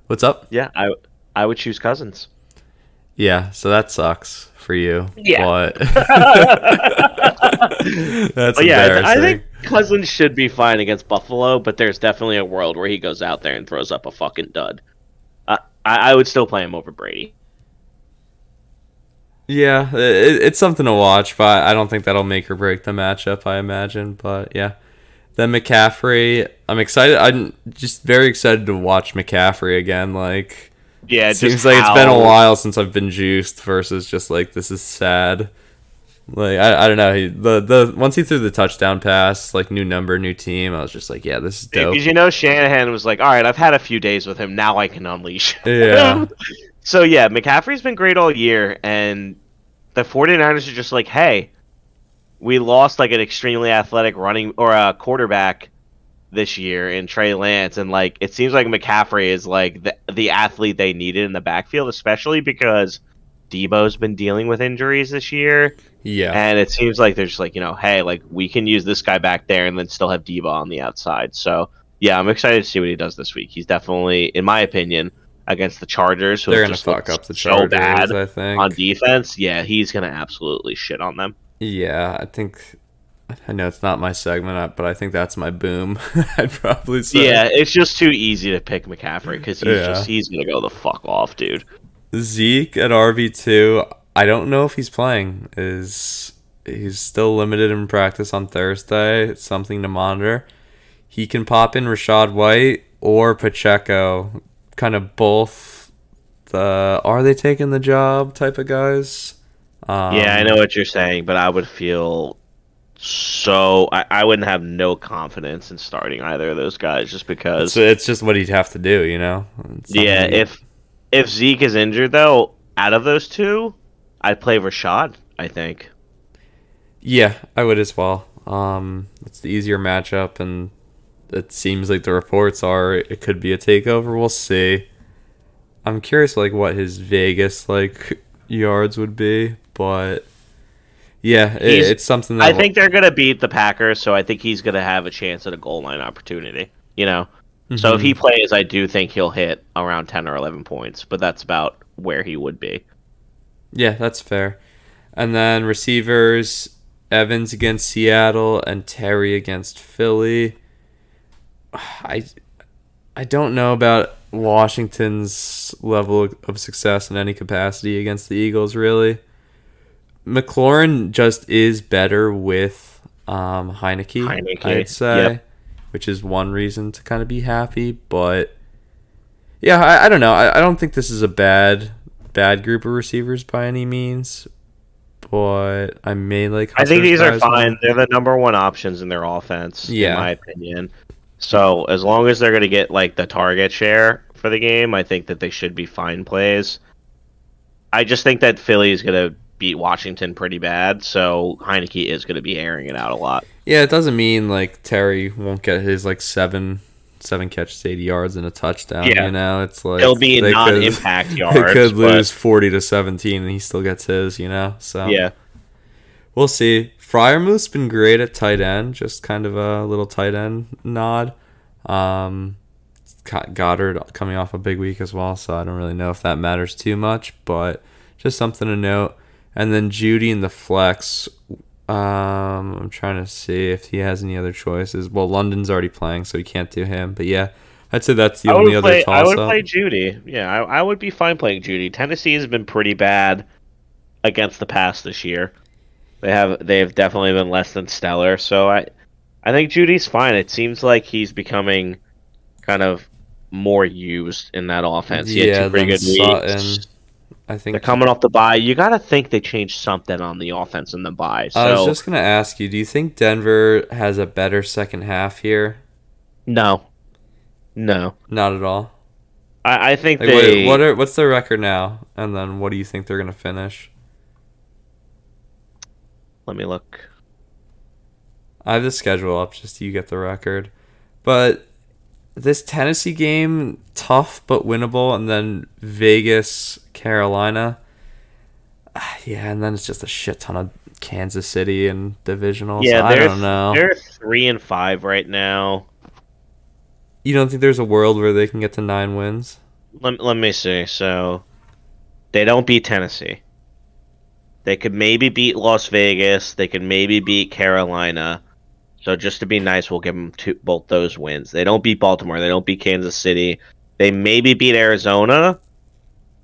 Speaker 3: What's up?
Speaker 4: Yeah, I I would choose Cousins.
Speaker 3: Yeah, so that sucks for you.
Speaker 4: Yeah.
Speaker 3: But that's
Speaker 4: But yeah,
Speaker 3: embarrassing.
Speaker 4: I think Cousins should be fine against Buffalo, but there's definitely a world where he goes out there and throws up a fucking dud. Uh, I, I would still play him over Brady.
Speaker 3: Yeah, it, it's something to watch, but I don't think that'll make or break the matchup. I imagine, but yeah. Then McCaffrey, I'm excited. I'm just very excited to watch McCaffrey again. Like,
Speaker 4: Yeah,
Speaker 3: it seems like it's been a while since I've been juiced versus just like this is sad. Like I, I don't know. He, the the once he threw the touchdown pass, like new number, new team, I was just like, yeah, this is dope.
Speaker 4: Because you know Shanahan was like, all right, I've had a few days with him. Now I can unleash.
Speaker 3: Yeah.
Speaker 4: so yeah, McCaffrey's been great all year, and the 49ers are just like, hey, we lost like an extremely athletic running or a quarterback this year in Trey Lance, and like it seems like McCaffrey is like the the athlete they needed in the backfield, especially because Deebo's been dealing with injuries this year.
Speaker 3: Yeah.
Speaker 4: And it seems like they're just like, you know, hey, like we can use this guy back there and then still have Deebo on the outside. So yeah, I'm excited to see what he does this week. He's definitely, in my opinion, against the Chargers, who
Speaker 3: They're gonna
Speaker 4: just
Speaker 3: fuck up the
Speaker 4: so
Speaker 3: Chargers,
Speaker 4: bad
Speaker 3: I think.
Speaker 4: on defense. Yeah, he's gonna absolutely shit on them.
Speaker 3: Yeah, I think. I know it's not my segment, but I think that's my boom. I'd probably say.
Speaker 4: Yeah, it's just too easy to pick McCaffrey because he's
Speaker 3: Yeah.
Speaker 4: just he's gonna go the fuck off, dude.
Speaker 3: Zeke at RV two. I don't know if he's playing. Is he's still limited in practice on Thursday? It's something to monitor. He can pop in Rachaad White or Pacheco, kind of both. The are they taking the job type of guys? Um,
Speaker 4: yeah, I know what you're saying, but I would feel so I, I wouldn't have no confidence in starting either of those guys just because
Speaker 3: It's, it's just what he'd have to do, you know.
Speaker 4: Yeah, if if Zeke is injured though, out of those two, I'd play Rachaad, I think.
Speaker 3: Yeah, I would as well. Um, it's the easier matchup, and it seems like the reports are it could be a takeover. We'll see. I'm curious, like what his Vegas like yards would be, but yeah, it, it's something that
Speaker 4: I think they're gonna beat the Packers, so I think he's gonna have a chance at a goal line opportunity. You know? So if he
Speaker 3: Mm-hmm.
Speaker 4: plays, I do think he'll hit around ten or eleven points, but that's about where he would be.
Speaker 3: Yeah, that's fair. And then receivers Evans against Seattle and Terry against Philly. I I don't know about Washington's level of success in any capacity against the Eagles really. McLaurin just is better with um, Heinicke,
Speaker 4: Heinicke,
Speaker 3: I'd say,
Speaker 4: yep.
Speaker 3: which is one reason to kind of be happy. But yeah, I, I don't know. I, I don't think this is a bad bad group of receivers by any means, but I may like.
Speaker 4: I think these are fine. They're the number one options in their offense,
Speaker 3: Yeah.
Speaker 4: in my opinion. So as long as they're going to get like the target share for the game, I think that they should be fine plays. I just think that Philly is going to beat Washington pretty bad, so Heinicke is going to be airing it out a lot.
Speaker 3: Yeah, it doesn't mean like Terry won't get his like seven seven catches, eighty yards, and a touchdown.
Speaker 4: Yeah.
Speaker 3: You know, it's like
Speaker 4: He'll be
Speaker 3: could-
Speaker 4: non-impact yards.
Speaker 3: They could
Speaker 4: but-
Speaker 3: lose forty to seventeen, and he still gets his. You know, so
Speaker 4: Yeah,
Speaker 3: we'll see. Freiermuth's been great at tight end, just kind of a little tight end nod. Um, Goedert coming off a big week as well, so I don't really know if that matters too much, but just something to note. And then Jeudy in the flex. Um, I'm trying to see if he has any other choices. Well, London's already playing, so he can't do him. But yeah, I'd say that's the
Speaker 4: I
Speaker 3: only
Speaker 4: would
Speaker 3: other
Speaker 4: play. I would
Speaker 3: up.
Speaker 4: play Jeudy. Yeah, I, I would be fine playing Jeudy. Tennessee has been pretty bad against the pass this year. They have they have definitely been less than stellar. So I I think Jeudy's fine. It seems like he's becoming kind of more used in that offense. He had
Speaker 3: Yeah,
Speaker 4: two pretty good weeks.
Speaker 3: I think
Speaker 4: They're coming off the bye. You got to think they changed something on the offense in the bye. So
Speaker 3: I was just gonna ask you, do you think Denver has a better second half here?
Speaker 4: no, no.
Speaker 3: Not at all.
Speaker 4: I, I think
Speaker 3: Like,
Speaker 4: they.
Speaker 3: what, what are what's their record now? And then what do you think they're gonna finish?
Speaker 4: Let me look.
Speaker 3: I have the schedule up just so you get the record. But this Tennessee game, tough but winnable, and then Vegas, Carolina. Ah, Yeah, and then it's just a shit ton of Kansas City and divisional.
Speaker 4: Yeah,
Speaker 3: I don't know.
Speaker 4: they're three and five right now.
Speaker 3: You don't think there's a world where they can get to nine wins?
Speaker 4: Let, let me see. So they don't beat Tennessee. They could maybe beat Las Vegas. They could maybe beat Carolina. So just to be nice, we'll give them two, both those wins. They don't beat Baltimore. They don't beat Kansas City. They maybe beat Arizona.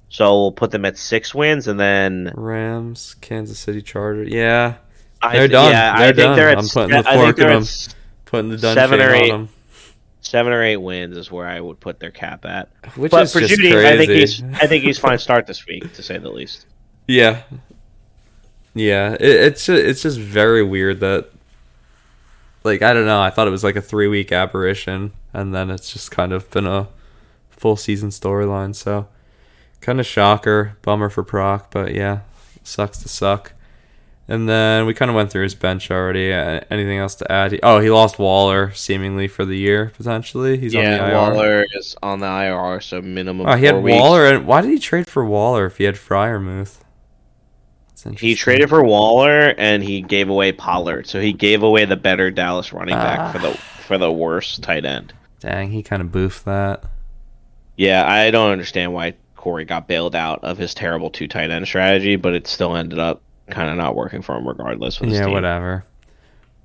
Speaker 4: So we'll put them at six wins, and then
Speaker 3: Rams, Kansas City Charger. Yeah, They're
Speaker 4: th-
Speaker 3: done.
Speaker 4: Yeah,
Speaker 3: They're
Speaker 4: I think they're at.
Speaker 3: I'm putting the
Speaker 4: I
Speaker 3: fork in them. putting the done
Speaker 4: Seven or eight.
Speaker 3: on
Speaker 4: Seven or eight wins is where I would put their cap at.
Speaker 3: them, which
Speaker 4: but
Speaker 3: is
Speaker 4: for
Speaker 3: just
Speaker 4: Jeudy,
Speaker 3: crazy.
Speaker 4: I think he's I think he's fine start this week, to say the least.
Speaker 3: Yeah. Yeah, it, it's ju- it's just very weird that like I don't know, I thought it was like a 3 week aberration and then it's just kind of been a full season storyline, so kind of shocker, bummer for Proc, but yeah, sucks to suck. And then we kind of went through his bench already. Uh, anything else to add? Oh, he lost Waller seemingly for the year potentially. He's on the
Speaker 4: yeah,
Speaker 3: IR.
Speaker 4: Waller is on the IR, so minimum.
Speaker 3: Oh, he had
Speaker 4: weeks.
Speaker 3: Waller, and why did he trade for Waller if he had Freiermuth? That's
Speaker 4: He traded for Waller and he gave away Pollard, so he gave away the better Dallas running back for the ah. for the worst tight end.
Speaker 3: Dang, he kind of boofed that.
Speaker 4: Yeah, I don't understand why Corey got bailed out of his terrible two tight end strategy, but it still ended up kind of not working for him regardless. With
Speaker 3: yeah,
Speaker 4: team.
Speaker 3: whatever.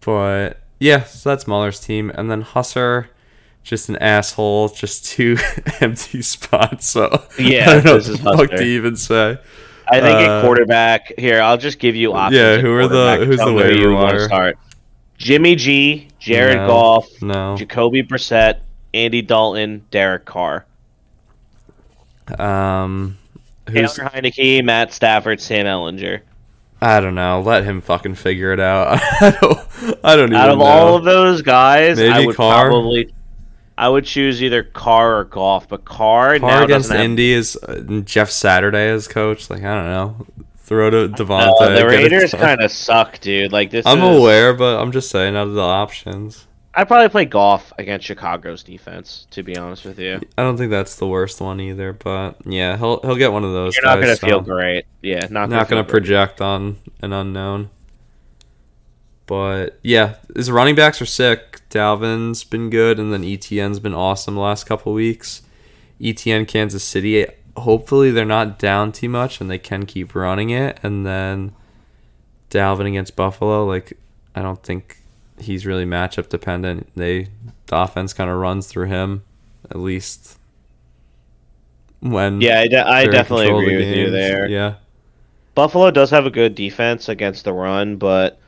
Speaker 3: But yeah, so that's Muller's team, and then Husser, just an asshole, just two empty spots. So
Speaker 4: Yeah,
Speaker 3: I don't know what the fuck to even say.
Speaker 4: I think
Speaker 3: Uh,
Speaker 4: at quarterback here, I'll just give you options.
Speaker 3: Yeah, who are the- who's the waiver
Speaker 4: you
Speaker 3: wire?
Speaker 4: Start. Jimmy G, Jared
Speaker 3: No.
Speaker 4: Goff,
Speaker 3: No,
Speaker 4: Jacoby Brissett, Andy Dalton, Derek Carr,
Speaker 3: um, who's
Speaker 4: Taylor Heinicke, Matt Stafford, Sam Ehlinger.
Speaker 3: I don't know. Let him fucking figure it out. I don't. I don't even
Speaker 4: Out of
Speaker 3: know.
Speaker 4: all of those guys, I
Speaker 3: Maybe
Speaker 4: would
Speaker 3: Carr?
Speaker 4: probably, I would choose either Carr or Goff, But Carr,
Speaker 3: Carr
Speaker 4: now
Speaker 3: against
Speaker 4: have
Speaker 3: Indy is uh, Jeff Saturday as coach. Like I don't know. Throw to Davante.
Speaker 4: Uh, the
Speaker 3: it
Speaker 4: Raiders kind of suck, dude. Like this.
Speaker 3: I'm
Speaker 4: is,
Speaker 3: aware, but I'm just saying out of the options.
Speaker 4: I'd probably play Goff against Chicago's defense. To be honest with you,
Speaker 3: I don't think that's the worst one either, but yeah, he'll he'll get one of those.
Speaker 4: you're not
Speaker 3: guys,
Speaker 4: gonna
Speaker 3: so
Speaker 4: feel great. Yeah, not
Speaker 3: Not
Speaker 4: feel
Speaker 3: gonna
Speaker 4: great.
Speaker 3: project on an unknown. But yeah, his running backs are sick. Dalvin's been good, and then ETN's been awesome the last couple weeks. ETN Kansas City. Hopefully they're not down too much and they can keep running it. And then Dalvin against Buffalo. Like I don't think he's really matchup dependent. They the offense kind of runs through him at least when
Speaker 4: Yeah, I, de- I definitely
Speaker 3: control of the
Speaker 4: agree with you there.
Speaker 3: Yeah.
Speaker 4: Buffalo does have a good defense against the run, but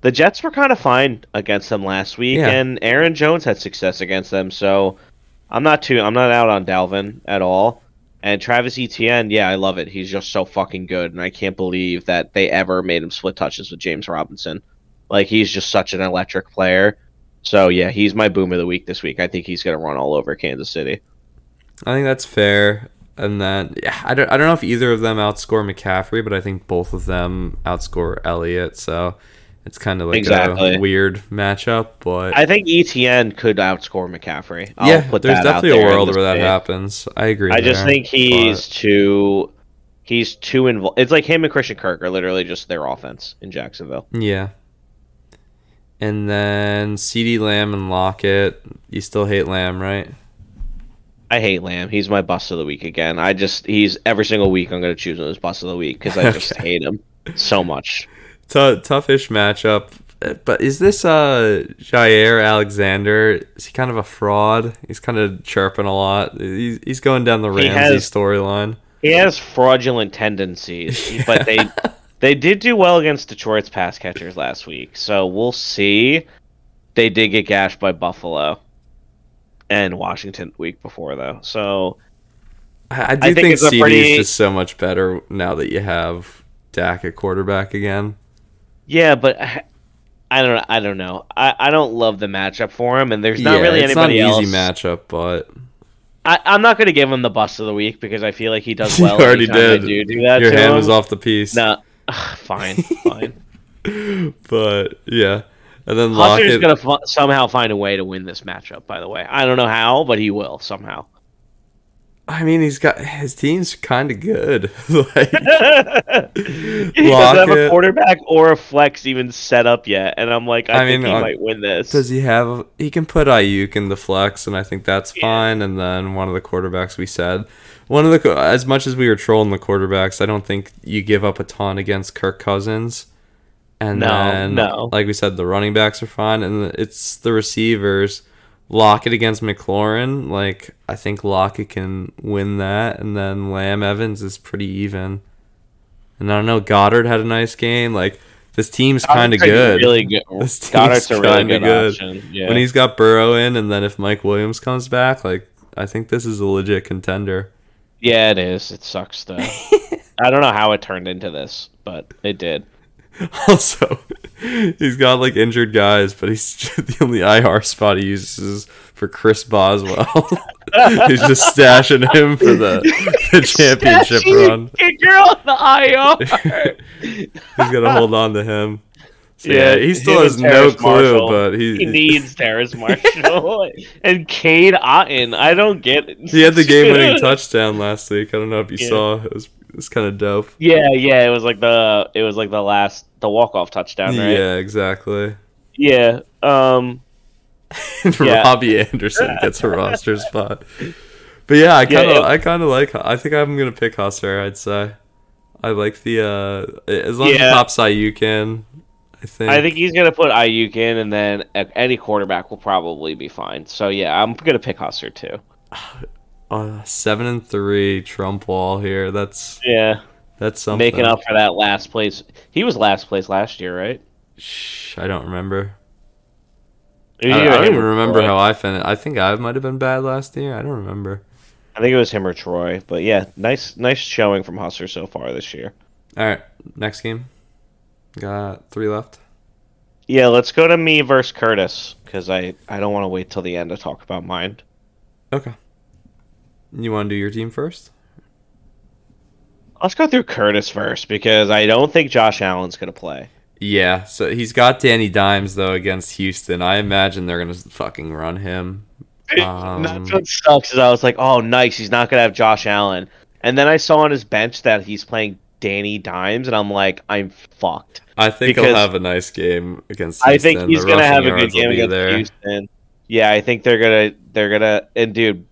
Speaker 4: the Jets were kind of fine against them last week,
Speaker 3: Yeah.
Speaker 4: and Aaron Jones had success against them. So I'm not too I'm not out on Dalvin at all. And Travis Etienne, yeah, I love it. He's just so fucking good, and I can't believe that they ever made him split touches with James Robinson. Like he's just such an electric player. So yeah, he's my boom of the week this week. I think he's gonna run all over Kansas City.
Speaker 3: I think that's fair. And then yeah, I don't I don't know if either of them outscore McCaffrey, but I think both of them outscore Elliott. So it's kind of like
Speaker 4: Exactly.
Speaker 3: a weird matchup. But
Speaker 4: I think ETN could outscore McCaffrey. I'll
Speaker 3: yeah,
Speaker 4: put
Speaker 3: there's definitely a
Speaker 4: there in
Speaker 3: world where that happens. I agree.
Speaker 4: I just
Speaker 3: there,
Speaker 4: think he's too he's too involved. It's like him and Christian Kirk are literally just their offense in Jacksonville.
Speaker 3: yeah. And then CeeDee Lamb and Lockett. You still hate Lamb, right?
Speaker 4: I hate Lamb. He's my bust of the week again. I just he's every single week I'm going to choose him as bust of the week because I just
Speaker 3: Okay.
Speaker 4: hate him so much.
Speaker 3: T- toughish matchup. But is this uh Jaire Alexander? Is he kind of a fraud? He's kind of chirping a lot. He's, he's going down the
Speaker 4: He
Speaker 3: Ramsey storyline.
Speaker 4: He has fraudulent tendencies, but they they did do well against Detroit's pass catchers last week. So we'll see. They did get gashed by Buffalo and Washington the week before though. So
Speaker 3: I, I do
Speaker 4: I think
Speaker 3: think,
Speaker 4: it's a
Speaker 3: CeeDee
Speaker 4: pretty-
Speaker 3: is just so much better now that you have Dak at quarterback again.
Speaker 4: Yeah, but I I don't I don't know. I, I don't love the matchup for him, and there's not
Speaker 3: yeah,
Speaker 4: really
Speaker 3: it's
Speaker 4: anybody
Speaker 3: not
Speaker 4: else.
Speaker 3: an easy matchup, but
Speaker 4: I, I'm not going to give him the bust of the week because I feel like he does
Speaker 3: You
Speaker 4: well.
Speaker 3: already
Speaker 4: anytime I
Speaker 3: did.
Speaker 4: do do that.
Speaker 3: your hand
Speaker 4: him.
Speaker 3: was off the piece.
Speaker 4: No, fine, fine.
Speaker 3: But yeah, and then Lockett.
Speaker 4: going to fu- somehow find a way to win this matchup. By the way, I don't know how, but he will somehow.
Speaker 3: I mean, he's got his team's kind of good. like,
Speaker 4: he doesn't have a quarterback or a flex even set up yet, and I'm like, I,
Speaker 3: I
Speaker 4: think
Speaker 3: mean,
Speaker 4: he
Speaker 3: uh,
Speaker 4: might win this.
Speaker 3: Does he have? He can put Aiyuk in the flex, and I think that's
Speaker 4: Yeah.
Speaker 3: fine. And then one of the quarterbacks we said, one of the as much as we were trolling the quarterbacks, I don't think you give up a ton against Kirk Cousins. And
Speaker 4: No,
Speaker 3: then,
Speaker 4: no.
Speaker 3: like we said, the running backs are fine, and it's the receivers. Lockett against McLaurin, like I think Lockett can win that, and then Lamb Evans is pretty even. And I don't know, Goedert had a nice game. Like this team's kind of good.
Speaker 4: Really good.
Speaker 3: This team's
Speaker 4: Goedert's a really good,
Speaker 3: good.
Speaker 4: option. Yeah.
Speaker 3: when he's got Burrow in, and then if Mike Williams comes back, like I think this is a legit contender.
Speaker 4: Yeah, it is. It sucks though. I don't know how it turned into this, but it did.
Speaker 3: Also, he's got like injured guys, but he's the only IR spot he uses for Chris Boswell. he's just stashing him for the, the championship run.
Speaker 4: Kicker on the IR.
Speaker 3: He's got to hold on to him. So,
Speaker 4: Yeah,
Speaker 3: yeah, he still has no clue,
Speaker 4: Marshall.
Speaker 3: but he,
Speaker 4: he needs Terrace Marshall and Cade Otton. I don't get it.
Speaker 3: he had the game-winning touchdown last week. I don't know if you
Speaker 4: Yeah.
Speaker 3: saw. It was it was kind of dope.
Speaker 4: Yeah, yeah. It was like the it was like the last the walk off touchdown, right?
Speaker 3: Yeah, exactly.
Speaker 4: Yeah. Um. Yeah.
Speaker 3: Robbie Anderson gets a roster spot. But yeah, I kind of,
Speaker 6: yeah.
Speaker 3: I kind of like. I think I'm gonna pick Husser. I'd say, I like the uh as long as
Speaker 6: Yeah.
Speaker 3: the top side you can. I think.
Speaker 4: I think he's gonna put Aiyuk in, and then any quarterback will probably be fine. So yeah, I'm gonna pick Husser too.
Speaker 3: uh, seven and three Trump wall here. That's
Speaker 4: Yeah,
Speaker 3: that's something.
Speaker 4: making up for that last place. He was last place last year, right?
Speaker 3: Shh, I don't remember. I, I don't even remember
Speaker 4: Troy.
Speaker 3: how I finished. I think I might have been bad last year. I don't remember.
Speaker 4: I think it was him or Troy. But yeah, nice, nice showing from Husser so far this year.
Speaker 3: All right, next game. Got three left.
Speaker 4: Yeah, let's go to me versus Curtis because I I don't want to wait till the end to talk about mine.
Speaker 3: Okay. You want to do your team first?
Speaker 4: Let's go through Curtis first because I don't think Josh Allen's gonna play.
Speaker 3: Yeah. So he's got Danny Dimes though against Houston. I imagine they're gonna fucking run him. Um,
Speaker 4: That's what sucks is I was like, oh, nice, he's not gonna have Josh Allen, and then I saw on his bench that he's playing Danny Dimes, and I'm like, I'm fucked.
Speaker 3: I think he'll have a nice game against.
Speaker 4: I think he's
Speaker 3: The
Speaker 4: gonna have a good game against
Speaker 3: there.
Speaker 4: Houston. Yeah, I think they're gonna they're gonna and dude,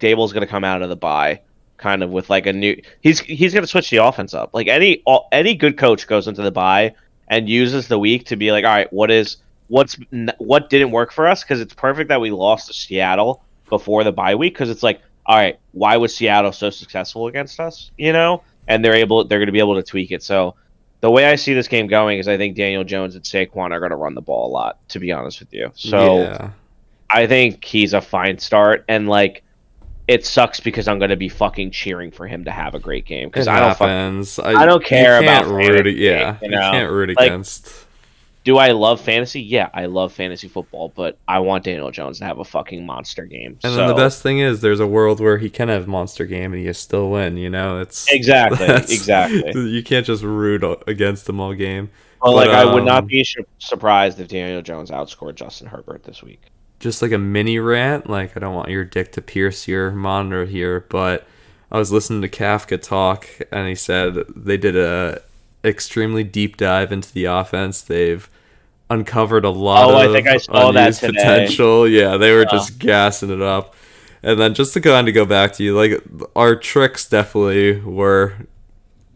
Speaker 4: Daboll's gonna come out of the bye kind of with like a new he's he's gonna switch the offense up. Like any all, any good coach goes into the bye and uses the week to be like, all right, what is what's what didn't work for us? Because it's perfect that we lost to Seattle before the bye week because it's like, all right, why was Seattle so successful against us? You know, and they're able they're gonna be able to tweak it. So the way I see this game going is I think Daniel Jones and Saquon are going to run the ball a lot, to be honest with you. So
Speaker 3: yeah.
Speaker 4: I think he's a fine start, and like it sucks because I'm going to be fucking cheering for him to have a great game because I don't fuck,
Speaker 3: happens.
Speaker 4: I don't care
Speaker 3: you can't
Speaker 4: about
Speaker 3: root. Yeah,
Speaker 4: you
Speaker 3: you,
Speaker 4: know?
Speaker 3: can't root
Speaker 4: Like,
Speaker 3: against.
Speaker 4: do I love fantasy? Yeah, I love fantasy football, but I want Daniel Jones to have a fucking monster game.
Speaker 3: And
Speaker 4: so,
Speaker 3: then the best thing is, there's a world where he can have monster game and you still win. You know, it's
Speaker 4: exactly, exactly.
Speaker 3: You can't just root against them all game.
Speaker 4: Well, like
Speaker 3: but,
Speaker 4: I would not
Speaker 3: um,
Speaker 4: be surprised if Daniel Jones outscored Justin Herbert this week.
Speaker 3: Just like a mini rant. Like I don't want your dick to pierce your monitor here, but I was listening to Kafka talk, and he said they did a extremely deep dive into the offense. They've uncovered a lot
Speaker 4: Oh, I
Speaker 3: of
Speaker 4: think I saw that today.
Speaker 3: potential. Yeah, they were
Speaker 4: Yeah.
Speaker 3: just gassing it up. And then just to kind of go back to you, like our tricks definitely were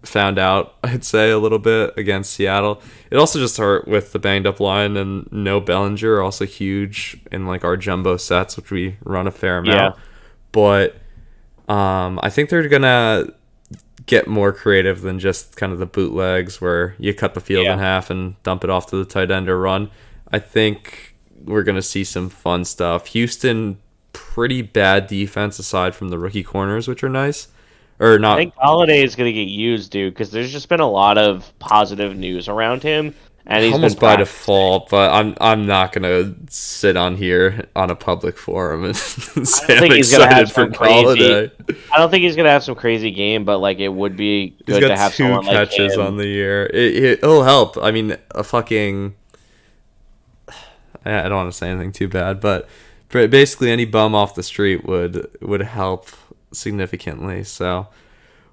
Speaker 3: found out, I'd say, a little bit against Seattle. It also just hurt with the banged up line and no Bellinger, also huge in like our jumbo sets, which we run a fair amount.
Speaker 4: Yeah.
Speaker 3: But um, I think they're gonna get more creative than just kind of the bootlegs where you cut the field
Speaker 4: Yeah.
Speaker 3: in half and dump it off to the tight end or run. I think we're gonna see some fun stuff. Houston, pretty bad defense aside from the rookie corners, which are nice. Or not.
Speaker 4: I think Holiday is going to get used, dude, because there's just been a lot of positive news around him, and he's
Speaker 3: almost
Speaker 4: been
Speaker 3: by default, but I'm I'm not gonna sit on here on a public forum and say I'm
Speaker 4: think he's gonna
Speaker 3: excited for
Speaker 4: crazy-
Speaker 3: Holiday.
Speaker 4: I don't think he's going to have some crazy game, but like it would be
Speaker 3: He's
Speaker 4: good to have
Speaker 3: two
Speaker 4: someone like
Speaker 3: catches
Speaker 4: him.
Speaker 3: on the year. It, it, it'll help. I mean, a fucking. I I don't want to say anything too bad, but basically any bum off the street would would help significantly. So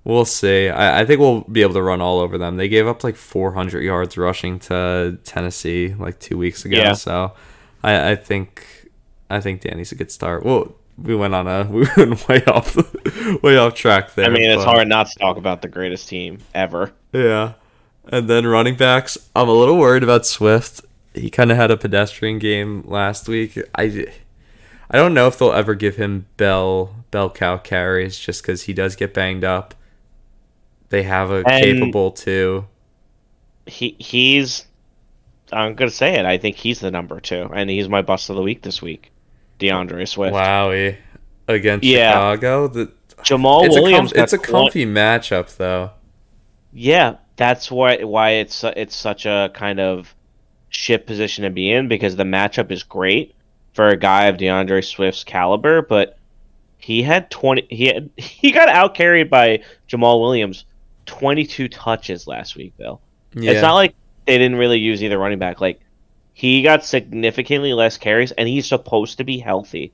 Speaker 3: we'll see. I, I think we'll be able to run all over them. They gave up like 400 yards rushing to Tennessee like two weeks ago.
Speaker 4: Yeah.
Speaker 3: So I, I think I think Danny's a good start. Well, we went on a we went way off way off track there.
Speaker 4: I mean, it's
Speaker 3: but-
Speaker 4: hard not to talk about the greatest team ever.
Speaker 3: yeah. And then running backs, I'm a little worried about Swift. He kind of had a pedestrian game last week. I, I don't know if they'll ever give him bell bell cow carries just because he does get banged up. They have a
Speaker 4: And-
Speaker 3: capable too.
Speaker 4: He he's I'm to say it. I think he's the number 2 and he's my bust of the week this week. DeAndre Swift.
Speaker 3: Wowie against
Speaker 4: Yeah.
Speaker 3: Chicago. The,
Speaker 4: Jamaal
Speaker 3: it's
Speaker 4: Williams
Speaker 3: a com- it's a
Speaker 4: got one-
Speaker 3: comfy matchup though.
Speaker 4: Yeah, that's why why it's it's such a kind of shit position to be in because the matchup is great for a guy of DeAndre Swift's caliber, but he had twenty. He had he got out carried by Jamaal Williams, twenty two touches last week. Bill,
Speaker 3: Yeah.
Speaker 4: it's not like they didn't really use either running back. Like he got significantly less carries, and he's supposed to be healthy.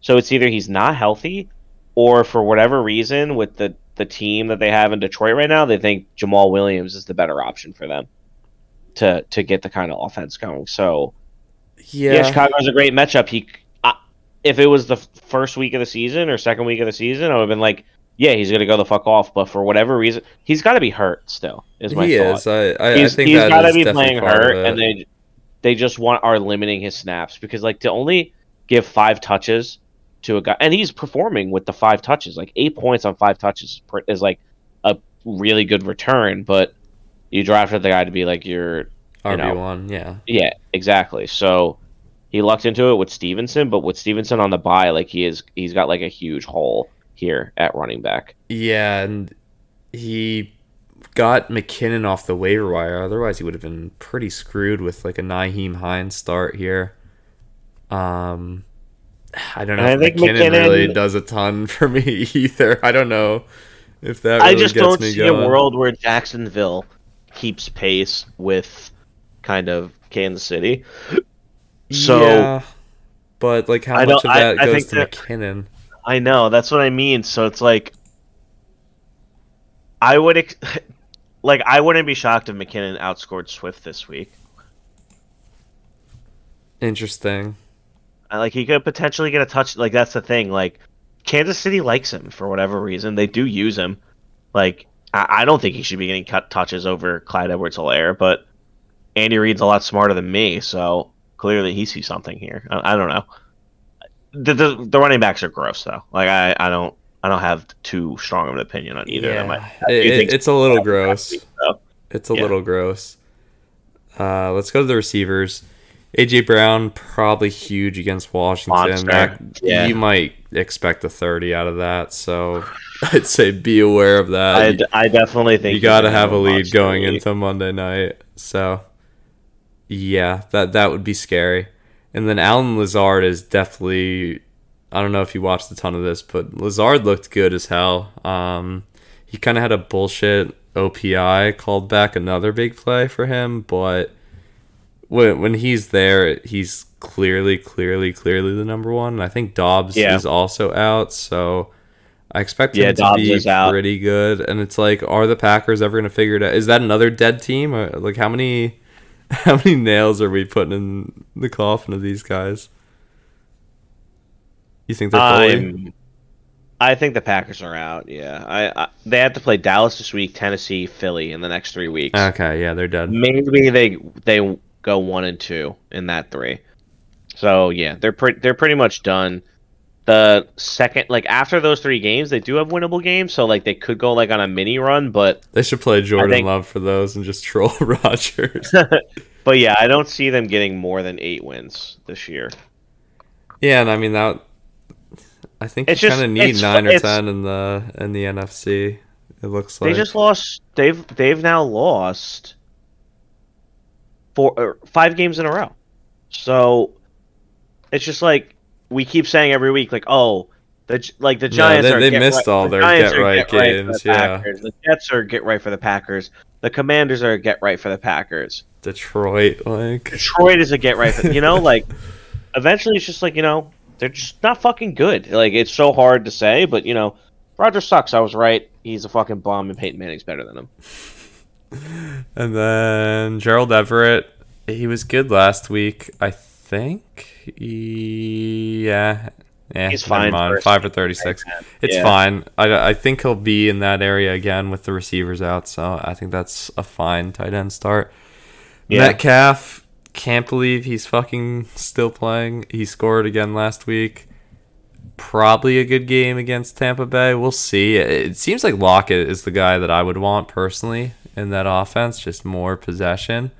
Speaker 4: So it's either he's not healthy, or for whatever reason, with the the team that they have in Detroit right now, they think Jamaal Williams is the better option for them to to get the kind of offense going. So yeah,
Speaker 3: yeah.
Speaker 4: Chicago's a great matchup. He, I, if it was the first week of the season or second week of the season, I would have been like, yeah, he's gonna go the fuck off. But for whatever reason, he's got to be hurt still. Is my
Speaker 3: he
Speaker 4: thought.
Speaker 3: is. I, I,
Speaker 4: He's,
Speaker 3: I think
Speaker 4: he's got to be playing hurt, and they they just want are limiting his snaps because like to only give five touches to a guy, and he's performing with the five touches, like eight points on five touches is like a really good return. But you drafted the guy to be like your you
Speaker 3: RB one, yeah.
Speaker 4: yeah, exactly. So he lucked into it with Stevenson, but with Stevenson on the bye, like he is, he's got like a huge hole here at running back.
Speaker 3: Yeah, and he got McKinnon off the waiver wire. Otherwise, he would have been pretty screwed with like a Nyheim Hines start here. Um, I don't know
Speaker 4: I think
Speaker 3: McKinnon, really does a ton for me either. I don't know if that.
Speaker 4: I just don't see
Speaker 3: going.
Speaker 4: a world where Jacksonville keeps pace with kind of Kansas City. So
Speaker 3: yeah, but like how
Speaker 4: I
Speaker 3: much of
Speaker 4: I-
Speaker 3: that
Speaker 4: I
Speaker 3: goes
Speaker 4: think
Speaker 3: to
Speaker 4: that-
Speaker 3: McKinnon?
Speaker 4: I know that's what I mean. So it's like I would ex- like I wouldn't be shocked if McKinnon outscored Swift this week.
Speaker 3: Interesting.
Speaker 4: Like he could potentially get a touch. Like that's the thing. Like Kansas City likes him for whatever reason. They do use him. Like I, I don't think he should be getting cut touches over Clyde Edwards-Helaire, but Andy Reid's a lot smarter than me, so clearly he sees something here. I, I don't know. The, the the running backs are gross though. Like I, I don't I don't have too strong of an opinion on either of them. I, I
Speaker 3: It- it- it's a little gross.
Speaker 4: so.
Speaker 3: It's a
Speaker 4: Yeah.
Speaker 3: little gross. Uh, let's go to the receivers. AJ Brown probably huge against Washington. That,
Speaker 4: Yeah.
Speaker 3: You might expect a thirty out of that, so I'd say be aware of that.
Speaker 4: I, definitely think
Speaker 3: you got to have a lead going into Monday night. So yeah, that that would be scary. And then Allen Lazard is definitely. I don't know if you watched a ton of this, but Lazard looked good as hell. Um, he kind of had a bullshit OPI called back another big play for him, but when when he's there, he's clearly, clearly, clearly the number one. And I think Doubs
Speaker 4: Yeah.
Speaker 3: is also out, so I expect
Speaker 4: Yeah,
Speaker 3: him to
Speaker 4: Doubs
Speaker 3: be pretty good. And it's like, are the Packers ever going to figure it out? Is that another dead team? Like, how many how many nails are we putting in the coffin of these guys? You think they're?
Speaker 4: I'm, um, I think the Packers are out. Yeah, I, I they have to play Dallas this week, Tennessee, Philly in the next three weeks.
Speaker 3: Okay, yeah, they're done.
Speaker 4: Maybe they they go one and two in that three. So yeah, they're pretty they're pretty much done. The second, like after those three games, they do have winnable games. So like they could go like on a mini run, but
Speaker 3: They should play Jordan
Speaker 4: think-
Speaker 3: Love for those and just troll Rodgers.
Speaker 4: but yeah, I don't see them getting more than eight wins this year.
Speaker 3: yeah, and I mean that. I think
Speaker 4: It's
Speaker 3: you kind of need nine or ten in the in the NFC. It looks like
Speaker 4: They just lost. They've they've now lost four or five games in a row. So it's just like we keep saying every week, like, oh, the like the
Speaker 3: No,
Speaker 4: Giants
Speaker 3: they-
Speaker 4: are
Speaker 3: they
Speaker 4: get
Speaker 3: missed
Speaker 4: right-
Speaker 3: all
Speaker 4: the
Speaker 3: their
Speaker 4: Giants
Speaker 3: get right
Speaker 4: for the
Speaker 3: games, yeah.
Speaker 4: Packers. The Jets are get right for the Packers. The Commanders are get right for the Packers.
Speaker 3: Detroit. Like
Speaker 4: Detroit is a get right for you know like. Eventually, it's just like you know they're just not fucking good. Like it's so hard to say, but you know, Roger sucks. I was right. He's a fucking bum, and Peyton Manning's better than him.
Speaker 3: And then Gerald Everett, he was good last week, I think. He- yeah. Yeah,
Speaker 4: He's fine
Speaker 3: mind. Five for 36. It's
Speaker 4: Yeah.
Speaker 3: fine. I, I think he'll be in that area again with the receivers out, so I think that's a fine tight end start.
Speaker 4: Yeah.
Speaker 3: Metcalf, can't believe he's fucking still playing. He scored again last week. Probably a good game against Tampa Bay. We'll see. It seems like Lockett is the guy that I would want personally in that offense, just more possession,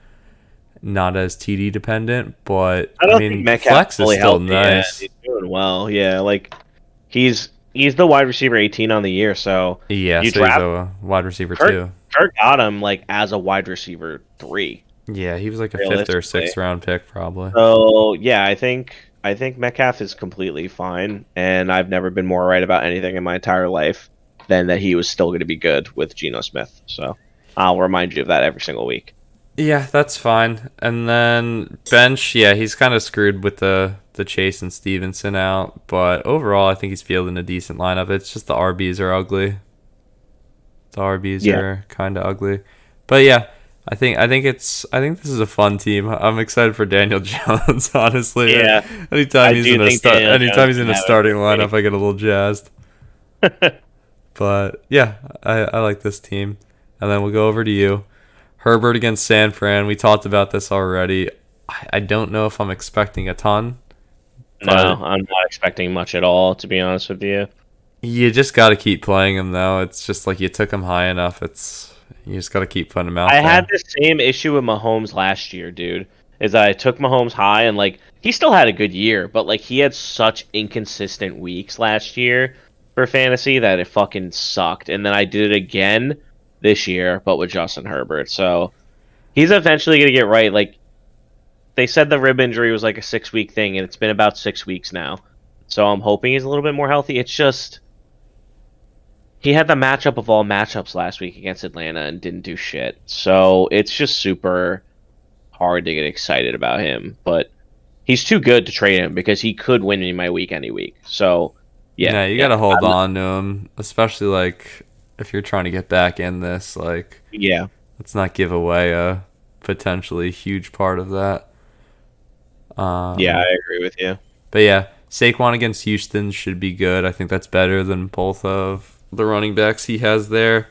Speaker 3: not as TD dependent. But
Speaker 4: I don't
Speaker 3: mean,
Speaker 4: think
Speaker 3: flex is still
Speaker 4: healthy. Yeah,
Speaker 3: nice.
Speaker 4: he's doing well. Yeah, like he's he's the wide receiver 18 on the year. So
Speaker 3: Yeah,
Speaker 4: You
Speaker 3: so
Speaker 4: draft-
Speaker 3: he's a wide receiver
Speaker 4: Kurt-
Speaker 3: too.
Speaker 4: Kirk got him like as a wide receiver three.
Speaker 3: Yeah, he was like a fifth or sixth round pick probably.
Speaker 4: So yeah, I think I think Metcalf is completely fine, and I've never been more right about anything in my entire life than that he was still going to be good with Geno Smith. So I'll remind you of that every single week.
Speaker 3: Yeah, that's fine. And then bench, yeah, he's kind of screwed with the the Chase and Stevenson out, but overall, I think he's fielding a decent lineup. It's just the RBs are ugly. The RBs
Speaker 4: Yeah.
Speaker 3: are kind of ugly, but yeah, I think I think it's I think this is a fun team. I'm excited for Daniel Jones. Honestly,
Speaker 4: Yeah.
Speaker 3: Anytime
Speaker 4: I
Speaker 3: he's in a start, anytime he's in a starting lineup, I get a little jazzed. but yeah, I, I like this team. And then we'll go over to you, Herbert against San Fran. We talked about this already. I, I don't know if I'm expecting a ton.
Speaker 4: No, I'm not expecting much at all, to be honest with you.
Speaker 3: You just got to keep playing him though. It's just like you took him high enough. It's you just got to keep putting him out
Speaker 4: I
Speaker 3: there.
Speaker 4: had the same issue with Mahomes last year, dude. Is that I took Mahomes high and like he still had a good year, but like he had such inconsistent weeks last year for fantasy that it fucking sucked. And then I did it again this year, but with Justin Herbert. So he's eventually gonna get right. Like they said the rib injury was like a six week thing, and it's been about six weeks now. So I'm hoping he's a little bit more healthy. It's just he had the matchup of all matchups last week against Atlanta and didn't do shit. So it's just super hard to get excited about him. But he's too good to trade him because he could win me my week any week. So yeah,
Speaker 3: Yeah, you got to hold on to him, especially like if you're trying to get back in this. Like,
Speaker 4: Yeah,
Speaker 3: let's not give away a potentially huge part of that. Um,
Speaker 4: yeah, I agree with you.
Speaker 3: But yeah, Saquon against Houston should be good. I think that's better than both of the running backs he has there.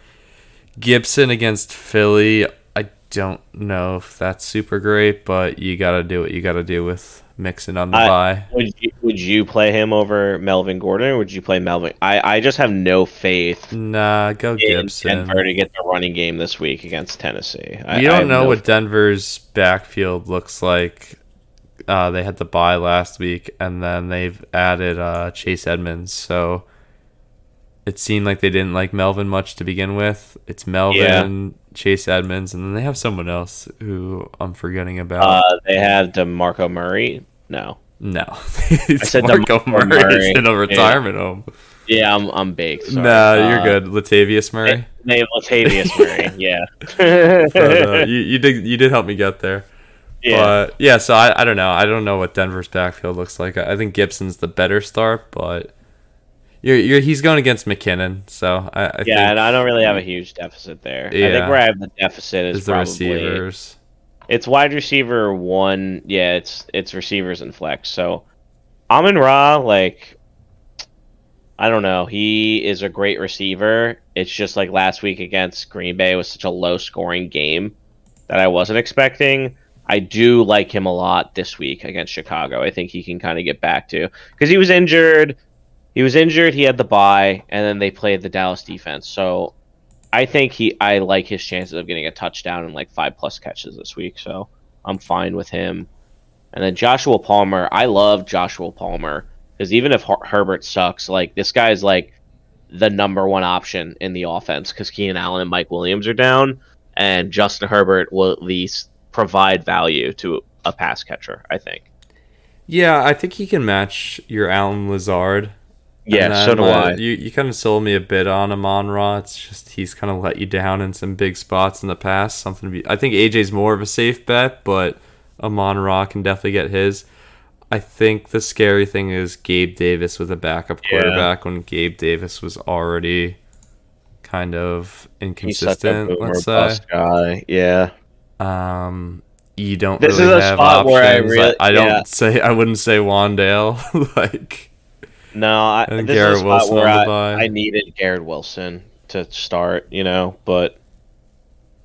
Speaker 3: Gibson against Philly, I don't know if that's super great, but you got to do what you got to do with mixing on the
Speaker 4: I-
Speaker 3: bye.
Speaker 4: Would you, would you play him over Melvin Gordon, or would you play Melvin? I, I just have no faith
Speaker 3: Nah, go
Speaker 4: in
Speaker 3: Gibson.
Speaker 4: Denver to get the running game this week against Tennessee. I,
Speaker 3: you don't know
Speaker 4: no
Speaker 3: what Denver's backfield looks like. Uh, they had the bye last week, and then they've added uh, Chase Edmonds. So it seemed like they didn't like Melvin much to begin with. It's Melvin, Chase Edmonds, and then they have someone else who I'm forgetting about.
Speaker 4: Uh, they have DeMarco Murray. No.
Speaker 3: no, it's
Speaker 4: said
Speaker 3: Marco
Speaker 4: DeMarco
Speaker 3: Murray
Speaker 4: Murray.
Speaker 3: in a retirement home.
Speaker 4: Yeah, I'm I'm baked. Sorry.
Speaker 3: Nah, you're
Speaker 4: Uh,
Speaker 3: good. Latavius Murray.
Speaker 4: Have Latavius Murray. Yeah.
Speaker 3: but, uh, you, you did you did help me get there.
Speaker 4: yeah.
Speaker 3: But yeah, so I, I don't know. I don't know what Denver's backfield looks like. I, I think Gibson's the better start, but you're, you're he's going against McKinnon, so I, I
Speaker 4: yeah, and I don't really have a huge deficit there.
Speaker 3: Yeah.
Speaker 4: I think where I have the deficit is
Speaker 3: is the
Speaker 4: probably
Speaker 3: receivers.
Speaker 4: it's wide receiver one. Yeah, it's it's receivers and flex. So Amon Ra, like I don't know, he is a great receiver. It's just like last week against Green Bay was such a low scoring game that I wasn't expecting. I do like him a lot this week against Chicago. I think he can kind of get back to because he was injured. He was injured. He had the bye, and then they played the Dallas defense. So I think he. I like his chances of getting a touchdown and like five plus catches this week. So I'm fine with him. And then Joshua Palmer. I love Joshua Palmer because even if Her- Herbert sucks, like this guy's like the number one option in the offense because Keenan Allen and Mike Williams are down, and Justin Herbert will at least provide value to a pass catcher. I think.
Speaker 3: Yeah, I think he can match your Allen Lazard.
Speaker 4: Yeah, so do
Speaker 3: uh,
Speaker 4: I.
Speaker 3: You you kind of sold me a bit on Amon Ra. It's just he's kind of let you down in some big spots in the past. Something to be. I think AJ's more of a safe bet, but Amon Ra can definitely get his. I think the scary thing is Gabe Davis with a backup
Speaker 4: Yeah.
Speaker 3: quarterback when Gabe Davis was already kind of
Speaker 4: He's such a
Speaker 3: inconsistent. Let's say.
Speaker 4: guy. Yeah.
Speaker 3: Um, you don't
Speaker 4: This
Speaker 3: really
Speaker 4: is a spot where I really-
Speaker 3: I, don't
Speaker 4: yeah.
Speaker 3: say I wouldn't say Wan'Dale. like
Speaker 4: No, I,
Speaker 3: And
Speaker 4: this
Speaker 3: Garrett
Speaker 4: is
Speaker 3: Wilson
Speaker 4: where I. I needed Garrett Wilson to start, you know, but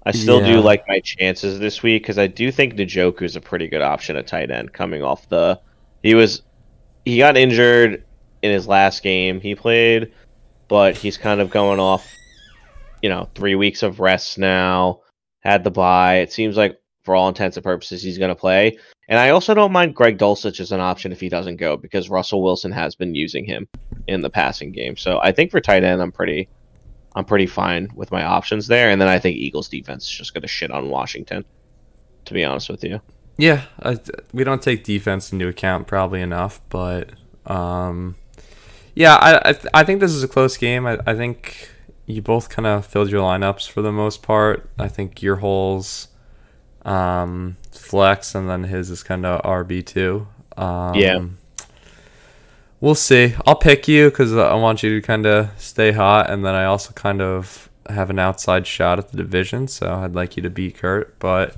Speaker 4: I still
Speaker 3: Yeah.
Speaker 4: do like my chances this week because I do think Njoku is a pretty good option at tight end coming off the. He was, he got injured in his last game he played, but he's kind of going off, you know, three weeks of rest now. Had the bye. It seems like for all intents and purposes he's going to play. And I also don't mind Greg Dulcich as an option if he doesn't go because Russell Wilson has been using him in the passing game. So I think for tight end, I'm pretty, I'm pretty fine with my options there. And then I think Eagles defense is just going to shit on Washington. To be honest with you,
Speaker 3: Yeah, I, we don't take defense into account probably enough, but um, yeah, I I, I think this is a close game. I, I think you both kind of filled your lineups for the most part. I think your holes um, flex, and then his is kind of RB two. Um,
Speaker 4: Yeah.
Speaker 3: We'll see. I'll pick you because I want you to kind of stay hot, and then I also kind of have an outside shot at the division. So I'd like you to beat Kurt, but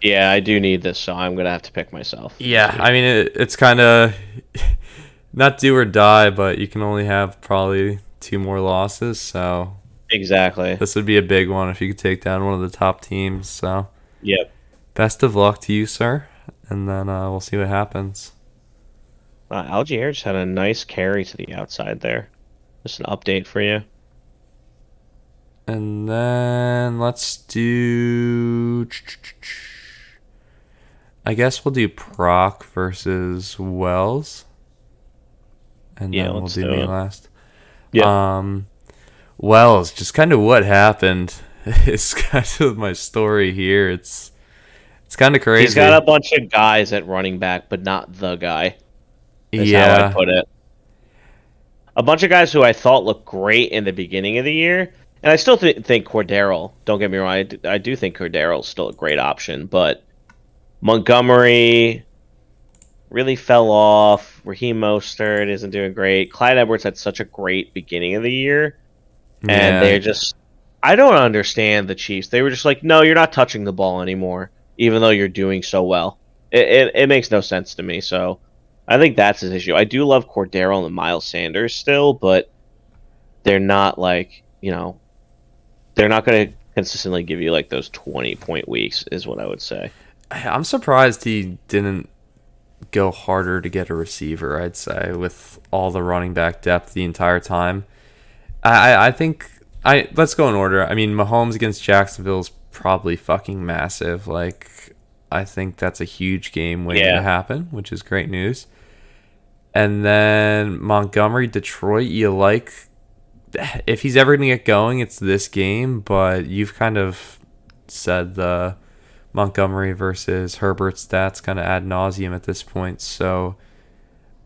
Speaker 4: Yeah, I do need this, so I'm gonna have to pick myself.
Speaker 3: yeah, I mean it, it's kind of not do or die, but you can only have probably two more losses. So
Speaker 4: Exactly.
Speaker 3: this would be a big one if you could take down one of the top teams. So
Speaker 4: Yep.
Speaker 3: Best of luck to you, sir, and then uh, we'll see what happens.
Speaker 4: Uh, Allgeier just had a nice carry to the outside there. Just an update for you.
Speaker 3: And then let's do. I guess we'll do Proc versus Wells. And
Speaker 4: Yeah,
Speaker 3: then we'll do
Speaker 4: do
Speaker 3: me last.
Speaker 4: Yeah.
Speaker 3: Um, Wells, just kind of what happened is kind of my story here. It's it's kind of crazy.
Speaker 4: He's got a bunch of guys at running back, but not the guy.
Speaker 3: Yeah,
Speaker 4: I put it. A bunch of guys who I thought looked great in the beginning of the year, and I still th- think Cordarrelle. Don't get me wrong, I do, do think Cordarrelle's still a great option, but Montgomery really fell off. Raheem Mostert isn't doing great. Clyde Edwards had such a great beginning of the year, and
Speaker 3: yeah.
Speaker 4: they're just. I don't understand the Chiefs. They were just like, no, you're not touching the ball anymore, even though you're doing so well. It, it, it makes no sense to me. So I think that's his issue. I do love Cordarrelle and Miles Sanders still, but they're not like, you know, they're not going to consistently give you like those 20 point weeks, is what I would say.
Speaker 3: I'm surprised he didn't go harder to get a receiver. I'd say with all the running back depth the entire time. I I- think I let's go in order. I mean, Mahomes against Jacksonville is probably fucking massive. Like I think that's a huge game waiting
Speaker 4: Yeah.
Speaker 3: to happen, which is great news. And then Montgomery, Detroit, you like if he's ever going to get going, it's this game, but you've kind of said the Montgomery versus Herbert stats kind of ad nauseum at this point. So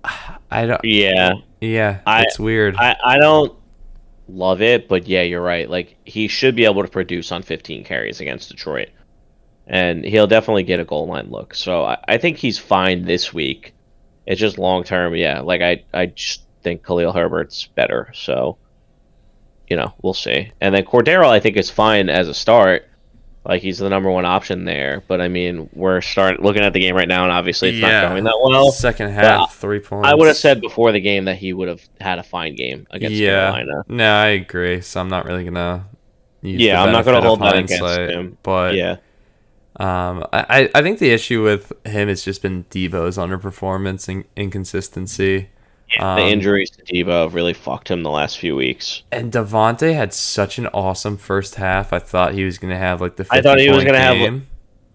Speaker 3: I don't.
Speaker 4: Yeah.
Speaker 3: Yeah,
Speaker 4: I-
Speaker 3: it's weird.
Speaker 4: I, I don't love it, but yeah, you're right. Like he should be able to produce on 15 carries against Detroit, and he'll definitely get a goal line look. So I, I think he's fine this week. It's just long term, yeah. Like I I just think Khalil Herbert's better. So you know we'll see. And then Cordarrelle I think is fine as a start. Like he's the number one option there, but I mean we're start looking at the game right now, and obviously it's
Speaker 3: Yeah.
Speaker 4: not going that well.
Speaker 3: Second half,
Speaker 4: well,
Speaker 3: three points.
Speaker 4: I would have said before the game that he would have had a fine game against
Speaker 3: yeah.
Speaker 4: Carolina.
Speaker 3: No, I agree. So I'm not really gonna. Use
Speaker 4: Yeah,
Speaker 3: the
Speaker 4: I'm not gonna hold that against him.
Speaker 3: But
Speaker 4: yeah,
Speaker 3: Um, I, I think the issue with him has just been Deebo's underperformance and inconsistency.
Speaker 4: The
Speaker 3: Um,
Speaker 4: injuries to Deebo have really fucked him the last few weeks.
Speaker 3: And Davante had such an awesome first half. I thought he was going to have like the 50
Speaker 4: I thought he was
Speaker 3: going to
Speaker 4: have-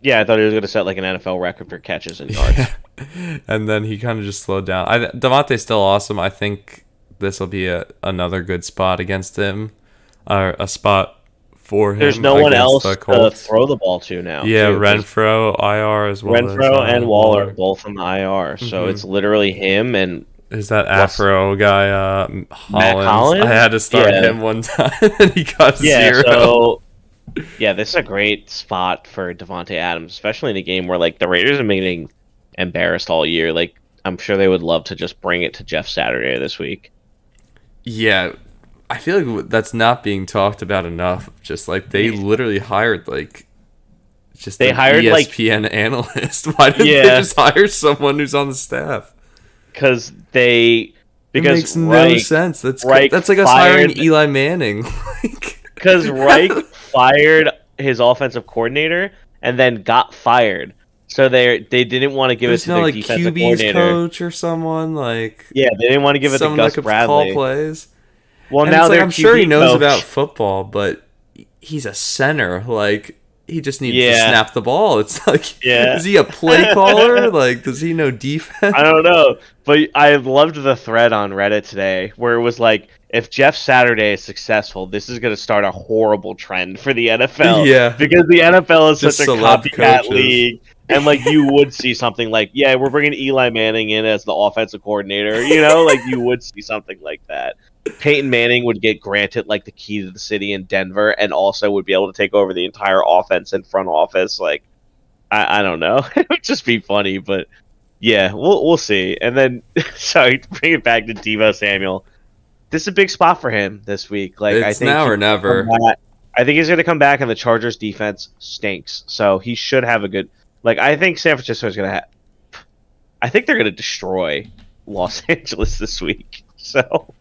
Speaker 4: Yeah, I thought he was going to set like an NFL record for catches and yards.
Speaker 3: and then he kind of just slowed down. I Davante's still awesome. I think this will be a, another good spot against him, or a spot for him.
Speaker 4: There's no one else
Speaker 3: the
Speaker 4: to throw the ball to now.
Speaker 3: Yeah,
Speaker 4: too,
Speaker 3: Renfrow, IR as well.
Speaker 4: Renfrow
Speaker 3: as, uh,
Speaker 4: and Waller both on the IR, so
Speaker 3: Mhm.
Speaker 4: it's literally him and
Speaker 3: Is that Afro guy, uh, Hollins?
Speaker 4: Collins?
Speaker 3: I had to start
Speaker 4: Yeah.
Speaker 3: him one time, and he got
Speaker 4: yeah.
Speaker 3: zero.
Speaker 4: So yeah, this is a great spot for Davante Adams, especially in a game where like the Raiders have been getting embarrassed all year. Like I'm sure they would love to just bring it to Jeff Saturday this week.
Speaker 3: Yeah, I feel like that's not being talked about enough. Just like they literally hired like just
Speaker 4: They hired, like-
Speaker 3: ESPN analyst. Why didn't they just hire someone who's on the staff?
Speaker 4: Because they because
Speaker 3: it makes no sense. That's
Speaker 4: Reich
Speaker 3: that's like us hiring Eli Manning.
Speaker 4: Because Reich fired his offensive coordinator and then got fired. So they they didn't want to give
Speaker 3: There's
Speaker 4: it to
Speaker 3: no
Speaker 4: their
Speaker 3: like
Speaker 4: defensive
Speaker 3: QB's
Speaker 4: coordinator.
Speaker 3: coach or someone like
Speaker 4: Yeah, they didn't want to give it to Gus Bradley.
Speaker 3: call plays.
Speaker 4: Well,
Speaker 3: And
Speaker 4: now
Speaker 3: like, I'm sure he knows
Speaker 4: coach.
Speaker 3: about football, but he's a center. Like he just needs to snap the ball. It's like,
Speaker 4: Yeah.
Speaker 3: is he a play caller? like, does he know defense?
Speaker 4: I don't know, but I loved the thread on Reddit today where it was like, if Jeff Saturday is successful, this is going to start a horrible trend for the NFL.
Speaker 3: Yeah.
Speaker 4: because the NFL is
Speaker 3: Just
Speaker 4: such a copycat
Speaker 3: coaches.
Speaker 4: league. And like you would see something like, yeah, we're bringing Eli Manning in as the offensive coordinator. You know, like you would see something like that. Peyton Manning would get granted like the key to the city in Denver, and also would be able to take over the entire offense and front office. Like, I, I don't know, it would just be funny, but yeah, we'll we'll see. And then, sorry, to bring it back to Deebo Samuel. This is a big spot for him this week. Like, I think
Speaker 3: now or never.
Speaker 4: that- I think he's going to come back, and the Chargers defense stinks. So he should have a good. Like I think San Francisco is going to have. I think they're going to destroy Los Angeles this week. So,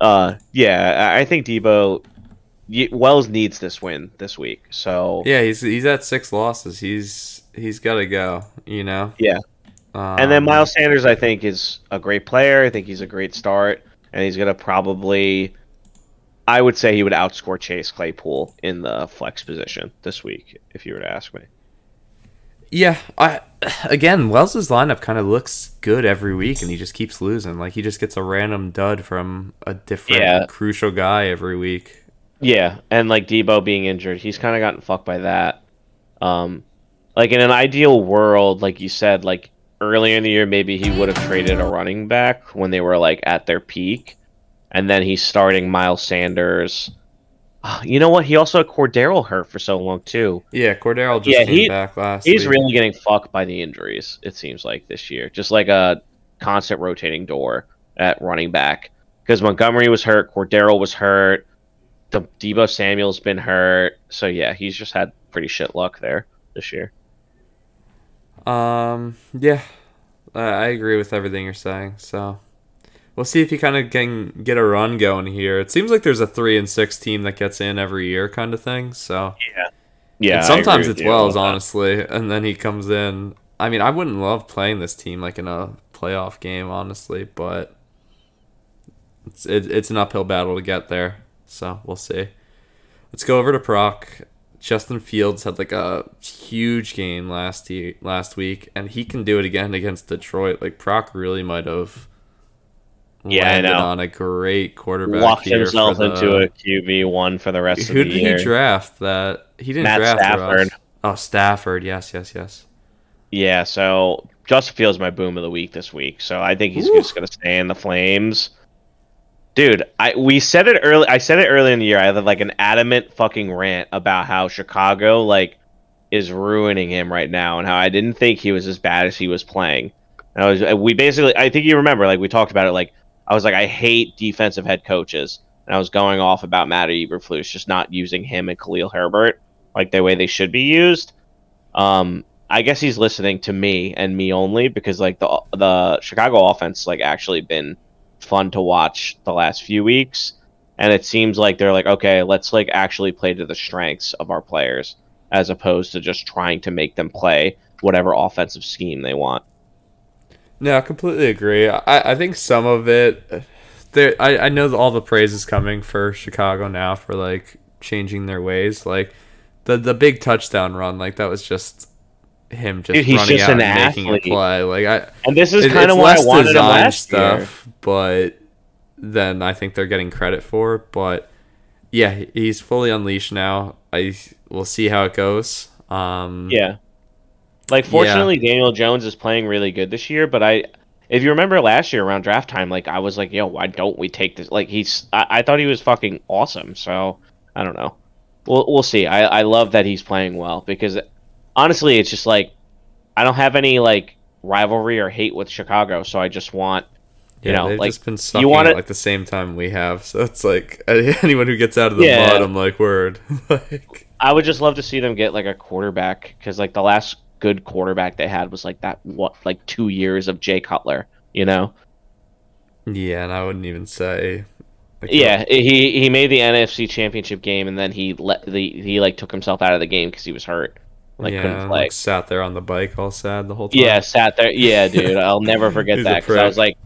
Speaker 4: uh, yeah, I think Deebo Wells needs this win this week. So
Speaker 3: Yeah, he's he's at six losses. He's he's got to go. You know.
Speaker 4: Yeah.
Speaker 3: Um,
Speaker 4: And then Miles Sanders, I think, is a great player. I think he's a great start, and he's gonna probably, I would say, he would outscore Chase Claypool in the flex position this week, if you were to ask me.
Speaker 3: Yeah, I again Wells's lineup kind of looks good every week, and he just keeps losing. Like he just gets a random dud from a different
Speaker 4: Yeah.
Speaker 3: crucial guy every week.
Speaker 4: Yeah, and like Deebo being injured, he's kind of gotten fucked by that. Um, like in an ideal world, like you said, like earlier in the year, maybe he would have traded a running back when they were like at their peak, and then he's starting Miles Sanders. Ah, You know what? He also had Cordarrelle hurt for so long too.
Speaker 3: Yeah, Cordarrelle just
Speaker 4: Yeah,
Speaker 3: came
Speaker 4: he-
Speaker 3: back last.
Speaker 4: He's
Speaker 3: week.
Speaker 4: really getting fucked by the injuries. It seems like this year, just like a constant rotating door at running back. Because Montgomery was hurt, Cordarrelle was hurt, the Deebo Samuel's been hurt. So yeah, he's just had pretty shit luck there this year.
Speaker 3: Um, yeah, I I agree with everything you're saying. So we'll see if he kind of can get a run going here. It seems like there's a three and six team that gets in every year, kind of thing. So
Speaker 4: Yeah,
Speaker 3: and sometimes it's Wells, honestly, and then he comes in. I mean, I wouldn't love playing this team like in a playoff game, honestly, but it's it, it's an uphill battle to get there. So we'll see. Let's go over to Proc. Justin Fields had like a huge game last year, last week, and he can do it again against Detroit. Like Proc really might have
Speaker 4: Yeah, I
Speaker 3: landed
Speaker 4: know.
Speaker 3: on a great quarterback.
Speaker 4: Locked
Speaker 3: here
Speaker 4: himself
Speaker 3: for
Speaker 4: into a QB one for the rest of the year.
Speaker 3: Who did
Speaker 4: year.
Speaker 3: he draft? That he didn't
Speaker 4: Matt
Speaker 3: draft
Speaker 4: Stafford.
Speaker 3: Russ. Oh, Stafford. Yes, yes, yes.
Speaker 4: Yeah, so Justin Fields my boom of the week this week. So I think he's
Speaker 3: Ooh.
Speaker 4: just gonna stay in the flames. Dude, I we said it early I said it early in the year. I had like an adamant fucking rant about how Chicago like is ruining him right now and how I didn't think he was as bad as he was playing. And I was we basically I think you remember like we talked about it like I was like I hate defensive head coaches. And I was going off about Matt Eberflus just not using him and Khalil Herbert like the way they should be used. Um I guess he's listening to me and me only because like the the Chicago offense like actually been fun to watch the last few weeks and it seems like they're like okay let's like actually play to the strengths of our players as opposed to just trying to make them play whatever offensive scheme they want
Speaker 3: No, I completely agree. I, I think some of it, there. I, I know all the praise is coming for Chicago now for like changing their ways. Like the the big touchdown run, like that was just him just
Speaker 4: Dude, he's
Speaker 3: running
Speaker 4: just
Speaker 3: out
Speaker 4: an
Speaker 3: and making a play. Like I,
Speaker 4: and this is
Speaker 3: it-
Speaker 4: kind of why I wanted him last year
Speaker 3: but then I think they're getting credit for. But yeah, he's fully unleashed now. I we'll see how it goes. Um,
Speaker 4: Yeah. Like fortunately Daniel Jones is playing really good this year, but I if you remember last year around draft time, like I was like, yo, why don't we take this like he's I, I thought he was fucking awesome, so I don't know. We'll we'll see. I, I love that he's playing well because honestly it's just like I don't have any like rivalry or hate with Chicago, so I just want you
Speaker 3: Yeah,
Speaker 4: know,
Speaker 3: they've
Speaker 4: like
Speaker 3: just been sucking
Speaker 4: want
Speaker 3: at
Speaker 4: it-
Speaker 3: like the same time we have. So it's like anyone who gets out of the
Speaker 4: Yeah.
Speaker 3: mud, I'm like, word. like,
Speaker 4: I would just love to see them get like a quarterback because like the last good quarterback they had was like that what like two years of Jay Cutler, you know.
Speaker 3: yeah, and I wouldn't even say. Like,
Speaker 4: Yeah, he he made the NFC Championship game and then he let the he like took himself out of the game because he was hurt, like
Speaker 3: yeah,
Speaker 4: couldn't play.
Speaker 3: like sat there on the bike all sad the whole time.
Speaker 4: Yeah, sat there. Yeah, dude, I'll never forget that because I was like,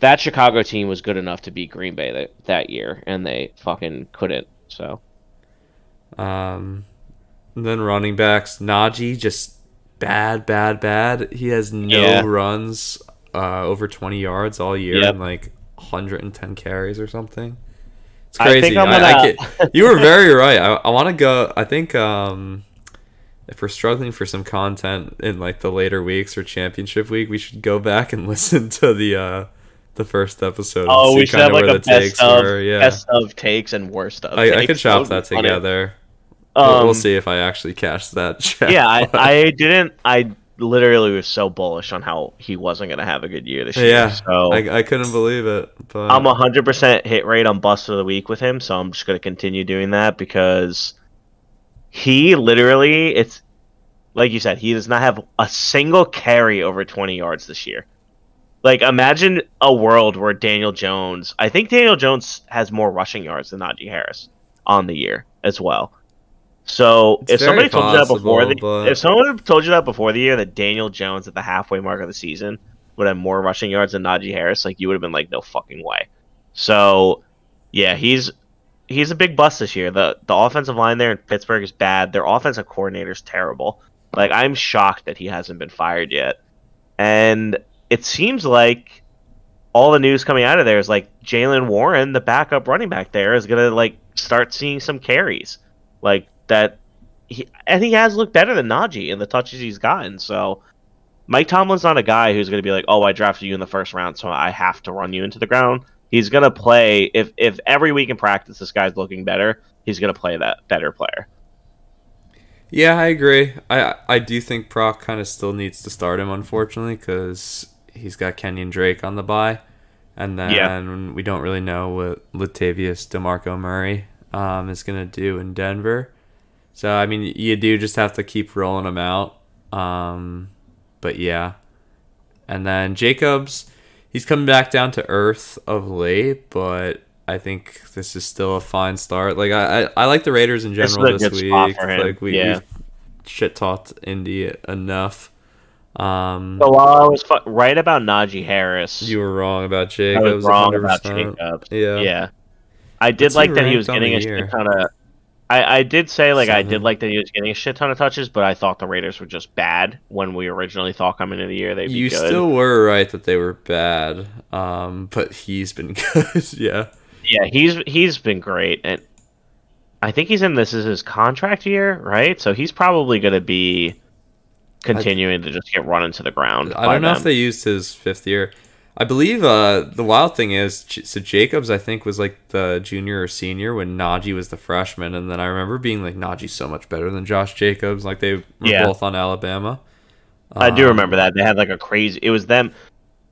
Speaker 4: that Chicago team was good enough to beat Green Bay that that year, and they fucking couldn't. So
Speaker 3: Um, and then running backs, Najee just bad, bad, bad. He has no
Speaker 4: Yeah.
Speaker 3: runs uh, over 20 yards all year
Speaker 4: Yep.
Speaker 3: and like 110 carries or something. It's
Speaker 4: I
Speaker 3: crazy.
Speaker 4: think I'm
Speaker 3: I- I
Speaker 4: gonna-
Speaker 3: get- you were very right. I, I want to go. I think um, if we're struggling for some content in like the later weeks or championship week, we should go back and listen to the uh, the first episode.
Speaker 4: oh, we should have like a best of
Speaker 3: were. Yeah,
Speaker 4: best of takes and worst of.
Speaker 3: I, I could chop that
Speaker 4: funny.
Speaker 3: together. We'll- we'll
Speaker 4: Um,
Speaker 3: see if I actually cash that. Chat.
Speaker 4: yeah, I, I didn't. I literally was so bullish on how he wasn't going to have a good year this year.
Speaker 3: Yeah,
Speaker 4: so
Speaker 3: I, I couldn't believe it. But
Speaker 4: I'm hundred percent hit rate on bust of the week with him. So I'm just going to continue doing that because he literally it's like you said, he does not have a single carry over 20 yards this year. Like imagine a world where Daniel Jones, I think Daniel Jones has more rushing yards than Najee Harris on the year as well. So
Speaker 3: It's
Speaker 4: if somebody told you that before the,
Speaker 3: but-
Speaker 4: if someone told you that before the year that Daniel Jones at the halfway mark of the season would have more rushing yards than Najee Harris, like you would have been like, no fucking way. So yeah, he's he's a big bust this year. The the offensive line there in Pittsburgh is bad. Their offensive coordinator is terrible. Like I'm shocked that he hasn't been fired yet. And it seems like all the news coming out of there is like Jaylen Warren, the backup running back there, is gonna like start seeing some carries. Like that he, and he has looked better than Najee in the touches he's gotten. So Mike Tomlin's not a guy who's going to be like, "Oh, I drafted you in the first round, so I have to run you into the ground." He's going to play if if every week in practice this guy's looking better, he's going to play that better player.
Speaker 3: Yeah, I agree. I I do think Proc kind of still needs to start him, unfortunately, because he's got Kenyan Drake on the bye, and then
Speaker 4: Yeah.
Speaker 3: we don't really know what Latavius Demarco Murray um, is gonna do in Denver. So I mean, you do just have to keep rolling them out. Um, but yeah, and then Jacobs, he's coming back down to earth of late, but. I think this is still a fine start. Like I, I, I like the Raiders in general
Speaker 4: a
Speaker 3: this week.
Speaker 4: spot for him.
Speaker 3: Like we,
Speaker 4: Yeah.
Speaker 3: shit talked Indy enough. Um,
Speaker 4: So while I was fu- right about Najee Harris,
Speaker 3: you were wrong about
Speaker 4: I
Speaker 3: Jacobs.
Speaker 4: was wrong about
Speaker 3: 100%.
Speaker 4: Jacobs.
Speaker 3: Yeah.
Speaker 4: Yeah, I did
Speaker 3: What's
Speaker 4: like that he was getting a shit ton of. I, I did say like I did like that he was getting a shit ton of touches, but I thought the Raiders were just bad when we originally thought coming into the year they'd be
Speaker 3: You
Speaker 4: good.
Speaker 3: still were right that they were bad. Um, but he's been good. yeah.
Speaker 4: Yeah, he's he's been great, and I think he's in this is his contract year, right? So he's probably going to be continuing to just get run into the ground.
Speaker 3: I don't know if they used his fifth year. I believe uh, the wild thing is, so Jacobs, I think, was like the junior or senior when Najee was the freshman. And then I remember being like, Najee's so much better than Josh Jacobs. Like they were
Speaker 4: Yeah.
Speaker 3: both on Alabama.
Speaker 4: I do
Speaker 3: Um,
Speaker 4: remember that they had like a crazy. It was them.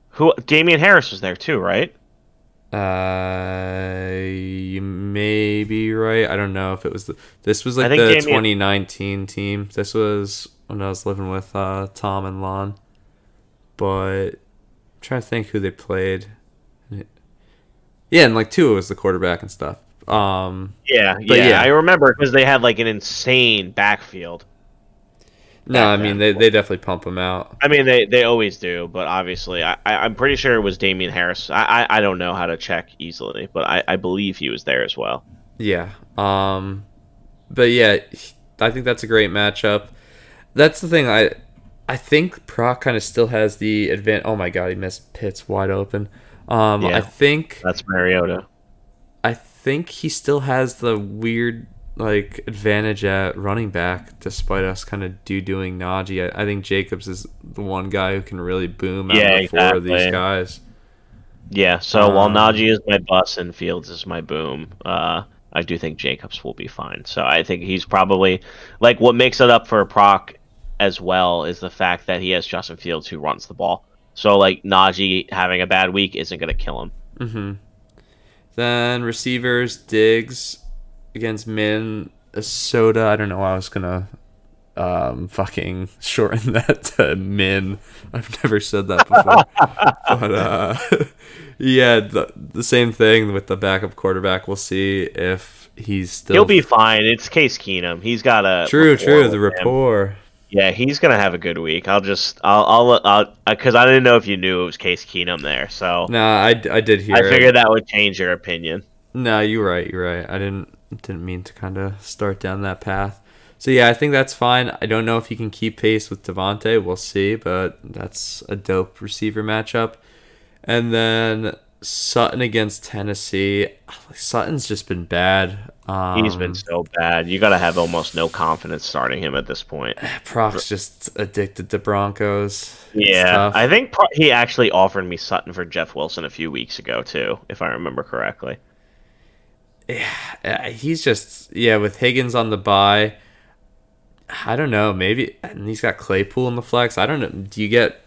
Speaker 4: Who Damien Harris was there too, right?
Speaker 3: Uh, you may be right. I don't know if it was the. This was like the
Speaker 4: Damien-
Speaker 3: 2019 team. This was when I was living with uh, Tom and Lon. But trying to think who they played. Yeah, and like Tua was the quarterback and stuff. Um,
Speaker 4: Yeah,
Speaker 3: But
Speaker 4: yeah,
Speaker 3: yeah.
Speaker 4: I remember because they had like an insane backfield.
Speaker 3: no, I mean they, they definitely pump him out.
Speaker 4: I mean, they they always do, but obviously, I, I I'm pretty sure it was Damien Harris. I, I I don't know how to check easily, but I I believe he was there as well.
Speaker 3: Yeah. Um, but yeah, I think that's a great matchup. That's the thing. I I think Proc kind of still has the advance. Oh my god, he missed Pitts wide open. Um,
Speaker 4: Yeah.
Speaker 3: I think
Speaker 4: That's Mariota.
Speaker 3: I think he still has the weird like advantage at running back, despite us kind of do doing Najee. I, I think Jacobs is the one guy who can really boom out
Speaker 4: Yeah,
Speaker 3: of the four of these guys.
Speaker 4: Yeah. So while
Speaker 3: Um,
Speaker 4: Najee is my bus and Fields is my boom, uh, I do think Jacobs will be fine. So I think he's probably like what makes it up for Proc as well is the fact that he has Justin Fields who runs the ball. So like Najee having a bad week isn't going to kill him.
Speaker 3: Mm-hmm. Then receivers, Diggs against Minnesota. I don't know. I was gonna um, fucking shorten that to Min. I've never said that before. but uh, yeah, the, the same thing with the backup quarterback. We'll see if he's still.
Speaker 4: He'll be fine. It's Case Keenum. He's got a
Speaker 3: true, true. The
Speaker 4: rapport. him. Yeah, he's gonna have a good week. I'll just I'll I'll uh, I'll uh, because I didn't know if you knew it was Case Keenum there, so
Speaker 3: Nah, I, I did hear.
Speaker 4: I
Speaker 3: it.
Speaker 4: figured that would change your opinion.
Speaker 3: No, you're right. You're right. I didn't didn't mean to kind of start down that path. So yeah, I think that's fine. I don't know if he can keep pace with Devontae. We'll see, but that's a dope receiver matchup. And then Sutton against Tennessee. Sutton's just been bad. Um,
Speaker 4: He's been so bad. You got to have almost no confidence starting him at this point.
Speaker 3: Proc's just addicted to Broncos.
Speaker 4: Yeah. I think pro- he actually offered me Sutton for Jeff Wilson a few weeks ago too, if I remember correctly.
Speaker 3: Uh, he's just yeah with Higgins on the bye. I don't know. Maybe and he's got Claypool in the flex. I don't know. Do you get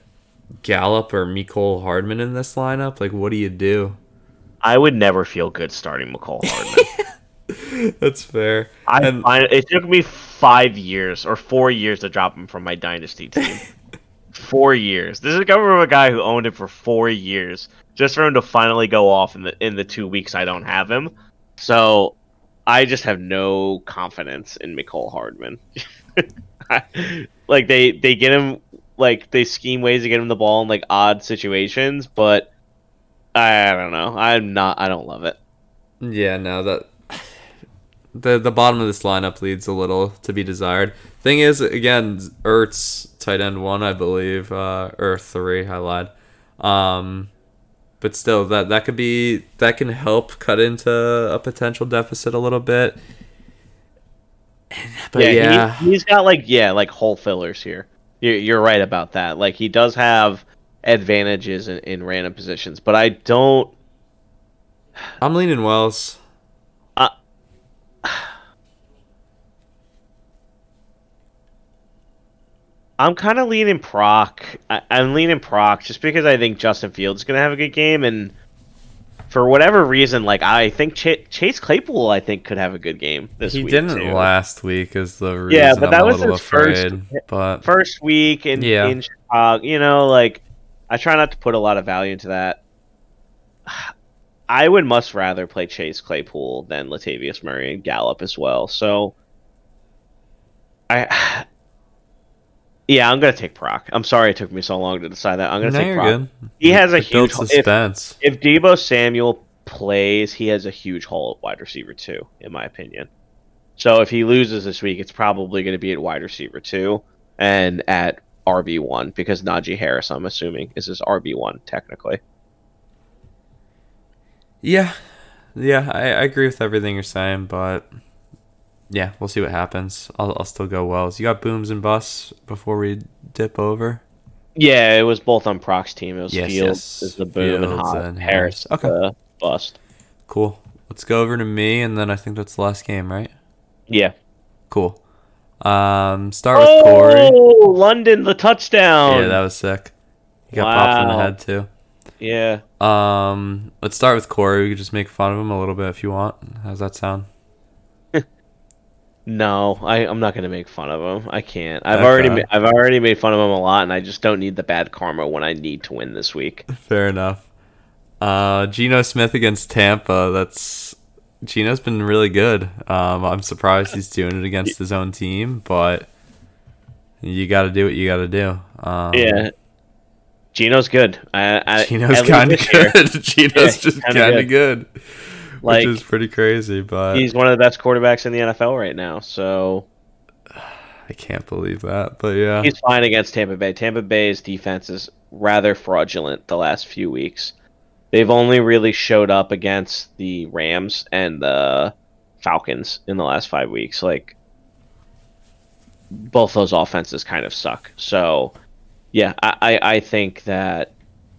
Speaker 3: Gallup or Mecole Hardman in this lineup? Like, what do you do?
Speaker 4: I would never feel good starting Mecole Hardman.
Speaker 3: That's fair.
Speaker 4: I
Speaker 3: And-
Speaker 4: find it took me five years or four years to drop him from my dynasty team. four years. This is coming from a guy who owned it for four years, just for him to finally go off in the in the two weeks I don't have him. So I just have no confidence in Mecole Hardman. like they they get him like they scheme ways to get him the ball in like odd situations, but I don't know. I'm not. I don't love it.
Speaker 3: Yeah, no, that the the bottom of this lineup leads a little to be desired. Thing is, again, Ertz tight end one, I believe, uh, or three. I lied. Um, but still, that that could be that can help cut into a potential deficit a little bit. But yeah,
Speaker 4: yeah. He, has got like yeah, like hole fillers here. You're, you're right about that. Like he does have advantages in, in random positions, but I don't.
Speaker 3: I'm leaning Wells.
Speaker 4: I'm kind of leaning Proc. I, am leaning Proc just because I think Justin Fields is going to have a good game, and for whatever reason, like I think Ch- Chase Claypool, I think could have a good game this
Speaker 3: he
Speaker 4: week.
Speaker 3: He didn't
Speaker 4: too.
Speaker 3: last week, is the reason.
Speaker 4: Yeah, but
Speaker 3: I'm
Speaker 4: that was his
Speaker 3: afraid,
Speaker 4: first
Speaker 3: but
Speaker 4: first week in
Speaker 3: Yeah.
Speaker 4: in Chicago. You know, like I try not to put a lot of value into that. I would much rather play Chase Claypool than Latavius Murray and Gallup as well. So, I. Yeah, I'm gonna take Proc. I'm sorry it took me so long to decide that. I'm gonna
Speaker 3: No,
Speaker 4: take Proc.
Speaker 3: good.
Speaker 4: He has a
Speaker 3: It
Speaker 4: huge. If,
Speaker 3: suspense.
Speaker 4: if Deebo Samuel plays, he has a huge hole at wide receiver too, in my opinion. So if he loses this week, it's probably going to be at wide receiver two and at RB one because Najee Harris, I'm assuming, is his RB one technically.
Speaker 3: Yeah, yeah, I, I agree with everything you're saying, but yeah, we'll see what happens. I'll, I'll still go Wells. You got booms and busts before we dip over.
Speaker 4: Yeah, it was both on Proc's team. It was
Speaker 3: Yes,
Speaker 4: Fields
Speaker 3: yes.
Speaker 4: is the boom and,
Speaker 3: Fields
Speaker 4: Hot,
Speaker 3: and
Speaker 4: Harris.
Speaker 3: Harris. Okay.
Speaker 4: bust.
Speaker 3: Cool. Let's go over to me, and then I think that's the last game, right?
Speaker 4: Yeah.
Speaker 3: Cool. Um, start with Corey.
Speaker 4: Oh, London, the touchdown.
Speaker 3: Yeah, that was sick. He got popped in the head too.
Speaker 4: yeah.
Speaker 3: Um, let's start with Corey. We could just make fun of him a little bit if you want. How's that sound?
Speaker 4: No, I, I'm not gonna make fun of him. I can't. I've
Speaker 3: Okay.
Speaker 4: already ma- I've already made fun of him a lot, and I just don't need the bad karma when I need to win this week.
Speaker 3: Fair enough. Uh, Geno Smith against Tampa. That's Geno's been really good. Um, I'm surprised he's doing it against his own team, but you got to do what you got to do. Um,
Speaker 4: Yeah, Geno's good. I, I,
Speaker 3: Geno's kind of good. Geno's
Speaker 4: Yeah,
Speaker 3: just kind of good,
Speaker 4: Like,
Speaker 3: which is pretty crazy. But
Speaker 4: He's one of the best quarterbacks in the NFL right now, so
Speaker 3: I can't believe that. But yeah,
Speaker 4: he's fine against Tampa Bay. Tampa Bay's defense is rather fraudulent the last few weeks. They've only really showed up against the Rams and the Falcons in the last five weeks. Like both those offenses kind of suck. So yeah, I, I, I think that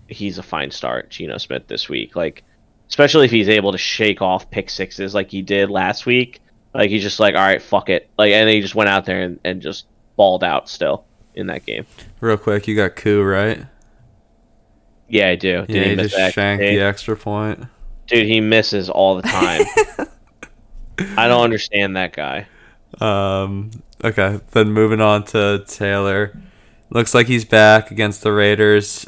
Speaker 4: he's a fine start, Geno Smith, this week. Like especially if he's able to shake off pick sixes like he did last week. Like he's just like, all right, fuck it. Like and he just went out there and, and just balled out still in that game.
Speaker 3: real quick, you got Koo right.
Speaker 4: Yeah, I do. Did
Speaker 3: yeah,
Speaker 4: he
Speaker 3: he
Speaker 4: miss
Speaker 3: just
Speaker 4: that
Speaker 3: shanked the extra point.
Speaker 4: Dude, he misses all the time. I don't understand that guy.
Speaker 3: Um, okay, then moving on to Taylor. Looks like he's back against the Raiders.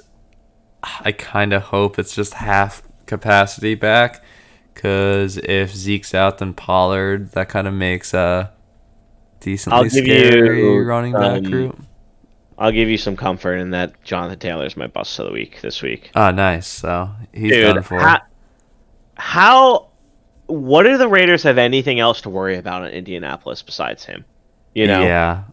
Speaker 3: I kind of hope it's just half capacity back, because if Zeke's out, then Pollard, that kind of makes a decently
Speaker 4: I'll give
Speaker 3: scary
Speaker 4: you,
Speaker 3: running back
Speaker 4: um,
Speaker 3: group.
Speaker 4: I'll give you some comfort in that Jonathan Taylor is my bust of the week this week.
Speaker 3: Oh, nice. So he's
Speaker 4: Dude,
Speaker 3: done for.
Speaker 4: how, how what do the Raiders have anything else to worry about in Indianapolis besides him? You know,
Speaker 3: yeah,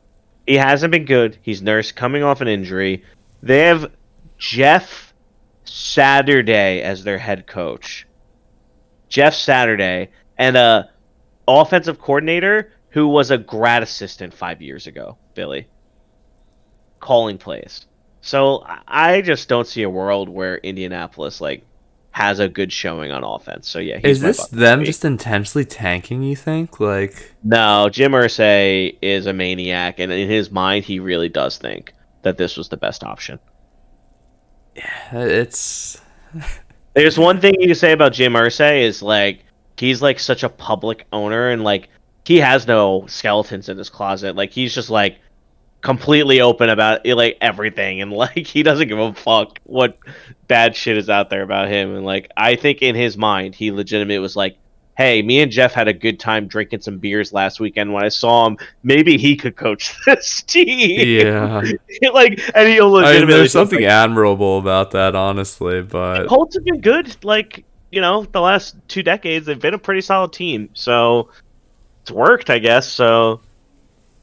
Speaker 4: he hasn't been good. He's nursed coming off an injury. They have Jeff Saturday as their head coach. Jeff Saturday and a offensive coordinator who was a grad assistant five years ago, Billy. Calling plays. So I- just don't see a world where Indianapolis like has a good showing on offense. So yeah,
Speaker 3: is this
Speaker 4: buck of the
Speaker 3: them just intentionally tanking? You think like?
Speaker 4: No, Jim Irsay is a maniac, and in his mind, he really does think that this was the best option.
Speaker 3: It's
Speaker 4: There's one thing you can say about Jim Irsay is like he's like such a public owner, and like he has no skeletons in his closet. Like he's just like completely open about like everything and like he doesn't give a fuck what bad shit is out there about him and like I think in his mind he legitimately was like hey me and Jeff had a good time drinking some beers last weekend when I saw him maybe he could coach this team
Speaker 3: Yeah.
Speaker 4: like and he
Speaker 3: I
Speaker 4: legitimately
Speaker 3: mean, there's something admirable about that, honestly, but
Speaker 4: Colts have been good. Like you know, the last two decades, they've been a pretty solid team. So it's worked, I guess. So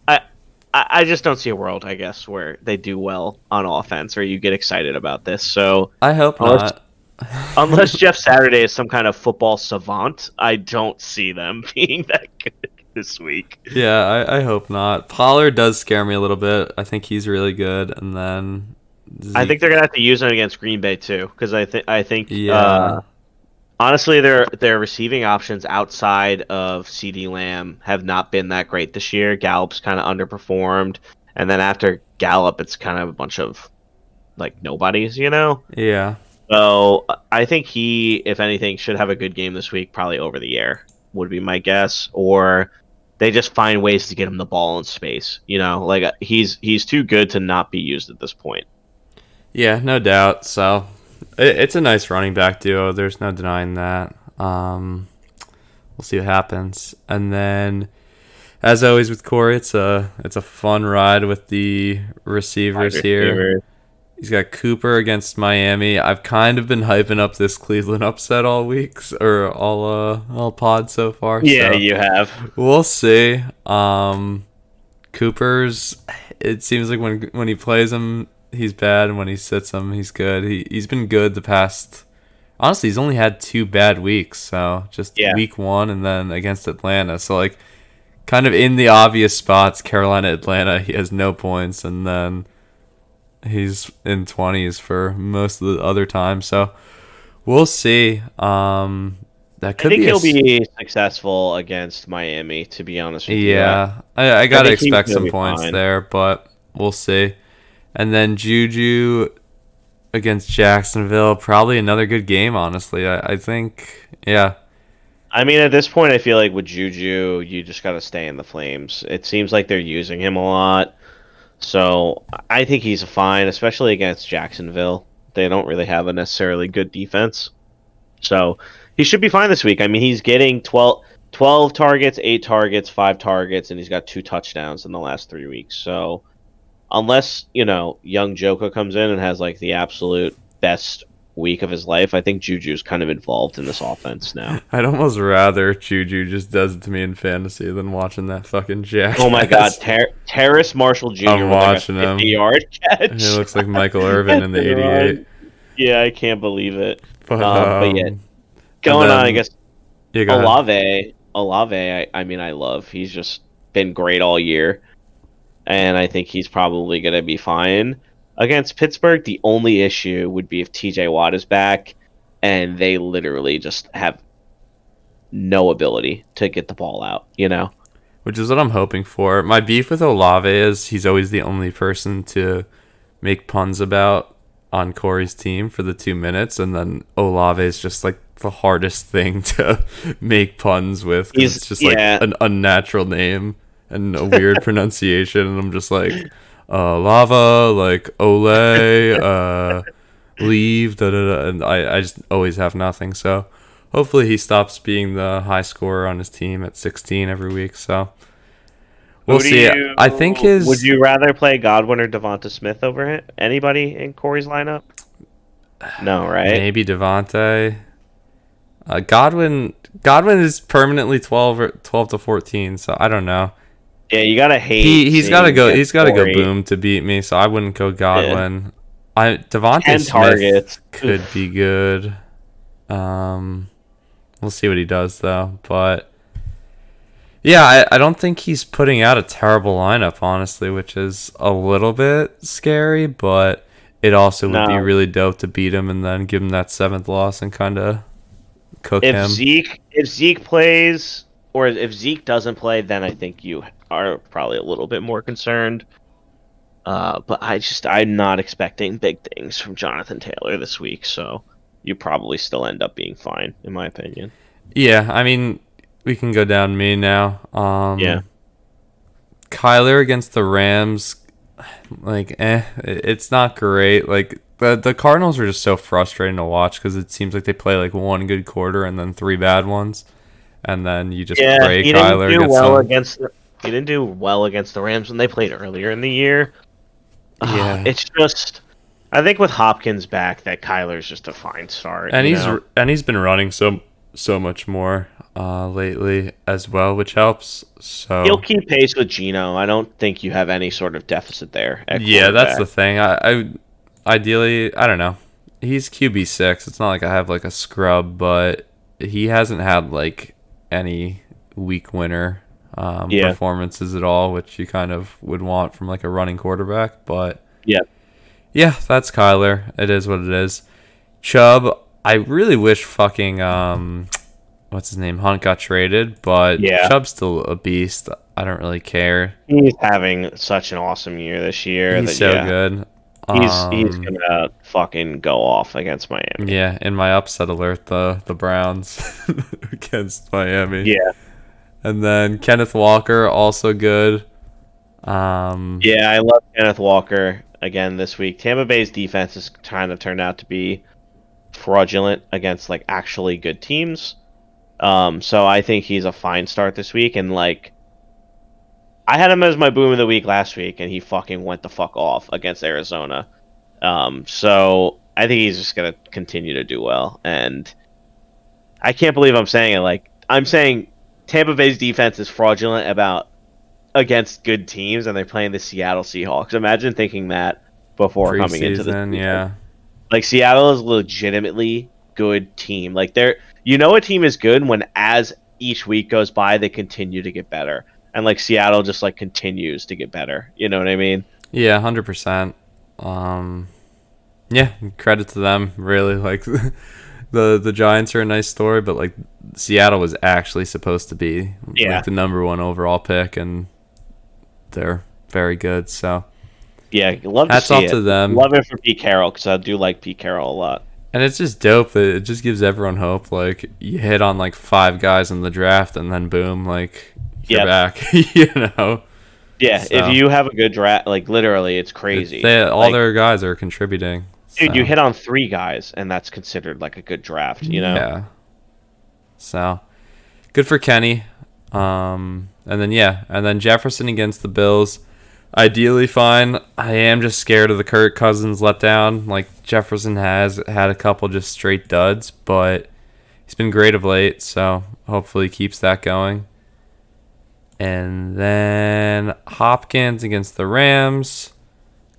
Speaker 4: I, I, I just don't see a world, I guess, where they do well on offense or you get excited about this. So
Speaker 3: I hope not.
Speaker 4: unless Jeff Saturday is some kind of football savant, I don't see them being that good this week.
Speaker 3: Yeah, I, I hope not. Pollard does scare me a little bit. I think he's really good, and then
Speaker 4: I think they're gonna have to use him against Green Bay too, because I think I think
Speaker 3: yeah,
Speaker 4: uh, honestly, their their receiving options outside of CeeDee Lamb have not been that great this year. Gallup's kind of underperformed, and then after Gallup, it's kind of a bunch of like nobodies, you know.
Speaker 3: yeah.
Speaker 4: So I think he, if anything, should have a good game this week, probably over the air would be my guess, or they just find ways to get him the ball in space. You know, like uh, he's he's too good to not be used at this point.
Speaker 3: Yeah, no doubt. So it, it's a nice running back duo. There's no denying that. Um, we'll see what happens. And then, as always with Corey, it's a it's a fun ride with the receivers here. He's got Cooper against Miami. I've kind of been hyping up this Cleveland upset all weeks or all uh all pod so far.
Speaker 4: Yeah,
Speaker 3: so
Speaker 4: you have.
Speaker 3: we'll see. Um, Cooper's. It seems like when when he plays him, he's bad, and when he sits him, he's good. He he's been good the past. Honestly, he's only had two bad weeks. So just
Speaker 4: Yeah.
Speaker 3: week one, and then against Atlanta. So like, kind of in the obvious spots, Carolina, Atlanta, he has no points, and then he's in twenties for most of the other time. So we'll see. Um, that
Speaker 4: I
Speaker 3: could
Speaker 4: think
Speaker 3: be a
Speaker 4: he'll
Speaker 3: s-
Speaker 4: be successful against Miami. To be honest with you,
Speaker 3: Yeah, I, I gotta expect some points
Speaker 4: fine.
Speaker 3: there, but we'll see. And then Juju against Jacksonville, probably another good game. Honestly, I, I think, yeah,
Speaker 4: I mean, at this point, I feel like with Juju, you just got to stay in the flames. It seems like they're using him a lot, so I think he's fine, especially against Jacksonville. They don't really have a necessarily good defense, so he should be fine this week. I mean, he's getting 12, 12 targets, eight targets, five targets, and he's got two touchdowns in the last three weeks. So unless you know young Joka comes in and has like the absolute best week of his life, I think Juju's kind of involved in this offense now.
Speaker 3: I'd almost rather Juju just does it to me in fantasy than watching that fucking Jack.
Speaker 4: Oh my God, Ter- Terrace Marshall Jr.
Speaker 3: I'm
Speaker 4: with like a
Speaker 3: watching him.
Speaker 4: 50 yard catch.
Speaker 3: he looks like Michael Irvin in the '88.
Speaker 4: Yeah, I can't believe it.
Speaker 3: But,
Speaker 4: Um, but yeah,
Speaker 3: um,
Speaker 4: Going on, I guess
Speaker 3: yeah, go.
Speaker 4: Olave, Olave. I, I mean, I love. He's just been great all year, and I think he's probably gonna be fine against Pittsburgh. The only issue would be if T.J. Watt is back, and they literally just have no ability to get the ball out. You know.
Speaker 3: which is what I'm hoping for. My beef with Olave is he's always the only person to make puns about on Corey's team for the two minutes, and then Olave is just like the hardest thing to make puns with.
Speaker 4: He's-
Speaker 3: it's just
Speaker 4: yeah.
Speaker 3: like an unnatural name and a weird pronunciation, and I'm just like, uh, lava, like ole, uh, leave, da da da, and I, I just always have nothing. So hopefully he stops being the high scorer on his team at 16 every week. So we'll see.
Speaker 4: you-
Speaker 3: I think his
Speaker 4: Would you rather play Godwin or DeVonta Smith over it? Anybody in Corey's lineup? No, right?
Speaker 3: maybe DeVonta. Uh, Godwin Godwin is permanently 12 or 12 to 14, so I don't know.
Speaker 4: Yeah, you gotta hate.
Speaker 3: He he's got to go he's got to go boom to beat me, so I wouldn't go Godwin. I
Speaker 4: DeVonta
Speaker 3: Smith
Speaker 4: targets.
Speaker 3: could be good. Um we'll see what he does though, but yeah, I, I don't think he's putting out a terrible lineup, honestly, which is a little bit scary, but it also would be really dope to beat him and then give him that seventh loss and kind of cook
Speaker 4: If
Speaker 3: him.
Speaker 4: Zeke if Zeke plays or if Zeke doesn't play, then I think you are probably a little bit more concerned. Uh, but I just I'm not expecting big things from Jonathan Taylor this week, so you probably still end up being fine, in my opinion.
Speaker 3: Yeah, I mean, we can go down to me now. Um,
Speaker 4: Yeah.
Speaker 3: Kyler against the Rams, like, eh, it's not great. Like the the Cardinals are just so frustrating to watch because it seems like they play like one good quarter and then three bad ones, and then you just
Speaker 4: Yeah,
Speaker 3: pray
Speaker 4: he
Speaker 3: Kyler
Speaker 4: didn't do well
Speaker 3: some.
Speaker 4: against. The, he didn't do well against the Rams when they played earlier in the year. Ah,
Speaker 3: Yeah.
Speaker 4: it's just. I think with Hopkins back, that Kyler's just a fine start.
Speaker 3: and he's
Speaker 4: know?
Speaker 3: and he's been running so so much more uh, lately as well, which helps. So
Speaker 4: he'll keep pace with Geno. I don't think you have any sort of deficit there.
Speaker 3: Yeah, that's the thing. I, I ideally, I don't know. He's QB six. It's not like I have like a scrub, but he hasn't had like any weak winner um,
Speaker 4: Yeah.
Speaker 3: performances at all, which you kind of would want from like a running quarterback. But
Speaker 4: Yeah.
Speaker 3: yeah, that's Kyler. It is what it is. Chubb, I really wish fucking um, what's his name Hunt got traded, but
Speaker 4: Yeah.
Speaker 3: Chubb's still a beast. I don't really care.
Speaker 4: He's having such an awesome year this year.
Speaker 3: He's
Speaker 4: that,
Speaker 3: so
Speaker 4: yeah,
Speaker 3: good.
Speaker 4: He's he's
Speaker 3: Um,
Speaker 4: gonna fucking go off against Miami.
Speaker 3: Yeah, in my upset alert, the the Browns against Miami.
Speaker 4: Yeah,
Speaker 3: and then Kenneth Walker also good. Um,
Speaker 4: yeah. I love Kenneth Walker again this week. Tampa Bay's defense is kind of turned out to be fraudulent against like actually good teams. Um, so I think he's a fine start this week. And like, I had him as my boom of the week last week, and he fucking went the fuck off against Arizona. Um, so I think he's just gonna continue to do well. And I can't believe I'm saying it. Like I'm saying, Tampa Bay's defense is fraudulent about against good teams, and they're playing the Seattle Seahawks. Imagine thinking that before coming into the season.
Speaker 3: yeah,
Speaker 4: Like Seattle is a legitimately good team. Like they're you know a team is good when as each week goes by they continue to get better. And like Seattle just like continues to get better. You know what I mean?
Speaker 3: yeah, hundred percent. Um, yeah, credit to them. Really, like the the Giants are a nice story, but like Seattle was actually supposed to be
Speaker 4: Yeah.
Speaker 3: like the number one overall pick, and they're very good. So
Speaker 4: Yeah, love to
Speaker 3: Hats
Speaker 4: see
Speaker 3: off
Speaker 4: it.
Speaker 3: to them.
Speaker 4: Love it for Pete Carroll because I do like Pete Carroll a lot.
Speaker 3: And it's just dope that it just gives everyone hope. Like you hit on like five guys in the draft, and then boom, like you're
Speaker 4: Yep.
Speaker 3: back. you know,
Speaker 4: Yeah,
Speaker 3: So-
Speaker 4: if you have a good draft, like literally, it's crazy.
Speaker 3: They, all
Speaker 4: Like,
Speaker 3: their guys are contributing.
Speaker 4: dude, you hit on three guys, and that's considered like a good draft. You know?
Speaker 3: Yeah. So good for Kenny. Um, and then yeah, and then Jefferson against the Bills. Ideally fine. I am just scared of the Kirk Cousins letdown. Like Jefferson has had a couple just straight duds, but he's been great of late, so hopefully he keeps that going. And then Hopkins against the Rams.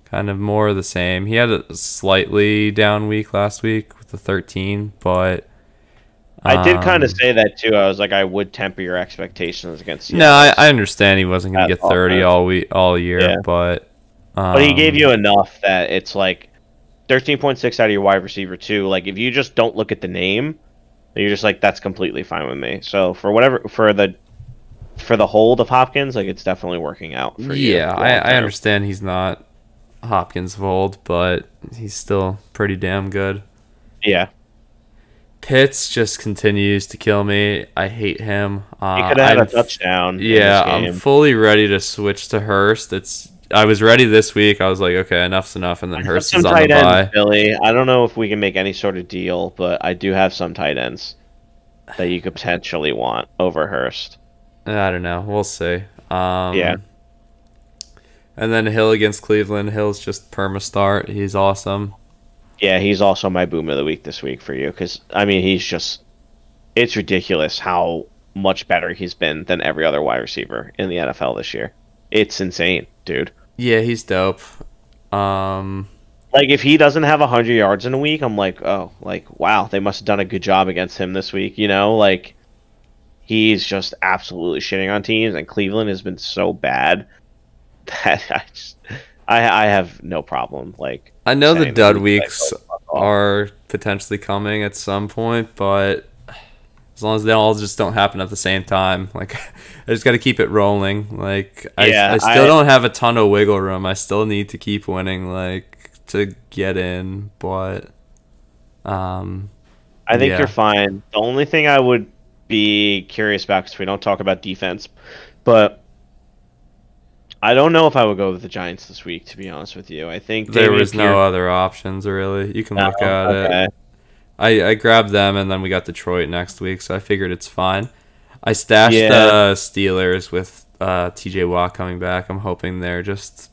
Speaker 3: Kind of more of the same. He had a slightly down week last week with the 13, but
Speaker 4: I did kind of
Speaker 3: um,
Speaker 4: say that too. I was like, I would temper your expectations against.
Speaker 3: No, I, I understand he wasn't going to get 30
Speaker 4: offense.
Speaker 3: all week all year,
Speaker 4: Yeah.
Speaker 3: but um,
Speaker 4: But he gave you enough that it's like thirteen point six out of your wide receiver too. Like if you just don't look at the name, you're just like that's completely fine with me. So for whatever for the for the hold of Hopkins, like it's definitely working out for you.
Speaker 3: yeah, I, I understand he's not Hopkins of old, but he's still pretty damn good.
Speaker 4: Yeah,
Speaker 3: Pitts just continues to kill me. I hate him. Uh,
Speaker 4: he could have had
Speaker 3: I'm
Speaker 4: a touchdown.
Speaker 3: Yeah, I'm fully ready to switch to Hurst. It's I was ready this week. I was like, okay, enough's enough, and then
Speaker 4: I
Speaker 3: Hurst is on the bye.
Speaker 4: Billy. I don't know if we can make any sort of deal, but I do have some tight ends that you could potentially want over Hurst.
Speaker 3: I don't know. We'll see. Um,
Speaker 4: Yeah.
Speaker 3: And then Hill against Cleveland. Hill's just perma start. He's awesome.
Speaker 4: Yeah, he's also my boom of the week this week for you because I mean he's just it's ridiculous how much better he's been than every other wide receiver in the NFL this year. It's insane, dude.
Speaker 3: Yeah, he's dope. Um,
Speaker 4: Like if he doesn't have 100 yards in a week, I'm like, "Oh, like wow, they must have done a good job against him this week." You know, like he's just absolutely shitting on teams and Cleveland has been so bad that I just I I have no problem like
Speaker 3: I know the dud weeks
Speaker 4: like, "Oh, fuck off."
Speaker 3: are potentially coming at some point, but as long as they all just don't happen at the same time, like I just got to keep it rolling. Like I,
Speaker 4: Yeah,
Speaker 3: I still
Speaker 4: I-
Speaker 3: don't have a ton of wiggle room. I still need to keep winning, like to get in. But um,
Speaker 4: I think
Speaker 3: Yeah.
Speaker 4: you're fine. The only thing I would be curious about because we don't talk about defense, but I don't know if I would go with the Giants this week. To be honest with you, I think
Speaker 3: There was no other options really. You can
Speaker 4: No,
Speaker 3: look at it. I, I grabbed them and then we got Detroit next week, so I figured it's fine. I stashed
Speaker 4: Yeah.
Speaker 3: the Steelers with uh, TJ Watt coming back. I'm hoping they're just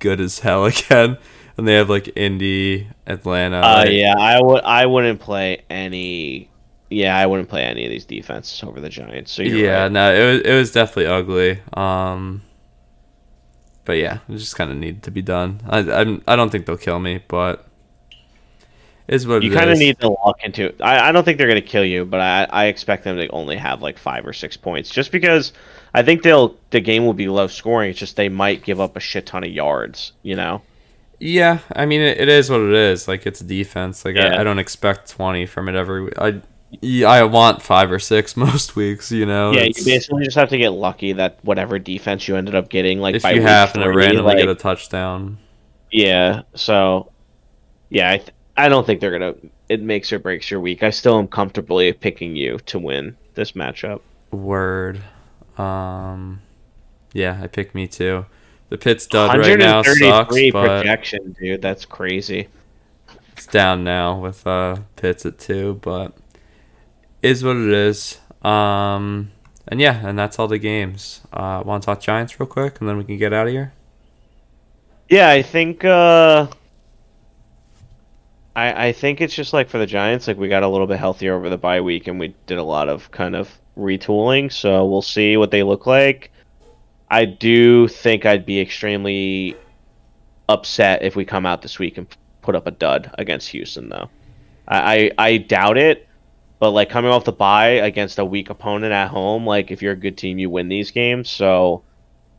Speaker 3: good as hell again. And they have like Indy, Atlanta.
Speaker 4: Uh,
Speaker 3: like-
Speaker 4: yeah, I would. I wouldn't play any. Yeah, I wouldn't play any of these defenses over the Giants. So you're
Speaker 3: yeah,
Speaker 4: right.
Speaker 3: no, it was it was definitely ugly. Um, but yeah, it just kind of needed to be done. I I'm, I don't think they'll kill me, but is what
Speaker 4: you kind of need to lock into it. I, I don't think they're going to kill you, but I, I expect them to only have like five or six points, just because I think they'll the game will be low scoring. It's just they might give up a shit ton of yards. You know.
Speaker 3: Yeah, I mean it, it is what it is. Like it's defense. Like
Speaker 4: Yeah.
Speaker 3: I, I don't expect twenty from it every week. I I want five or six most weeks. You know.
Speaker 4: Yeah, you basically just have to get lucky that whatever defense you ended up getting, like
Speaker 3: if
Speaker 4: by
Speaker 3: you happen to
Speaker 4: three,
Speaker 3: randomly
Speaker 4: like,
Speaker 3: get a touchdown.
Speaker 4: yeah. So, yeah, I th- I don't think they're gonna. It makes or breaks your week. I still am comfortably picking you to win this matchup.
Speaker 3: Word. Um, yeah, I picked me too. The Pitts dud right now sucks,
Speaker 4: 133
Speaker 3: but
Speaker 4: projection, dude. That's crazy.
Speaker 3: it's down now with uh Pitts at two, but is what it is. Um, and yeah, and that's all the games. Uh, want to talk Giants real quick, and then we can get out of here.
Speaker 4: Yeah, I think. uh I I think it's just like for the Giants, like we got a little bit healthier over the bye week, and we did a lot of kind of retooling. So we'll see what they look like. I do think I'd be extremely upset if we come out this week and put up a dud against Houston, though. I I, I doubt it. But like coming off the bye against a weak opponent at home, like if you're a good team, you win these games. So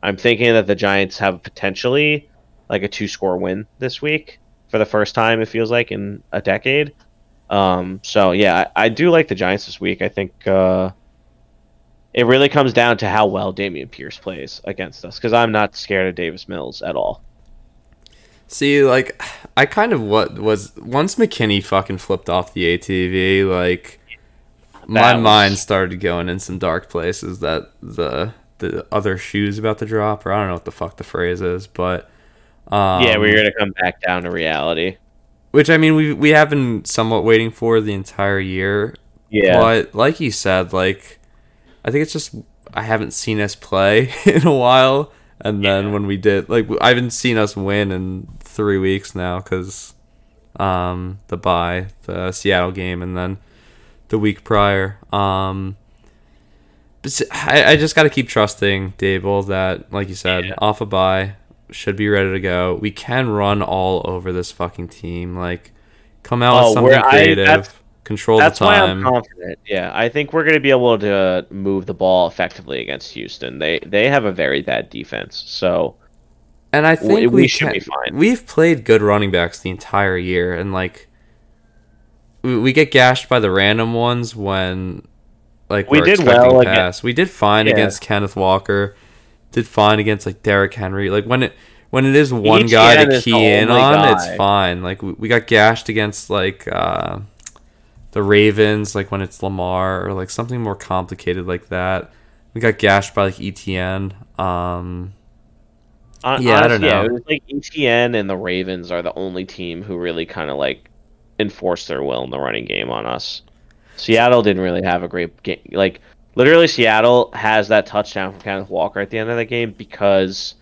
Speaker 4: I'm thinking that the Giants have potentially like a two score win this week for the first time it feels like in a decade. Um, so yeah, I, I do like the Giants this week. I think uh, it really comes down to how well Dameon Pierce plays against us because I'm not scared of Davis Mills at all.
Speaker 3: See, like, I kind of what was once McKinney fucking flipped off the ATV, like, my
Speaker 4: was-
Speaker 3: mind started going in some dark places. That the the other shoes about to drop, or I don't know what the fuck the phrase is, but um,
Speaker 4: yeah, we're gonna come back down to reality.
Speaker 3: which I mean we we have been somewhat waiting for the entire year.
Speaker 4: Yeah,
Speaker 3: But like you said, like I think it's just I haven't seen us play in a while, and then when we did, like I haven't seen us win in three weeks now because um, the bye, the Seattle game, and then the week prior. Um, but I, I just got to keep trusting Daboll that, like you said, off a bye should be ready to go. We can run all over this fucking team. Like, come out
Speaker 4: Oh,
Speaker 3: with something
Speaker 4: I-
Speaker 3: creative.
Speaker 4: that's-
Speaker 3: control
Speaker 4: that's
Speaker 3: the
Speaker 4: why I'm
Speaker 3: time.
Speaker 4: confident. Yeah, I think we're gonna be able to move the ball effectively against Houston. They they have a very bad defense, so
Speaker 3: And I
Speaker 4: We-
Speaker 3: think
Speaker 4: we
Speaker 3: we,
Speaker 4: should
Speaker 3: can,
Speaker 4: be fine.
Speaker 3: We've played good running backs the entire year, and like we, we get gashed by the random ones when like
Speaker 4: We
Speaker 3: we're
Speaker 4: did
Speaker 3: expecting
Speaker 4: well
Speaker 3: pass. We did fine
Speaker 4: Yeah.
Speaker 3: against Kenneth Walker. Did fine against like Derrick Henry. Like when it when it is one
Speaker 4: Each
Speaker 3: guy to key in on,
Speaker 4: guy.
Speaker 3: it's fine. Like we, we got gashed against like uh, the Ravens, like when it's Lamar or like something more complicated like that. We got gashed by like ETN. Um,
Speaker 4: Hon-
Speaker 3: Yeah, I don't
Speaker 4: honestly,
Speaker 3: know.
Speaker 4: it was like ETN and the Ravens are the only team who really kind of like enforced their will in the running game on us. Seattle didn't really have a great game. Like literally, Seattle has that touchdown from Kenneth Walker at the end of the game because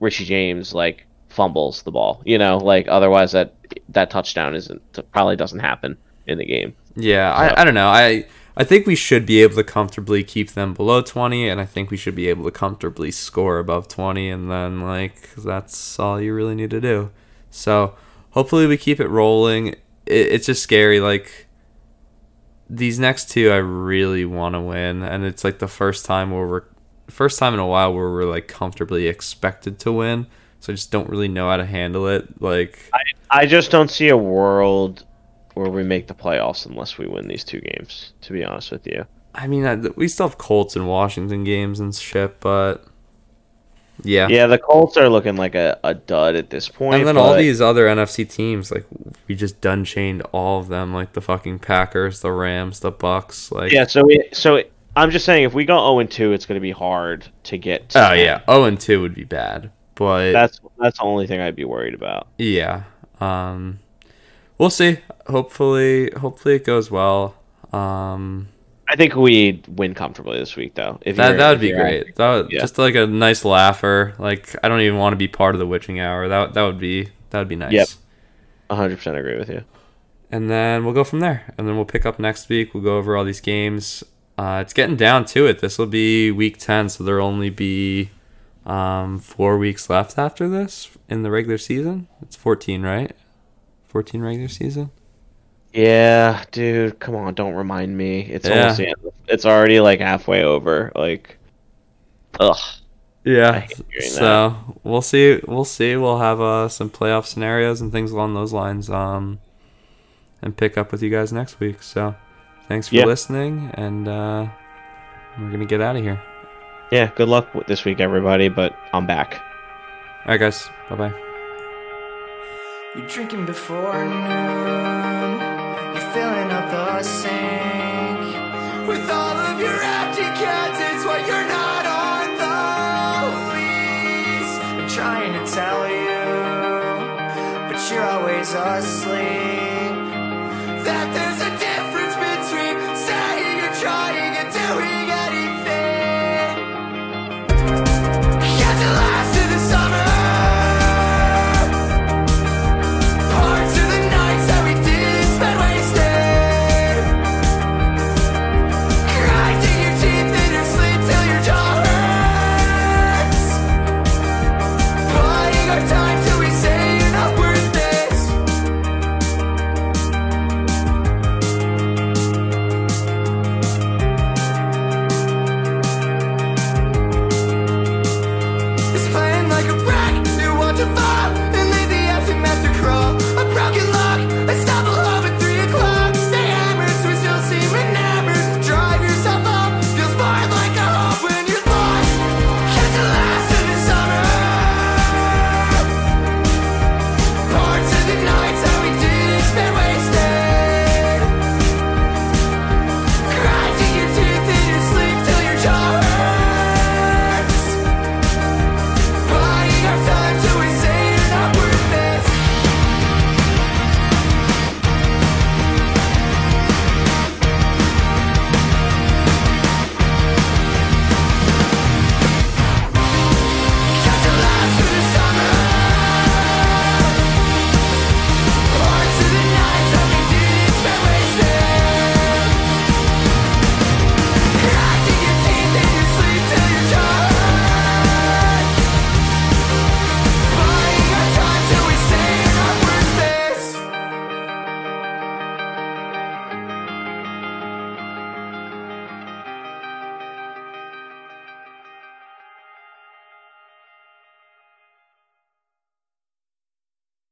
Speaker 4: Richie James like fumbles the ball. You know, like otherwise that that touchdown isn't probably doesn't happen in the game.
Speaker 3: Yeah, I, I don't know. I I think we should be able to comfortably keep them below 20 and I think we should be able to comfortably score above 20 and then like that's all you really need to do. So, hopefully we keep it rolling. It, it's just scary like these next two I really want to win and it's like the first time where we're first time in a while where we're like comfortably expected to win. So I just don't really know how to handle it. Like
Speaker 4: I just don't see a world where we make the playoffs unless we win these two games. To be honest with you.
Speaker 3: I mean, I, we still have Colts and Washington games and shit, but Yeah.
Speaker 4: Yeah, the Colts are looking like a, a dud at this point.
Speaker 3: And then all these other NFC teams, like we just done chained all of them, like the fucking Packers, the Rams, the Bucs. Like
Speaker 4: Yeah, so we, so I'm just saying, if we go 0 and 2, it's going to be hard to get. To
Speaker 3: Oh
Speaker 4: 10.
Speaker 3: yeah, zero and two would be bad, but
Speaker 4: that's that's the only thing I'd be worried about.
Speaker 3: yeah, um, we'll see. Hopefully, hopefully it goes well. Um,
Speaker 4: I think we win comfortably this week, though. If
Speaker 3: that that would be great. That would,
Speaker 4: Yeah.
Speaker 3: just like a nice laugher. Like I don't even want to be part of the witching hour. That that would be that would be nice.
Speaker 4: Yep. 100% agree with you.
Speaker 3: and then we'll go from there. And then we'll pick up next week. We'll go over all these games. Uh, it's getting down to it. This will be week ten, so there'll only be um, four weeks left after this in the regular season. It's fourteen, right? Fourteen regular season.
Speaker 4: Yeah, dude, come on, don't remind me. It's
Speaker 3: Yeah.
Speaker 4: almost the end. It's already like halfway over. Like, ugh.
Speaker 3: Yeah.
Speaker 4: hate hearing
Speaker 3: So we'll see. We'll see. We'll have uh, some playoff scenarios and things along those lines. Um, and pick up with you guys next week. So thanks for
Speaker 4: Yeah.
Speaker 3: listening, and uh, we're gonna get out of here.
Speaker 4: Yeah, good luck this week, everybody. But I'm back.
Speaker 3: All right, guys. Bye bye.
Speaker 7: You're drinking before noon. Sink with all of your empty cans. It's why you're not on the lease. I'm trying to tell you, but you're always asleep.